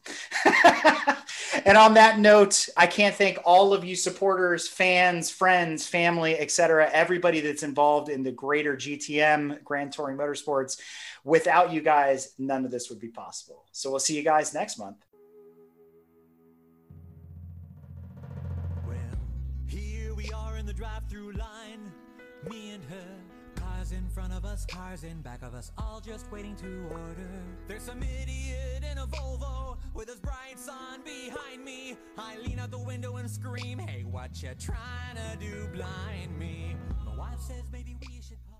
[SPEAKER 4] *laughs* and on that note, I can't thank all of you supporters, fans, friends, family, etc., everybody that's involved in the greater GTM Grand Touring Motorsports. Without you guys, none of this would be possible. So we'll see you guys next month.
[SPEAKER 8] Well, here we are in the drive-through line, me and her. Cars in front of us, cars in back of us, all just waiting to order. There's some idiot in a Volvo with his bright sun behind me. I lean out the window and scream, Hey, what you trying to do, blind me? My wife says maybe we should. Park.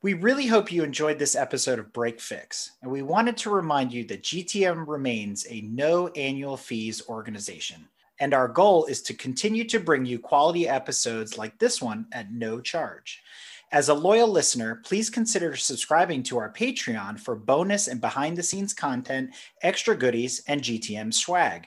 [SPEAKER 4] We really hope you enjoyed this episode of Break Fix, and we wanted to remind you that GTM remains a no annual fees organization. And our goal is to continue to bring you quality episodes like this one at no charge. As a loyal listener, please consider subscribing to our Patreon for bonus and behind the scenes content, extra goodies, and GTM swag.